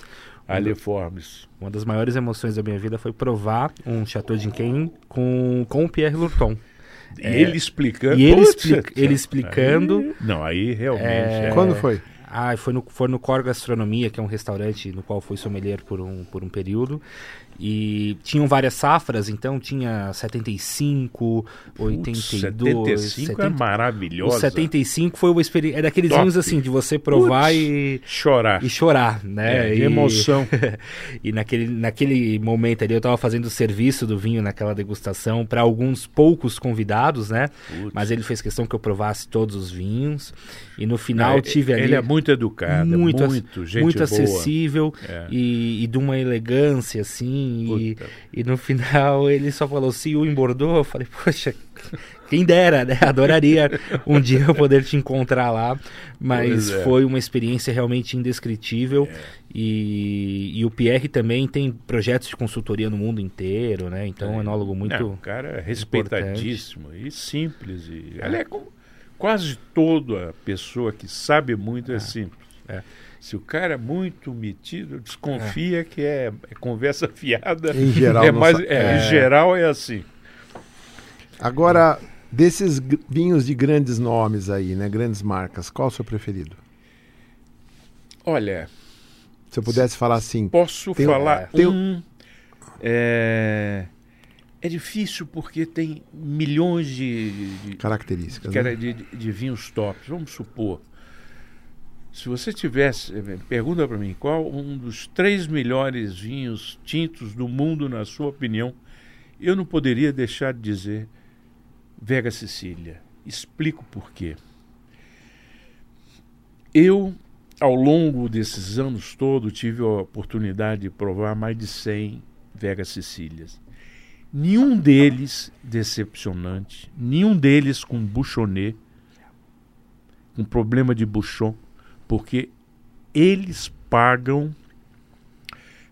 Ale Forbes. Uma das maiores emoções da minha vida foi provar um Chateau de Quem com, com o Pierre Lurton. E ele explicando. É. e ele explica- ele explicando- aí- não, aí realmente. É, é- Quando foi? Ah, foi no, foi no Cor Gastronomia, que é um restaurante no qual fui sommelier por um, por um período. E tinham várias safras, então tinha 75, Putz, 82, 75 é 70. maravilhosa. O 75 foi uma experiência. É daqueles Top. vinhos assim, de você provar Putz, e, Chorar. e chorar, né? É, E- emoção. e naquele, naquele momento ali eu estava fazendo o serviço do vinho naquela degustação para alguns poucos convidados, né? Putz. Mas ele fez questão que eu provasse todos os vinhos. E no final Não, tive ali Ele é muito educado, muito, muito, muito, ac- gente muito acessível É. e, e de uma elegância assim. E, e no final ele só falou se you em Bordeaux. Eu falei, poxa, quem dera, né? Adoraria um dia eu poder te encontrar lá. Mas é. foi uma experiência realmente indescritível. E, e o Pierre também tem projetos de consultoria no mundo inteiro, né? Então é um enólogo muito. Não, o cara é respeitadíssimo e simples. E, aliás, como quase toda pessoa que sabe muito é, simples. é. Se o cara é muito metido, desconfia que é, é conversa fiada. Em geral, é mais, é, é. Em geral é assim. Agora, Desses vinhos de grandes nomes aí, né? Grandes marcas, qual o seu preferido? Olha, Se eu pudesse falar assim, posso Tem- falar tem- um. É, é difícil porque tem milhões de, de, características. era né? de, de vinhos tops. Vamos supor. Se você tivesse. eh, Pergunta para mim, qual um dos três melhores vinhos tintos do mundo, na sua opinião? Eu não poderia deixar de dizer Vega Sicília. Explico por quê. Eu, ao longo desses anos todos, tive a oportunidade de provar mais de 100 Vega Sicílias. Nenhum deles decepcionante, nenhum deles com buchonê, com problema de buchon, porque eles pagam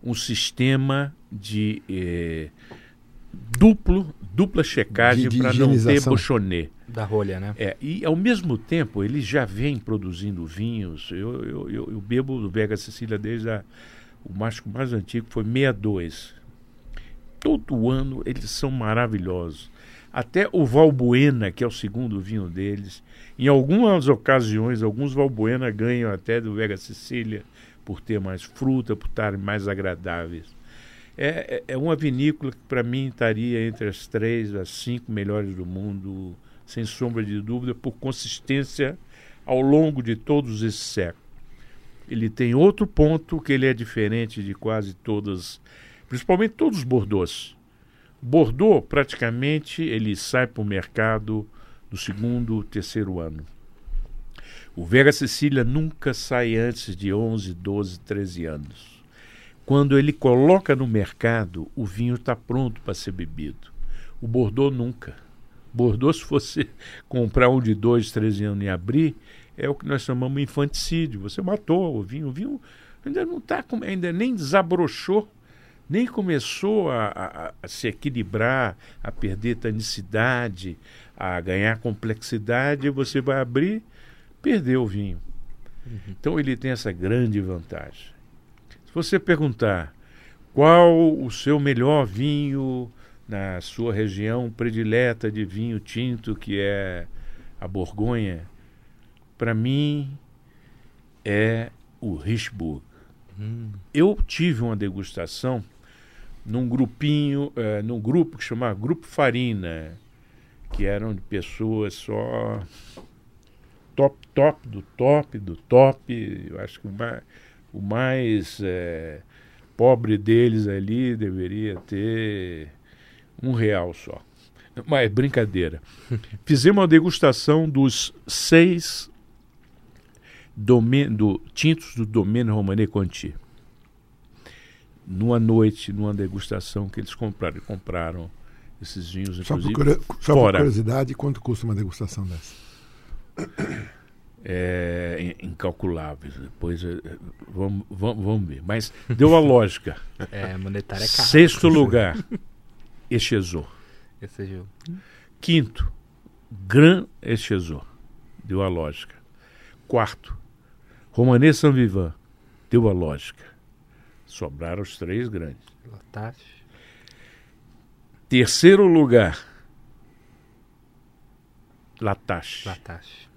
um sistema de eh, duplo, dupla checagem para não ter buchonê. Da rolha, né? É, e ao mesmo tempo eles já vêm produzindo vinhos. Eu, eu, eu, eu bebo do Vega Sicília desde a, o mágico mais antigo foi 62. Todo ano eles são maravilhosos. Até o Valbuena, que é o segundo vinho deles, em algumas ocasiões, alguns Valbuena ganham até do Vega Sicília por ter mais fruta, por estarem mais agradáveis. É, é, é uma vinícola que para mim estaria entre as três, as cinco melhores do mundo, sem sombra de dúvida, por consistência ao longo de todos esses séculos. Ele tem outro ponto que ele é diferente de quase todas, principalmente todos os Bordeaux. Bordeaux, praticamente, ele sai para o mercado no segundo, terceiro ano. O Vega Sicília nunca sai antes de 11, 12, 13 anos. Quando ele coloca no mercado, o vinho está pronto para ser bebido. O Bordeaux nunca. Bordeaux, se você comprar um de 2, 13 anos e abrir, é o que nós chamamos infanticídio. Você matou o vinho. O vinho ainda não está, ainda nem desabrochou, nem começou a, a, a se equilibrar, a perder tanicidade, a ganhar complexidade. Você vai abrir, perdeu o vinho. Então ele tem essa grande vantagem. Se você perguntar qual o seu melhor vinho na sua região predileta de vinho tinto, que é a Borgonha, para mim é o Richburg. Hum. Eu tive uma degustação num grupinho, eh, num grupo que chamava Grupo Farina, que eram de pessoas só top, top do top do top. Eu acho que o mais, o mais eh, pobre deles ali deveria ter um real só. Mas brincadeira. Fizemos uma degustação dos seis domen do, tintos do Domênio Romané Conti. Numa noite, numa degustação que eles compraram. Compraram esses vinhos, Só, por, inclusive, só por curiosidade, quanto custa uma degustação dessa? é, in- incalculáveis. Depois eh, vamos, vamos, vamos ver. Mas deu a lógica. É, monetária é caro. Sexto lugar, Echezor. Esse jogo. Quinto, Gran Echezor. Deu a lógica. Quarto, Romanê San Vivan. Deu a lógica. Sobraram os três grandes. Latache. Terceiro lugar, Latache. Latache.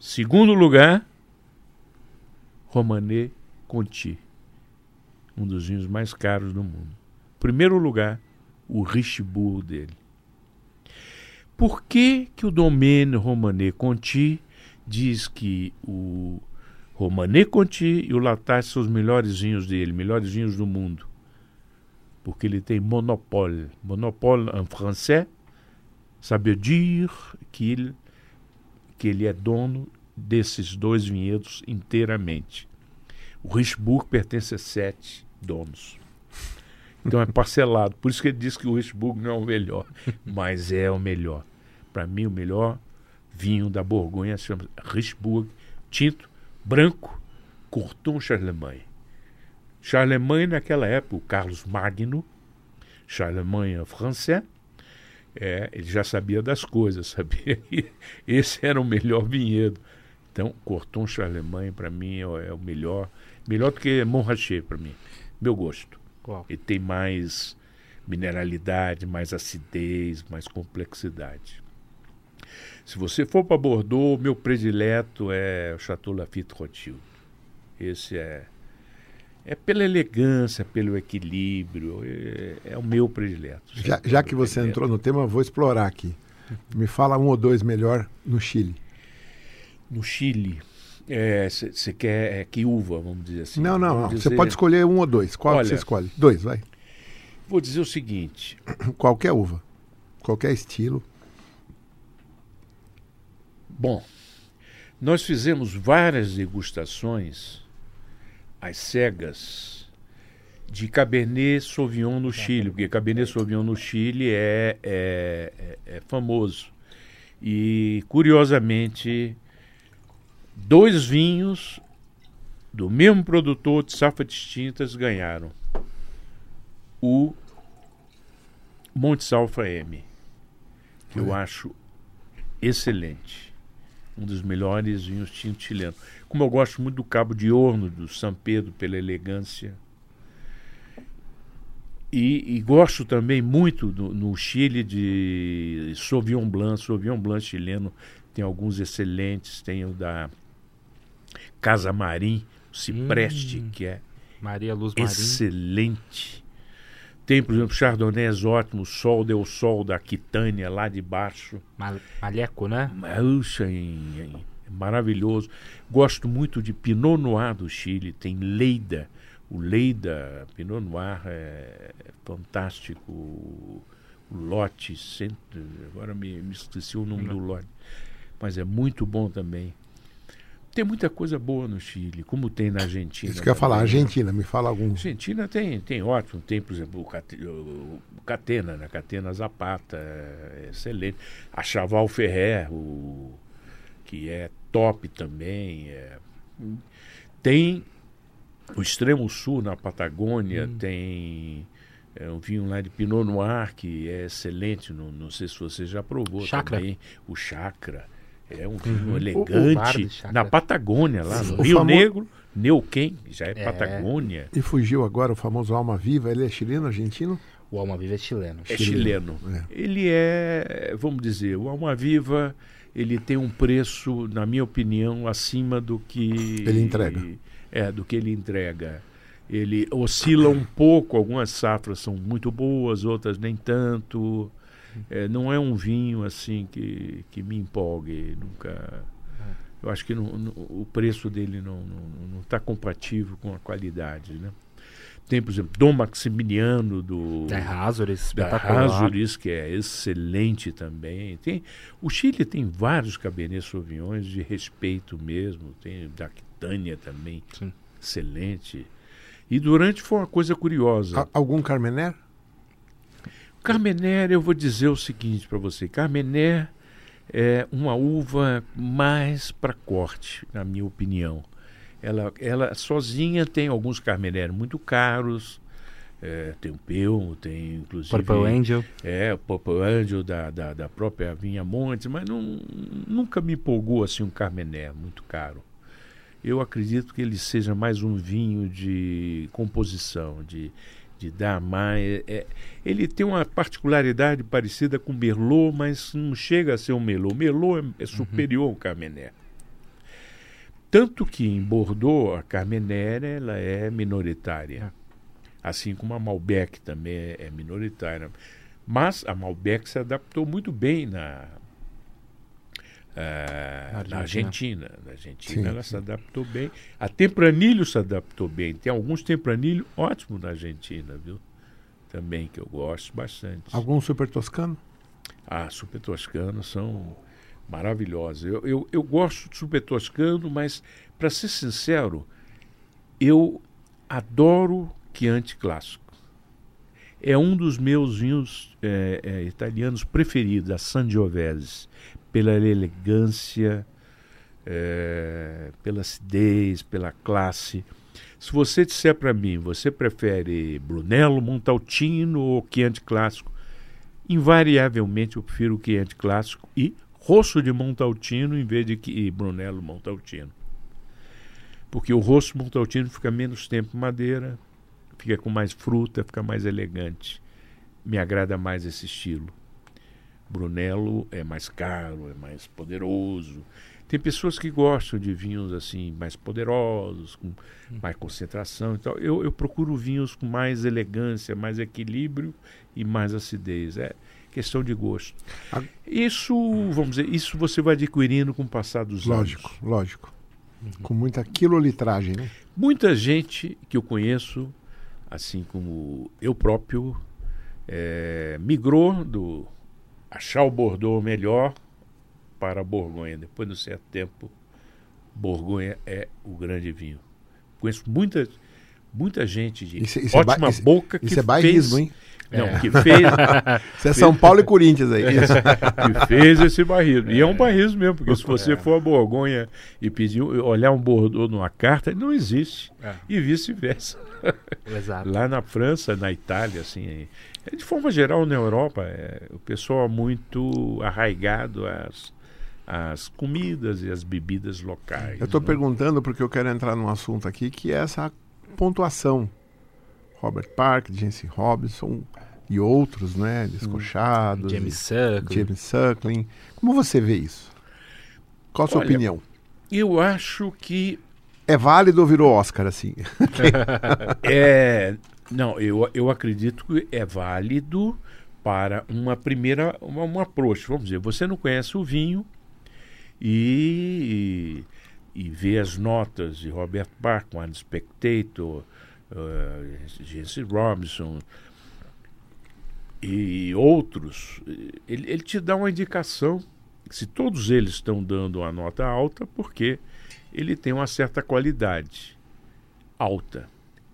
Segundo lugar, Romanê Conti. Um dos vinhos mais caros do mundo. Primeiro lugar, o Richebourg dele. Por que, que o Domaine Romanê Conti diz que o Romanê Conti e o Latache são os melhores vinhos dele, melhores vinhos do mundo? Porque ele tem monopole. Monopole em francês, veut dire qu'il que ele é dono desses dois vinhedos inteiramente. O Richburg pertence a sete donos. Então é parcelado. Por isso que ele diz que o Richburg não é o melhor, mas é o melhor. Para mim, o melhor vinho da Borgonha se chama Richburg, tinto, branco, Courton Charlemagne. Charlemagne, naquela época, o Carlos Magno, Charlemagne francês, é, ele já sabia das coisas, sabia que esse era o melhor vinhedo. Então, Corton Charlemagne, para mim, é, o- é o melhor. Melhor do que Montrachet, para mim. Meu gosto. Qual? Ele tem mais mineralidade, mais acidez, mais complexidade. Se você for para Bordeaux, meu predileto é o Chateau Lafite Rothschild. Esse é é pela elegância, pelo equilíbrio, é, é o meu predileto. Já, já que você predileto. entrou no tema, eu vou explorar aqui. Me fala um ou dois melhor no Chile. No Chile, você é, quer é, que uva, vamos dizer assim? Não, não, não. Você pode escolher um ou dois. Qual Olha, você escolhe? Dois, vai. Vou dizer o seguinte: qualquer uva, qualquer estilo. Bom, nós fizemos várias degustações às cegas de Cabernet Sauvignon no Chile, porque Cabernet Sauvignon no Chile é, é, é, é famoso. E, curiosamente, dois vinhos do mesmo produtor de safra distintas ganharam. O Monte Salfa M, que eu acho excelente. Um dos melhores vinhos tinto chilenos. Como eu gosto muito do Cabo de Horno, do São Pedro, pela elegância. E, e gosto também muito do, no Chile de Sauvignon Blanc, Sauvignon Blanc chileno. Tem alguns excelentes, tem o da Casa Marim, Cipreste, hum, que é Maria Luz excelente. Tem, por exemplo, Chardonnays ótimos, Sol Deu Sol da Quitânia, lá de baixo. Mal Malheco, né? Puxa, maravilhoso. Gosto muito de Pinot Noir do Chile, tem Leida. O Leida, Pinot Noir é fantástico. O lote, agora me, me esqueci o nome Não. do lote, mas é muito bom também. Tem muita coisa boa no Chile, como tem na Argentina. Isso que eu ia falar, né? Argentina, me fala algum. Argentina tem, tem ótimo, tem, por exemplo, o, Catena, né? Catena Zapata, é excelente. A Chaval Ferrer, o, que é top também. É. Tem o extremo sul, na Patagônia, hum. tem é, um vinho lá de Pinot Noir, que é excelente, não, não sei se você já provou Chacra. também. O Chakra. É um vinho uhum. elegante. O, o na Patagônia, lá no Rio famo... Negro, Neuquén, já é, é, Patagônia. E fugiu agora o famoso Alma Viva, ele é chileno, argentino? O Alma Viva é chileno. É chileno. chileno. É. Ele é, vamos dizer, o Alma Viva, ele tem um preço, na minha opinião, acima do que... Ele entrega. É, do que ele entrega. Ele oscila um pouco, algumas safras são muito boas, outras nem tanto. É, não é um vinho assim que, que me empolgue, nunca. É. Eu acho que não, não, o preço dele não está compatível com a qualidade, né? Tem, por exemplo, Dom Maximiliano do da Razores, espetacular. que é excelente também. Tem, o Chile tem vários Cabernet Sauvignons de respeito mesmo. Tem da Quitânia também, Sim. excelente. E durante foi uma coisa curiosa. algum Carmener? Carmener, eu vou dizer o seguinte para você: Carmener é uma uva mais para corte, na minha opinião. Ela, ela sozinha tem alguns Carmener muito caros. É, tem o Pelmo, tem inclusive. Purple Angel. É, o Purple Angel da, da, da própria Vinha Montes, mas não, nunca me empolgou assim um Carmener muito caro. Eu acredito que ele seja mais um vinho de composição, de de Damar. É, é, ele tem uma particularidade parecida com Merlot, mas não chega a ser um Merlot. Merlot é, é superior uhum. ao Carmener. Tanto que em Bordeaux a Carmener ela é minoritária, assim como a Malbec também é, é minoritária. Mas a Malbec se adaptou muito bem na ah, na Argentina. Na Argentina sim, ela sim. se adaptou bem. A Tempranilho se adaptou bem. Tem alguns Tempranilho ótimos na Argentina, viu? Também que eu gosto bastante. Algum super toscano? Ah, super toscano são maravilhosos. Eu, eu, eu gosto de super toscano, mas, para ser sincero, eu adoro Chianti clássico. É um dos meus vinhos é, é, italianos preferidos, a Sangiovese pela elegância, é, pela acidez, pela classe. Se você disser para mim, você prefere Brunello, Montaltino ou Chianti Clássico, invariavelmente eu prefiro o Chianti Clássico e Rosso de Montaltino em vez de Brunello Montaltino. Porque o Rosso Montaltino fica menos tempo em madeira, fica com mais fruta, fica mais elegante. Me agrada mais esse estilo. Brunello é mais caro, é mais poderoso. Tem pessoas que gostam de vinhos assim mais poderosos, com mais concentração. Então eu, eu procuro vinhos com mais elegância, mais equilíbrio e mais acidez. É questão de gosto. Isso, vamos dizer, isso você vai adquirindo com o passar dos Lógico, anos. lógico. Com muita quilolitragem, né? Muita gente que eu conheço, assim como eu próprio, eh, migrou do achar o Bordeaux melhor para a Borgonha. Depois de um certo tempo, Borgonha é o grande vinho. Conheço muita, muita gente de Isso- isso é ba- ótima isso- boca que Isso é fez... bairrismo, hein? Não, É. que fez, Isso é São Paulo e Corinthians aí. que fez esse barrismo. E é um barrismo mesmo, porque se você for a Borgonha e pedir, olhar um Bordeaux numa carta, não existe. É. E vice-versa. Exato. Lá na França, na Itália, assim, é, de forma geral na Europa, é, o pessoal é muito arraigado às, às comidas e às bebidas locais. Eu estou né? perguntando porque eu quero entrar num assunto aqui que é essa pontuação. Robert Park, Jensen Robinson e outros, né? Descochados. James e- Suckling. James Suckling. Como você vê isso? Qual a sua Olha, opinião? Eu acho que É válido ou virou Oscar, assim? é. Não, eu, eu acredito que é válido para uma primeira. Uma, um approach. Vamos dizer, você não conhece o vinho e, e vê as notas de Robert Park, One Spectator, uh, Jesse Robinson e outros. Ele, ele te dá uma indicação. Se todos eles estão dando uma nota alta, porque ele tem uma certa qualidade alta.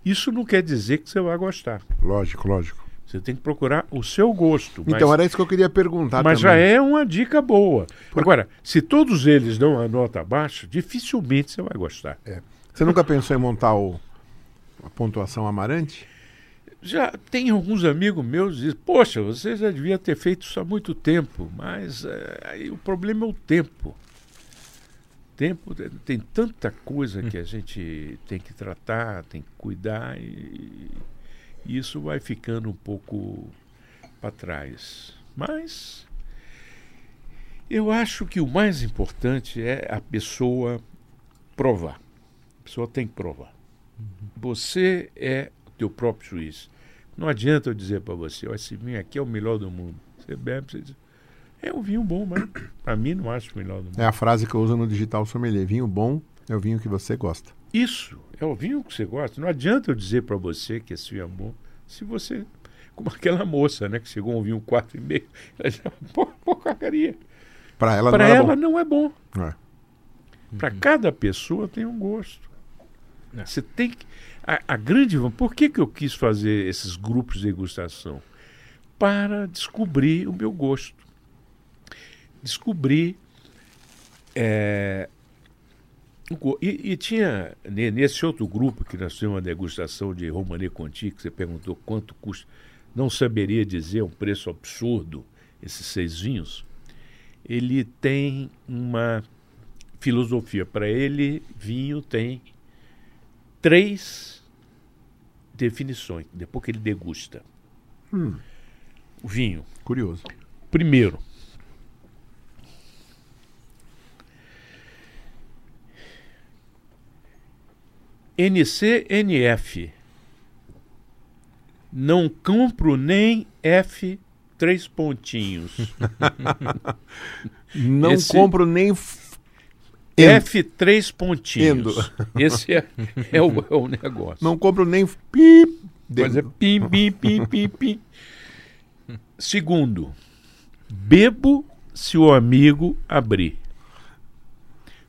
Isso não quer dizer que você vai gostar. Lógico, lógico. Você tem que procurar o seu gosto. Mas, Então, era isso que eu queria perguntar mas já também. é uma dica boa. Agora, se todos eles dão uma nota baixa, dificilmente você vai gostar. Você nunca pensou em montar o, a pontuação Amarante? Já tem alguns amigos meus que dizem, poxa, você já devia ter feito isso há muito tempo, mas eh, aí o problema é o tempo. Tempo tem- tem tanta coisa que a gente tem que tratar, tem que cuidar e, e isso vai ficando um pouco para trás. Mas eu acho que o mais importante é a pessoa provar. A pessoa tem que provar. Você é o teu próprio juiz. Não adianta eu dizer para você, ó, esse vinho aqui é o melhor do mundo. Você bebe, você diz, é um vinho bom, mas para mim não acho o melhor do mundo. É a frase que eu uso no Digital Sommelier. Vinho bom é o vinho que você gosta. Isso é o vinho que você gosta. Não adianta eu dizer para você que esse vinho é bom, se você, como aquela moça, né, que chegou um vinho 4,5, ela já, pô, porcaria. Para ela Para não ela bom. não é bom. É. Para cada pessoa tem um gosto. É. Você tem que. A, a grande. Por que, que eu quis fazer esses grupos de degustação? Para descobrir o meu gosto. Descobrir. é, e, e tinha ne- nesse outro grupo que nós tínhamos uma degustação de Romanée Conti, que você perguntou quanto custa. Não saberia dizer um preço absurdo esses seis vinhos. Ele tem uma filosofia. Para ele, vinho tem três definições, depois que ele degusta. Hum, O vinho. curioso. Primeiro, NCNF. Não compro nem F três pontinhos. Não Esse- compro nem. f- Endo. Três pontinhos. Esse é, é, o, é o negócio. Não compro nem. Pip. Mas é pim, pim, pim, pim, pim. Segundo, bebo se o amigo abrir.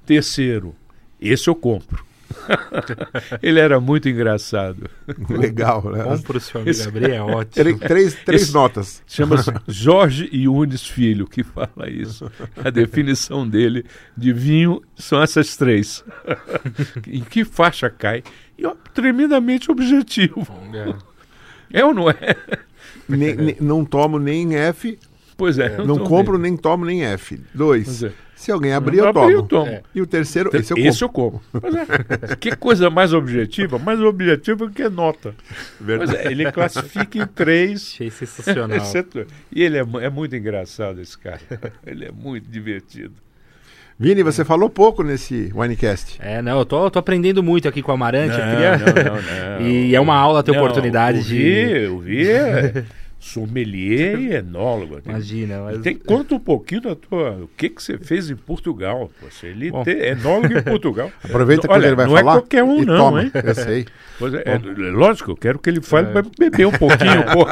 Terceiro, esse eu compro. Ele era muito engraçado. Legal, né? Bom seu amigo Esse- abrir, é ótimo. Três, três, três Esse- notas. Chama-se Jorge Yunes Filho que fala isso. A definição dele de vinho são essas três. em que faixa cai? E ó, tremendamente objetivo. É. É ou não é? Nem- nem- não tomo nem F. Pois é. Não tô compro vendo. nem tomo nem F. Dois. Pois é. Se alguém abrir, eu eu tomo. tomo. É. E o terceiro, esse eu Esse compro. eu como. Mas é, que coisa mais objetiva? Mais objetiva que nota. Pois é, ele classifica em três. Achei sensacional. exceto- E ele é, é muito engraçado, esse cara. Ele é muito divertido. Vini, você falou pouco nesse Winecast. É, não, eu tô, eu tô aprendendo muito aqui com o Amarante. eu queria- não, não, não. E é uma aula ter Não, oportunidade o de. Vi, o Vi é sommelier e enólogo. Imagina, mas. Tem, conta um pouquinho da tua. O que, que você fez em Portugal? Você ele Bom. tem- é enólogo em Portugal. Aproveita que Olha, ele vai não falar. é qualquer um, não, toma. hein? Eu sei. Pois é, é, lógico, eu quero que ele fale É. para beber um pouquinho. Bom,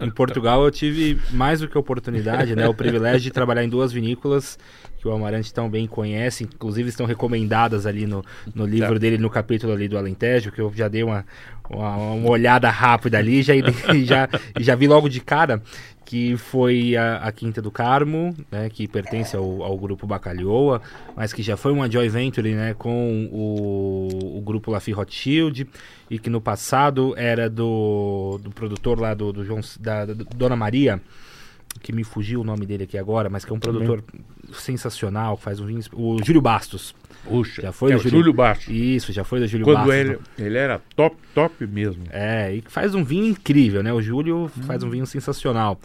em, em Portugal eu tive mais do que oportunidade, né? O privilégio de trabalhar em duas vinícolas que o Amarante tão bem conhece, inclusive estão recomendadas ali no, no livro Tá. dele, no capítulo ali do Alentejo, que eu já dei uma, uma, uma olhada rápida ali e já, e já, já vi logo de cara que foi a, a Quinta do Carmo, né, que pertence ao, ao grupo Bacalhoa, mas que já foi uma joint venture né, com o, o grupo Lafite Rothschild e que no passado era do, do produtor lá do, do João, da, da Dona Maria, que me fugiu o nome dele aqui agora, mas que é um produtor sensacional, que faz um vinho, o Júlio Bastos. Puxa, Já foi é Júlio- Júlio Baixo. Isso, já foi do Júlio Quando Bastos. ele, ele era top, top mesmo. É, e faz um vinho incrível, né? O Júlio faz um vinho sensacional.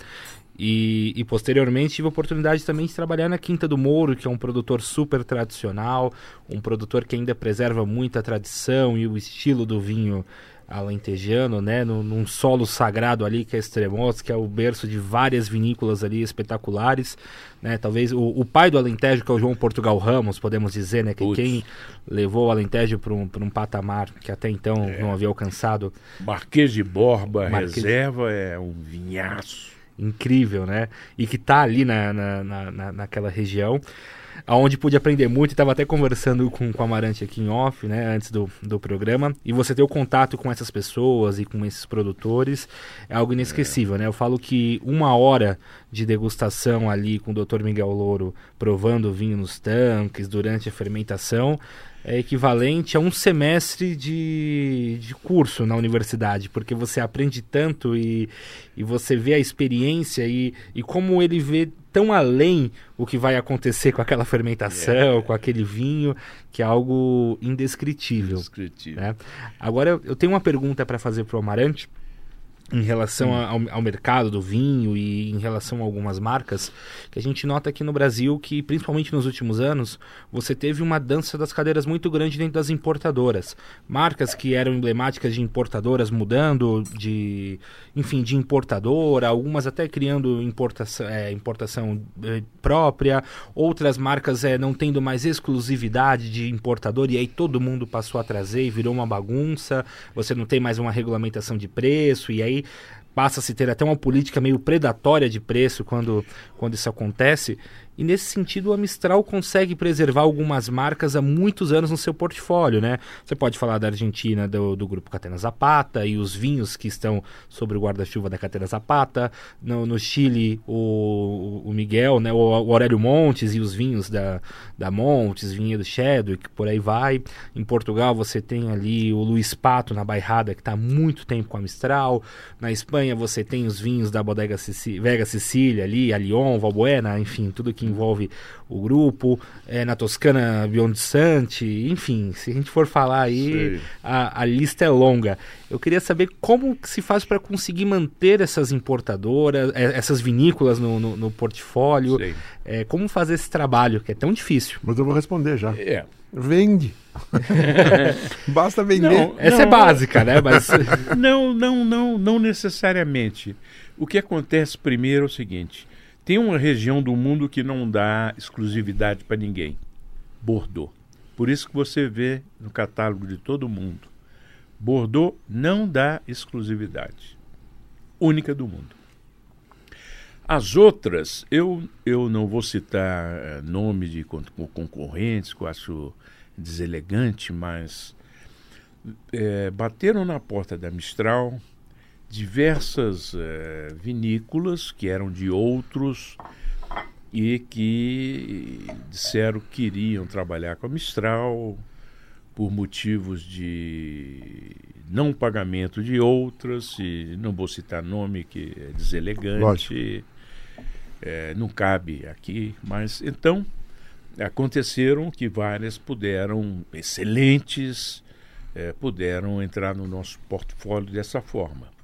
E, e posteriormente tive a oportunidade também de trabalhar na Quinta do Mouro, que é um produtor super tradicional, um produtor que ainda preserva muito a tradição e o estilo do vinho alentejano, né? Num, num solo sagrado ali que é Extremoz, que é o berço de várias vinícolas ali espetaculares, né? Talvez o, o pai do Alentejo, que é o João Portugal Ramos, podemos dizer, né? Que Putz. quem levou o Alentejo para um, pra um patamar que até então É. não havia alcançado Marquês de Borba, Marquês- reserva, é um vinhaço. incrível, né? E que tá ali na, na, na- na- naquela região, aonde pude aprender muito. Estava até conversando com, com o Amarante aqui em off, né? Antes do, do programa. E você ter o contato com essas pessoas e com esses produtores é algo inesquecível, né? Eu falo que uma hora de degustação ali com o Dr. Miguel Louro provando o vinho nos tanques durante a fermentação é equivalente a um semestre de, de curso na universidade, porque você aprende tanto e, e você vê a experiência e, e como ele vê tão além o que vai acontecer com aquela fermentação, É. com aquele vinho, que é algo indescritível. Indescritível. Né? Agora eu- eu tenho uma pergunta para fazer para o Amarante em relação a- ao, ao mercado do vinho e em relação a algumas marcas, que a gente nota aqui no Brasil que, principalmente nos últimos anos, você teve uma dança das cadeiras muito grande dentro das importadoras. Marcas que eram emblemáticas de importadoras mudando de, enfim, de importadora, algumas até criando importação, é, importação eh, própria, outras marcas eh, não tendo mais exclusividade de importador e aí todo mundo passou a trazer e virou uma bagunça. Você não tem mais uma regulamentação de preço e aí passa a se ter até uma política meio predatória de preço quando, quando isso acontece. E nesse sentido, a Mistral consegue preservar algumas marcas há muitos anos no seu portfólio, né? Você pode falar da Argentina, do, do grupo Catena Zapata e os vinhos que estão sobre o guarda-chuva da Catena Zapata. No, no Chile, o, o Miguel, né? O, o Aurélio Montes e os vinhos da, da Montes, vinho do Chadwick, por aí vai. Em Portugal, você tem ali o Luiz Pato na Bairrada, que está há muito tempo com a Mistral. Na Espanha, você tem os vinhos da Bodega Sicí- Vega Sicília ali, a Lyon, Valbuena, enfim, tudo que envolve o grupo. É, na Toscana, Biondsante, enfim, se a gente for falar aí, a, a lista é longa. Eu queria saber como que se faz para conseguir manter essas importadoras, eh, essas vinícolas no, no- no portfólio. Eh, como fazer esse trabalho, que é tão difícil. Mas eu vou responder já. É. Vende. Basta vender. Não, Essa é básica, né? Mas Não, não, não, não necessariamente. O que acontece primeiro é o seguinte: tem uma região do mundo que não dá exclusividade para ninguém. Bordeaux. Por isso que você vê no catálogo de todo mundo. Bordeaux não dá exclusividade. Única do mundo. As outras, eu, eu não vou citar eh, nome de con- concorrentes, que eu acho deselegante, mas eh, bateram na porta da Mistral diversas eh, vinícolas que eram de outros e que disseram que iriam trabalhar com a Mistral por motivos de não pagamento de outras, e não vou citar nome que é deselegante. é, não cabe aqui, mas então aconteceram que várias puderam, excelentes, é, puderam entrar no nosso portfólio dessa forma.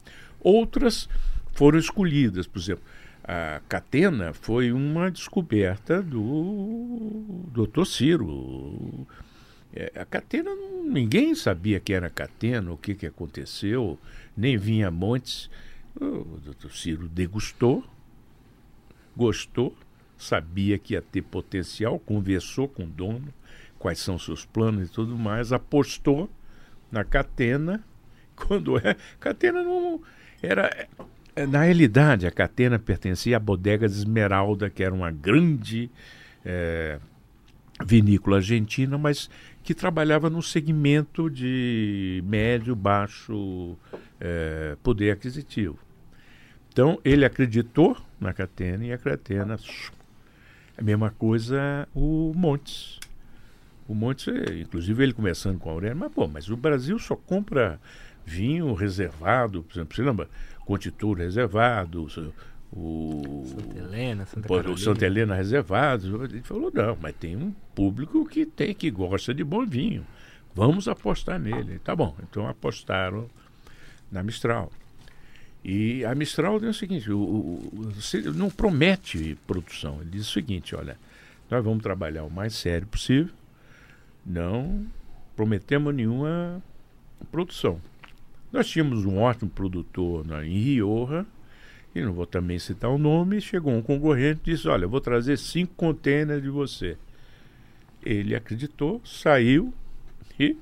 Outras foram escolhidas, por exemplo, a Catena foi uma descoberta do Dr. Ciro. É, a Catena, ninguém sabia que era Catena, o que, que aconteceu, nem vinha Montes. O Dr. Ciro degustou, gostou, sabia que ia ter potencial, conversou com o dono, quais são seus planos e tudo mais, apostou na Catena. Quando é. Catena não. Era. Na realidade, a Catena pertencia à bodega de Esmeralda, que era uma grande é, vinícola argentina, mas que trabalhava no segmento de médio, baixo é, poder aquisitivo. Então, ele acreditou na Catena e a Catena. A mesma coisa o Montes. O Montes, inclusive ele começando com a Aurélio, mas pô, mas o Brasil só compra vinho reservado, por exemplo, você lembra? Contitura reservado, o Santa Helena, Santa Carolina. o Santa Helena reservado. Ele falou, não, mas tem um público que tem, que gosta de bom vinho. Vamos apostar nele. Tá bom, então apostaram na Mistral. E a Mistral diz o seguinte: o, o, você não promete produção. Ele diz o seguinte: olha, nós vamos trabalhar o mais sério possível, não prometemos nenhuma produção. Nós tínhamos um ótimo produtor na, em Rioja, e não vou também citar o nome, chegou um concorrente e disse: Olha, vou trazer cinco contêineres de você. Ele acreditou, saiu e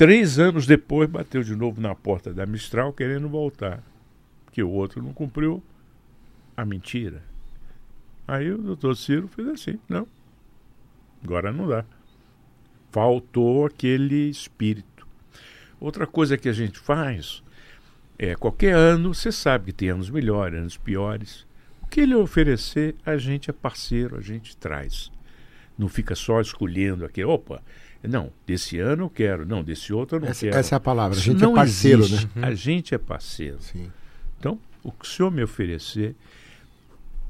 Três anos depois, bateu de novo na porta da Mistral querendo voltar. Porque o outro não cumpriu a mentira. Aí o doutor Ciro fez assim: não, agora não dá. Faltou aquele espírito. Outra coisa que a gente faz é: qualquer ano, você sabe que tem anos melhores, anos piores. O que ele oferecer, a gente é parceiro, a gente traz. Não fica só escolhendo aqui, opa, não, desse ano eu quero, não, desse outro eu não essa, quero. essa é a palavra. A gente não é parceiro, existe. né? A gente é parceiro. Sim. Então, o que o senhor me oferecer,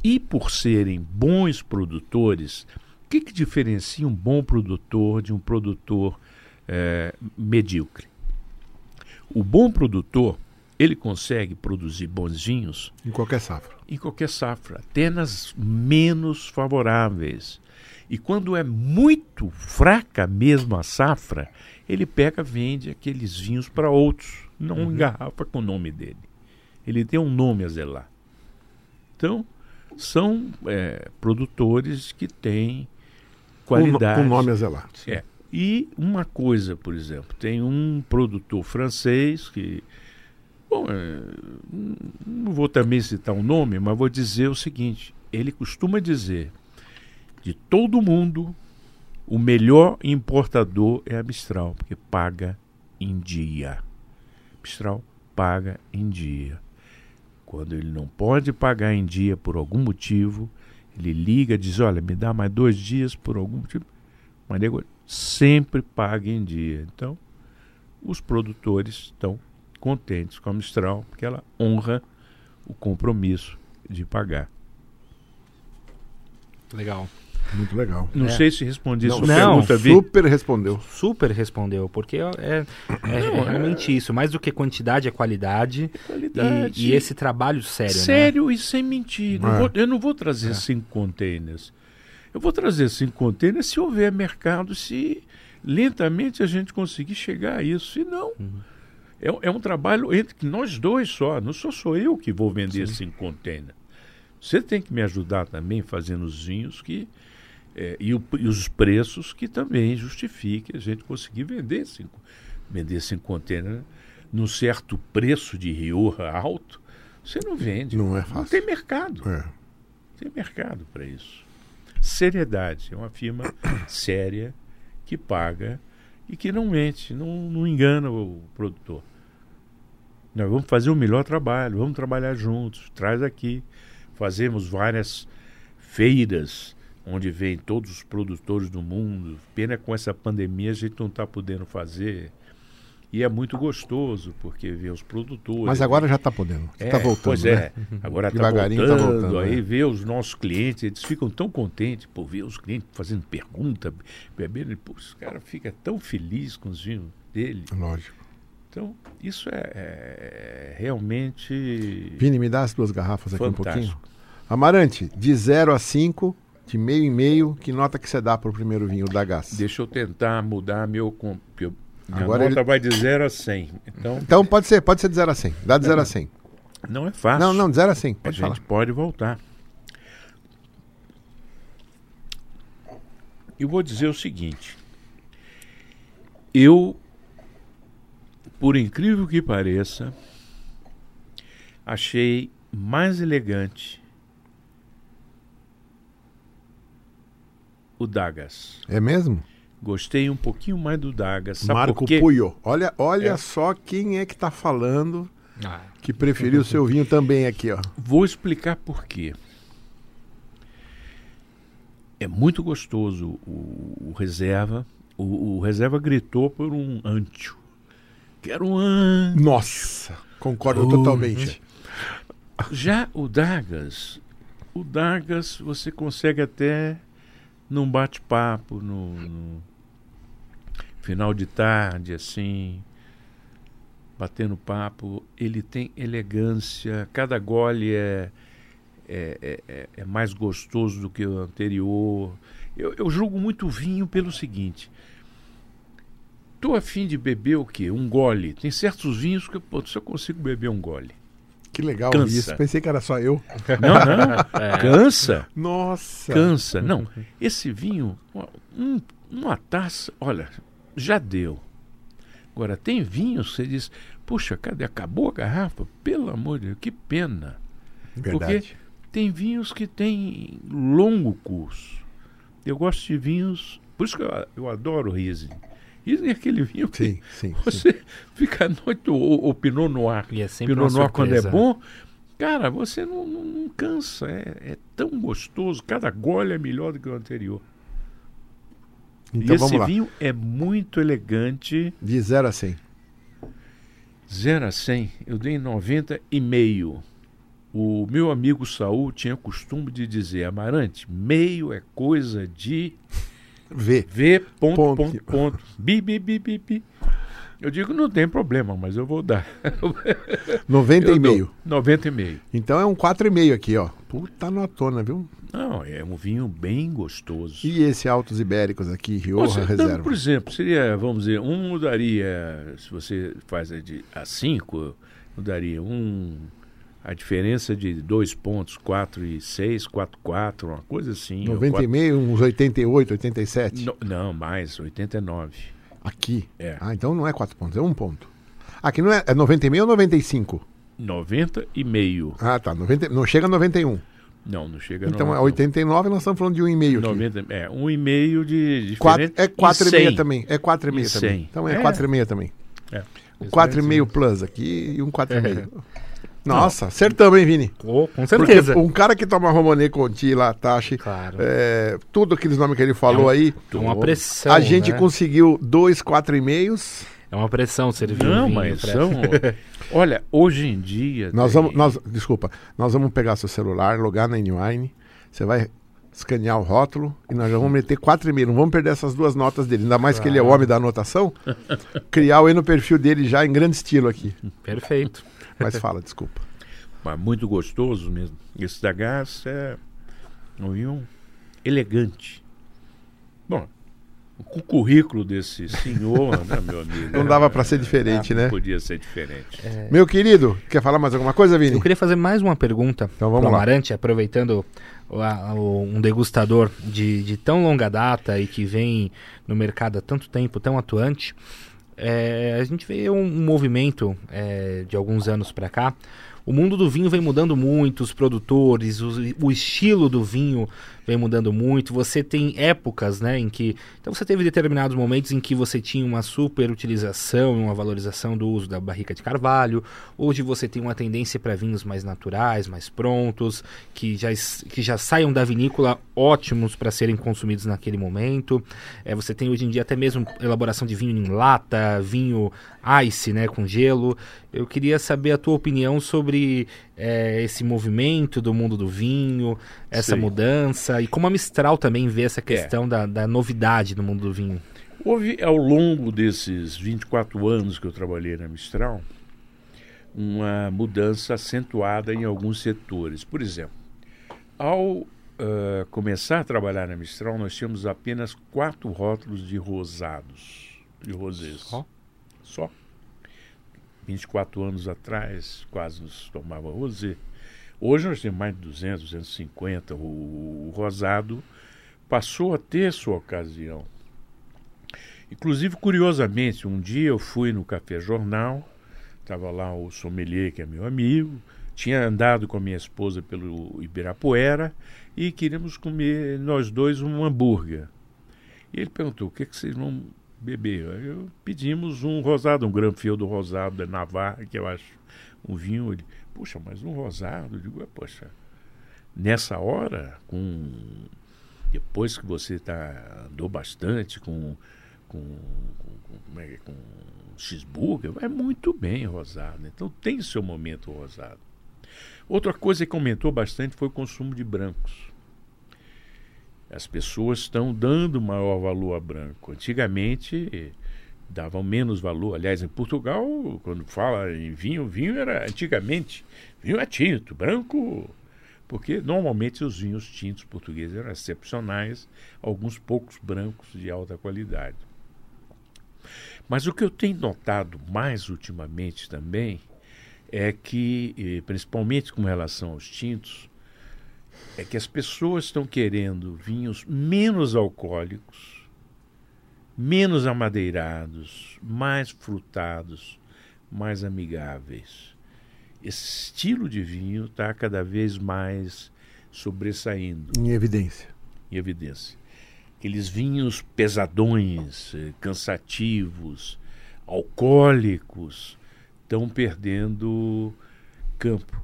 e por serem bons produtores, o que, que diferencia um bom produtor de um produtor eh, medíocre? O bom produtor, ele consegue produzir bons vinhos Em qualquer safra. em qualquer safra, até nas menos favoráveis. E quando é muito fraca mesmo a safra, ele pega, vende aqueles vinhos para outros, não engarrafa com o nome dele. Ele tem um nome a zelar. Então, são é, produtores que têm qualidade. Com, com nome a zelar. É. E uma coisa, por exemplo, tem um produtor francês que. Bom, é, não vou também citar o nome, mas vou dizer o seguinte: ele costuma dizer de todo mundo, o melhor importador é a Mistral, porque paga em dia. Mistral paga em dia. Quando ele não pode pagar em dia por algum motivo, ele liga, diz: Olha, me dá mais dois dias por algum motivo. Mas nego sempre paga em dia. Então, os produtores estão contentes com a Mistral, porque ela honra o compromisso de pagar. Legal. Muito legal. Não É. sei se respondi Não, sua não, pergunta, Vi. Super respondeu. Super respondeu, porque é, é- é Não, é- realmente isso. Mais do que quantidade é qualidade. Qualidade. E, e esse trabalho sério, né? Sério e sem mentir. Não É. vou- eu não vou trazer É. cinco containers. Eu vou trazer cinco containers se houver mercado, se lentamente a gente conseguir chegar a isso. Se não, Uhum. é, é um trabalho entre nós dois só. Não sou só eu que vou vender cinco containers. Você tem que me ajudar também fazendo os vinhos que é, e, o- e os preços que também justifiquem a gente conseguir vender cinco, vender cinco containers num certo preço de Rioja alto. Você não vende. Não é Não fácil. tem mercado. É. Tem mercado para isso. Seriedade. É uma firma séria que paga e que não mente, não, não engana o produtor. Nós vamos fazer o melhor trabalho, vamos trabalhar juntos. Traz aqui. Fazemos várias feiras onde vêm todos os produtores do mundo. Pena com essa pandemia a gente não está podendo fazer. E é muito gostoso, porque vê os produtores. Mas agora já está podendo. Está É, voltando. Pois né? é, agora está voltando, tá voltando, aí é. vê os nossos clientes, eles ficam tão contentes por ver os clientes fazendo pergunta, bebendo, e, pô, os cara fica tão feliz com os vinhos dele. Lógico. Então, isso é, é realmente Vini, me dá as duas garrafas aqui um pouquinho. fantástico. Amarante, de 0 a 5, de meio em meio, que nota que você dá para o primeiro vinho da Gás? Deixa eu tentar mudar meu... porque eu- Minha Agora nota ele- vai de 0 a 100. Então, Então pode ser, pode ser de 0 a 100. Dá de 0 a 100. não é fácil. Não, não, de 0 a 100. A Pode falar. gente pode voltar. Eu vou dizer o seguinte. Eu, por incrível que pareça, achei mais elegante o Dagas. É mesmo? Gostei um pouquinho mais do Dagas. Sabe Marco? Puyo. Olha, olha É. só quem é que tá falando Ah, que preferiu o seu vinho também aqui, ó. Vou explicar por quê. É muito gostoso o, o reserva. O, o reserva gritou por um antio. Quero um antio. Nossa, concordo Oh, totalmente. Já o Dagas, o Dagas você consegue até num bate-papo, no, no final de tarde, assim, batendo papo. Ele tem elegância, cada gole é, é, é- é- é mais gostoso do que o anterior. Eu, eu julgo muito vinho pelo seguinte. Tô afim de beber o quê? Um gole. Tem certos vinhos que pô, só consigo beber um gole. Que legal Cansa. isso. Pensei que era só eu. Não, não. Cansa. Nossa. Cansa. Não. Esse vinho, um- uma taça, olha, já deu. Agora, tem vinhos que você diz, puxa, cadê? Acabou a garrafa? Pelo amor de Deus, que pena. Verdade. Tem vinhos que têm longo curso. Eu gosto de vinhos, por isso que eu, eu adoro Riesling. Riesling é aquele vinho que Sim, sim. sim. você fica a noite, ou, ou Pinot Noir. E é sempre Pinot Noir quando é bom, cara, você não, não- não cansa. É, é tão gostoso. Cada gole é melhor do que o anterior. Então esse vinho é muito elegante. De 0 a 100. 0 a 100, eu dei 90 e meio. O meu amigo Saul tinha costume de dizer, Amarante, meio é coisa de V. V ponto, Ponto. ponto, ponto, bi, bi, bi, bi, bi. Eu digo, não tem problema, mas eu vou dar. 90 Eu e meio. 90 e meio. Então é um 4,5 aqui, ó. Puta notona, viu? Não, é um vinho bem gostoso. E esse Altos Ibéricos aqui, Rioja Você, dando, Reserva. por exemplo, seria, vamos dizer, um mudaria, se você faz a de a 5, mudaria um a diferença de dois pontos, 4 e 6, 4, 4, uma coisa assim. ou 90 e meio, uns 88, 87. No- não, mais, 89. Aqui. É. Ah, então não é 4 pontos, é um ponto. Aqui não é, é 90 e meio ou 95? 90 e meio. Ah, tá. 90, não chega a 91. Não, não chega Então não, é 89, nós estamos falando de 1,5 aqui. 90, é, um e meio de diferença. Quatro, é 4,5 100. também. É 4,5 E também. 100. Então é, É. 4,5 também. É. Um 4,5 plus aqui e um 4,5. É. Nossa, acertamos, hein, Vini? Oh, com Porque certeza. um cara que toma Romanê Conti, Latache, Claro. é, tudo aqueles nomes que ele falou aí, É uma pressão. a gente né? conseguiu dois 4,5. É uma pressão servir Não, um vinho mas pra- são. Olha, hoje em dia. Nós tem- vamos, nós, desculpa, nós vamos pegar seu celular, logar na Inwine, você vai escanear o rótulo e nós já vamos meter 4,5. Não vamos perder essas duas notas dele, ainda mais que ele é o homem da anotação. Criar o E no perfil dele já em grande estilo aqui. Perfeito. Mas fala, desculpa. Mas muito gostoso mesmo. Esse da Gás é um vinho elegante. Bom, com o currículo desse senhor, né, meu amigo? Não dava pra ser diferente, né? Podia ser diferente. Meu querido, quer falar mais alguma coisa, Vini? Eu queria fazer mais uma pergunta Então vamos pro lá. Amarante, aproveitando o- a- o- um degustador de, de tão longa data e que vem no mercado há tanto tempo, tão atuante. É, a gente vê um, um movimento é, de alguns anos para cá. O mundo do vinho vem mudando muito, os produtores, os- o estilo do vinho vem mudando muito. Você tem épocas, né, em que então você teve determinados momentos em que você tinha uma super utilização, uma valorização do uso da barrica de carvalho. Hoje você tem uma tendência para vinhos mais naturais, mais prontos, que já que já saiam da vinícola ótimos para serem consumidos naquele momento. É, você tem hoje em dia até mesmo elaboração de vinho em lata, vinho ice, né, com gelo. Eu queria saber a tua opinião sobre é, esse movimento do mundo do vinho, essa Sim. mudança e como a Mistral também vê essa questão é. da, da novidade no mundo do vinho. Houve ao longo desses 24 anos que eu trabalhei na Mistral uma mudança acentuada em alguns setores. Por exemplo, ao uh, começar a trabalhar na Mistral, nós tínhamos apenas quatro rótulos de rosados, de rosés. Só? Só. 24 anos atrás, quase nos tomava rosé. Hoje nós temos mais de 200, 250. O, o rosado passou a ter sua ocasião. Inclusive, curiosamente, um dia eu fui no Café Jornal, estava lá o sommelier, que é meu amigo, tinha andado com a minha esposa pelo Ibirapuera e queríamos comer, nós dois, um hambúrguer. E ele perguntou: o que, é que vocês vão beber. Eu pedimos um rosado, um Granfield do rosado da Navarra, que eu acho um vinho. Ele, puxa, mas um rosado? Eu digo, é, poxa, nessa hora, com depois que você tá, andou bastante com, com, com, com, é, com cheeseburger, vai muito bem rosado. Então tem seu momento rosado. Outra coisa que aumentou bastante foi o consumo de brancos. As pessoas estão dando maior valor a branco. Antigamente davam menos valor. Aliás, em Portugal, quando fala em vinho, vinho era antigamente vinho é tinto, branco, porque normalmente os vinhos tintos portugueses eram excepcionais, alguns poucos brancos de alta qualidade. Mas o que eu tenho notado mais ultimamente também é que, principalmente com relação aos tintos, é que as pessoas estão querendo vinhos menos alcoólicos, menos amadeirados, mais frutados, mais amigáveis. Esse estilo de vinho está cada vez mais sobressaindo. Em evidência. Em evidência. Aqueles vinhos pesadões, eh, cansativos, alcoólicos, estão perdendo campo.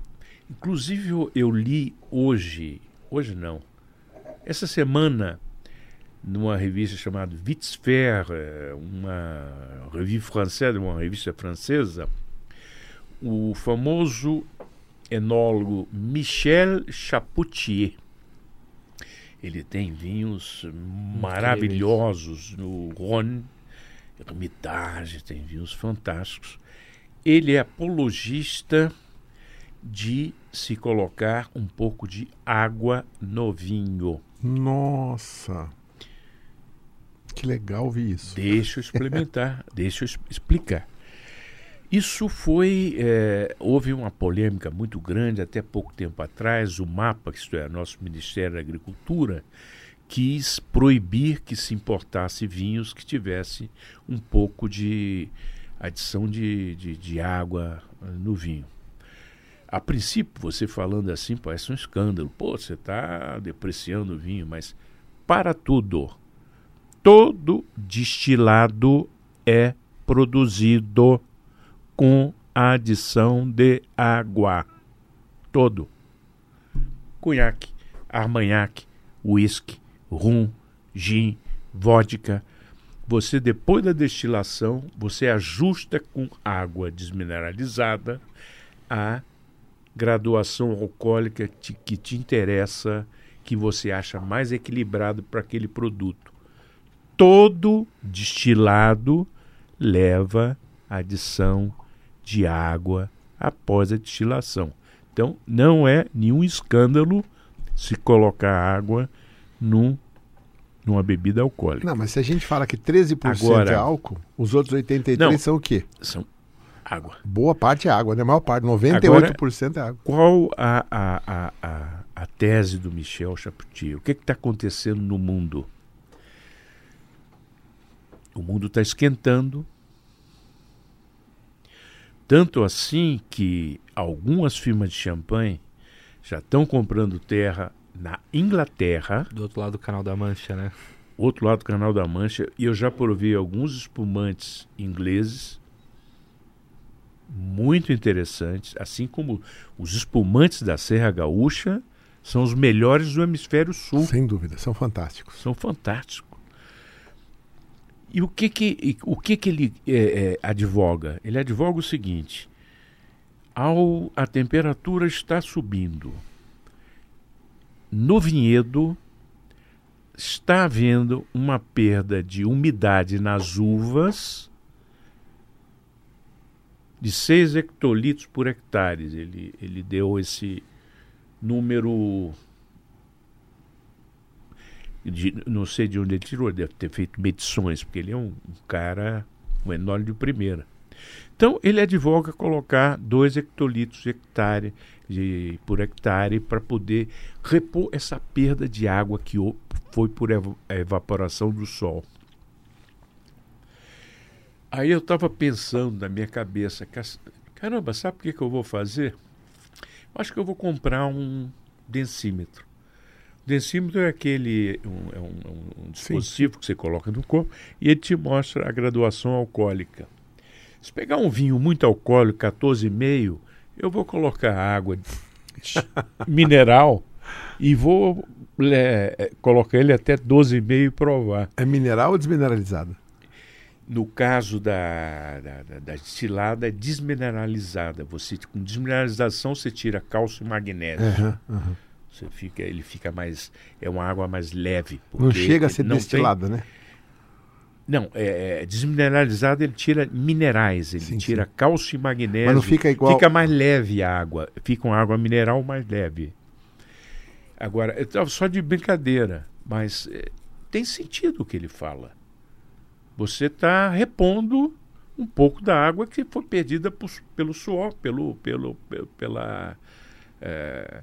Inclusive, eu, eu li hoje, hoje não, essa semana, numa revista chamada Vitzfer, é, uma revista francesa, uma revista francesa, o famoso enólogo Michel Chapoutier. Ele tem vinhos maravilhosos no Rhône, Hermitage, tem vinhos fantásticos. Ele é apologista de se colocar um pouco de água no vinho. Nossa! Que legal ver isso. Deixa eu experimentar, deixa eu explicar. Isso foi. É, houve uma polêmica muito grande até pouco tempo atrás. O MAPA, que isto é, nosso Ministério da Agricultura, quis proibir que se importasse vinhos que tivesse um pouco de adição de, de, de água no vinho. A princípio, você falando assim parece um escândalo. Pô, você está depreciando o vinho, mas para tudo, todo destilado é produzido com adição de água. Todo. Cunhaque, armanhaque, uísque, rum, gin, vodka. Você, depois da destilação, você ajusta com água desmineralizada a graduação alcoólica te, que te interessa, que você acha mais equilibrado para aquele produto. Todo destilado leva adição de água após a destilação. Então, não é nenhum escândalo se colocar água num, numa bebida alcoólica. Não, mas se a gente fala que 13% Agora, é álcool, os outros 83% não, são o quê? São água. Boa parte é água, né? A maior parte, 98% Agora, é água. Qual a, a, a, a, tese do Michel Chapoutier? O que está acontecendo no mundo? O mundo está esquentando. Tanto assim que algumas firmas de champanhe já estão comprando terra na Inglaterra, Do outro lado do Canal da Mancha, né? outro lado do Canal da Mancha, e eu já provei alguns espumantes ingleses muito interessantes, assim como os espumantes da Serra Gaúcha são os melhores do hemisfério sul. Sem dúvida, são fantásticos. São fantásticos. E o que que, o que, que ele é, é, advoga? Ele advoga o seguinte: ao a temperatura está subindo, no vinhedo está havendo uma perda de umidade nas uvas de 6 hectolitros por hectare. Ele, ele deu esse número de- não sei de onde ele tirou, deve ter feito medições, porque ele é um, um cara, um enólogo de primeira. Então, ele advoga colocar 2 hectolitros de hectare, de, por hectare para poder repor essa perda de água que foi por ev- evaporação do sol. Aí eu estava pensando na minha cabeça, "Cas- caramba, sabe o que, que eu vou fazer? Acho que eu vou comprar um densímetro. Densímetro é aquele um, é um- um- dispositivo que você coloca no corpo e ele te mostra a graduação alcoólica. Se pegar um vinho muito alcoólico, 14,5, eu vou colocar água mineral e vou é, colocar ele até 12,5 e provar. É mineral ou desmineralizado? No caso da, da, da- da destilada, é desmineralizada. Você, com desmineralização, você tira cálcio e magnésio. Aham, aham. Você fica, ele fica mais. É uma água mais leve. Não chega a ser não tem- né? não, é, é desmineralizado, ele tira minerais, ele Sim, tira cálcio e magnésio. Mas não fica igual. Fica mais leve a água. Fica uma água mineral mais leve. Agora, só de brincadeira, mas eh, tem sentido o que ele fala. Você está repondo um pouco da água que foi perdida por- pelo suor, pelo, pelo, pe- pela, eh,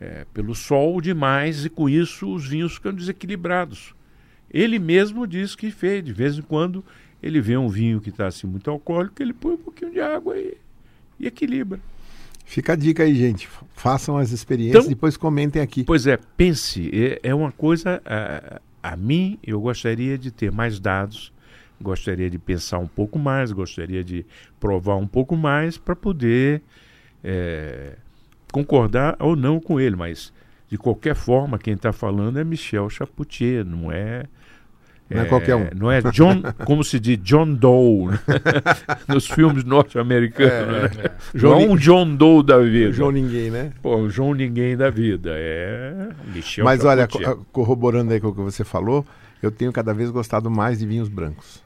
eh, pelo sol demais, e com isso os vinhos ficam desequilibrados. Ele mesmo diz que fez, de vez em quando ele vê um vinho que está assim, muito alcoólico, ele põe um pouquinho de água e, e equilibra. Fica a dica aí, gente. Façam as experiências Então- e depois comentem aqui. Pois é, pense, é, é uma coisa. A, a mim, eu gostaria de ter mais dados, gostaria de pensar um pouco mais, gostaria de provar um pouco mais para poder é, concordar ou não com ele, mas de qualquer forma, quem está falando é Michel Chapoutier, não é. Não é qualquer um. Não é John, como se diz, John Doe, né? nos filmes norte-americanos. né? João Não é um John Doe da vida. João Ninguém, né? Pô, o João Ninguém da vida. É Michel Mas olha, corroborando aí com o que você falou, eu tenho cada vez gostado mais de vinhos brancos.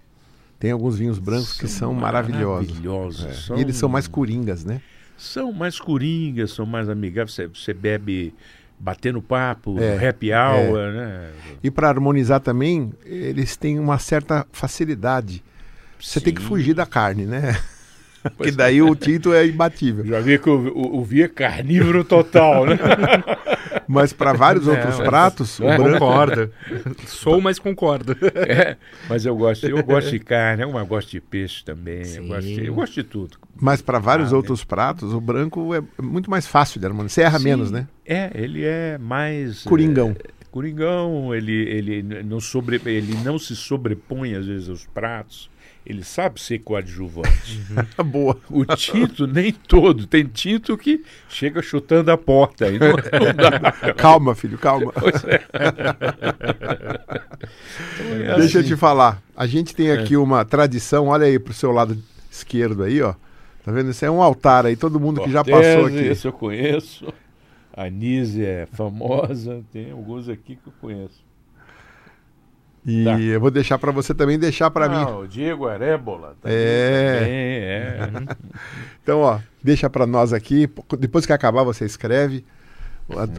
Tem alguns vinhos brancos que são maravilhosos. maravilhosos. É. São, E eles são mais coringas, né? São mais coringas, são mais amigáveis. Você, você bebe batendo papo, É, happy hour, né? E para harmonizar também, eles têm uma certa facilidade. Você tem que fugir da carne, né? Porque Pois é. daí o tinto é imbatível. Já vi que o, o, o Vi é carnívoro total, né? Mas para vários É, outros mas- pratos, o É, branco Concordo. Sou, mas concordo. É, mas eu gosto, eu gosto de carne, eu gosto de peixe também, eu gosto, de, eu gosto de tudo. Mas para vários Ah, outros pratos, o branco é muito mais fácil de harmonizar. Você erra Sim, menos, né? É, ele é mais Coringão. é, coringão, ele ele não sobre ele não se sobrepõe às vezes aos pratos. Ele sabe ser coadjuvante. Boa. O tinto nem todo, tem tinto que chega chutando a porta e não, não dá. Calma, filho, calma. É. É Deixa eu assim. te falar. A gente tem aqui uma tradição, olha aí pro seu lado esquerdo aí, ó. Tá vendo? Isso é um altar aí, todo mundo que já passou Cortese, aqui. Esse eu conheço. A Nise é famosa, tem alguns aqui que eu conheço. E Tá. eu vou deixar para você também deixar para Ah, mim. O Diego Arébola. também, É. também, é. Então, ó, deixa para nós aqui. Depois que acabar, você escreve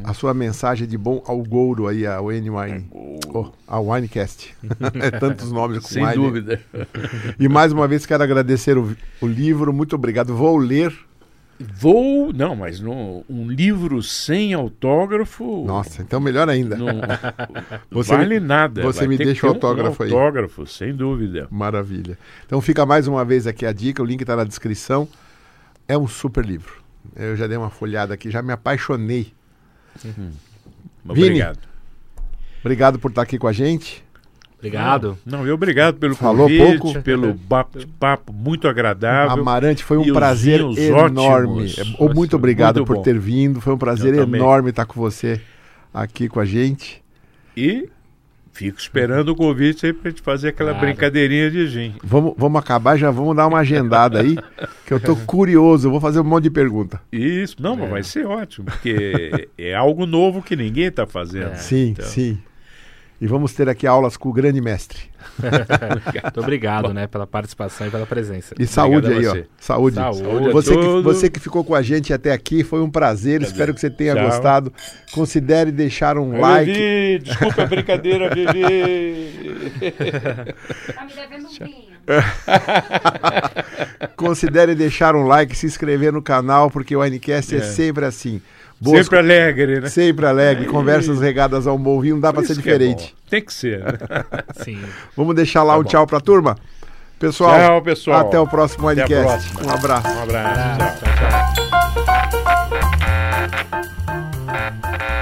a, a sua mensagem de bom agouro aí ao N Wine. Oh, ao Winecast. é tantos nomes com Sem wine. dúvida. E mais uma vez quero agradecer o, o livro, muito obrigado. Vou ler. Vou. Não, mas no, um livro sem autógrafo. Nossa, então melhor ainda. Não, Você vale me- nada. você me deixa o ter um autógrafo aí. autógrafo, sem dúvida. Maravilha. Então fica mais uma vez aqui a dica, o link está na descrição. É um super livro. Eu já dei uma folhada aqui, já me apaixonei. Vini. Obrigado. Obrigado por estar aqui com a gente. Obrigado. Não, eu obrigado pelo Falou convite, pouco. pelo bate-papo muito agradável. Amarante, foi um E prazer enorme. ótimos. É, Muito obrigado muito por bom. ter vindo. Foi um prazer Eu também. enorme estar com você aqui com a gente. E fico esperando o convite aí pra gente fazer aquela Claro. brincadeirinha de gin. Vamos, vamos acabar, já vamos dar uma agendada aí, que eu tô curioso. Eu vou fazer um monte de pergunta. Isso, não, É. mas vai ser ótimo, porque é algo novo que ninguém está fazendo. sim, Então, sim. E vamos ter aqui aulas com o grande mestre. Muito obrigado, né, pela participação e pela presença. E saúde aí, ó. você. Saúde. Saúde a Você que, todos. você que ficou com a gente até aqui, foi um prazer. Espero que você tenha Tchau. gostado. Considere deixar um Oi, like. Vivi, desculpa a brincadeira, Vivi. Tá me devendo um vinho. Considere deixar um like, se inscrever no canal, porque o Winecast é, É. sempre assim. Boas, sempre alegre, né? Sempre alegre, Aí. conversas regadas ao bom vinho, não dá para ser é diferente. É Tem que ser. Né? Sim. Vamos deixar lá tá um bom. tchau para a turma? Pessoal, tchau, pessoal. Até o próximo até podcast. Um abraço. Um abraço. Tchau, tchau. tchau.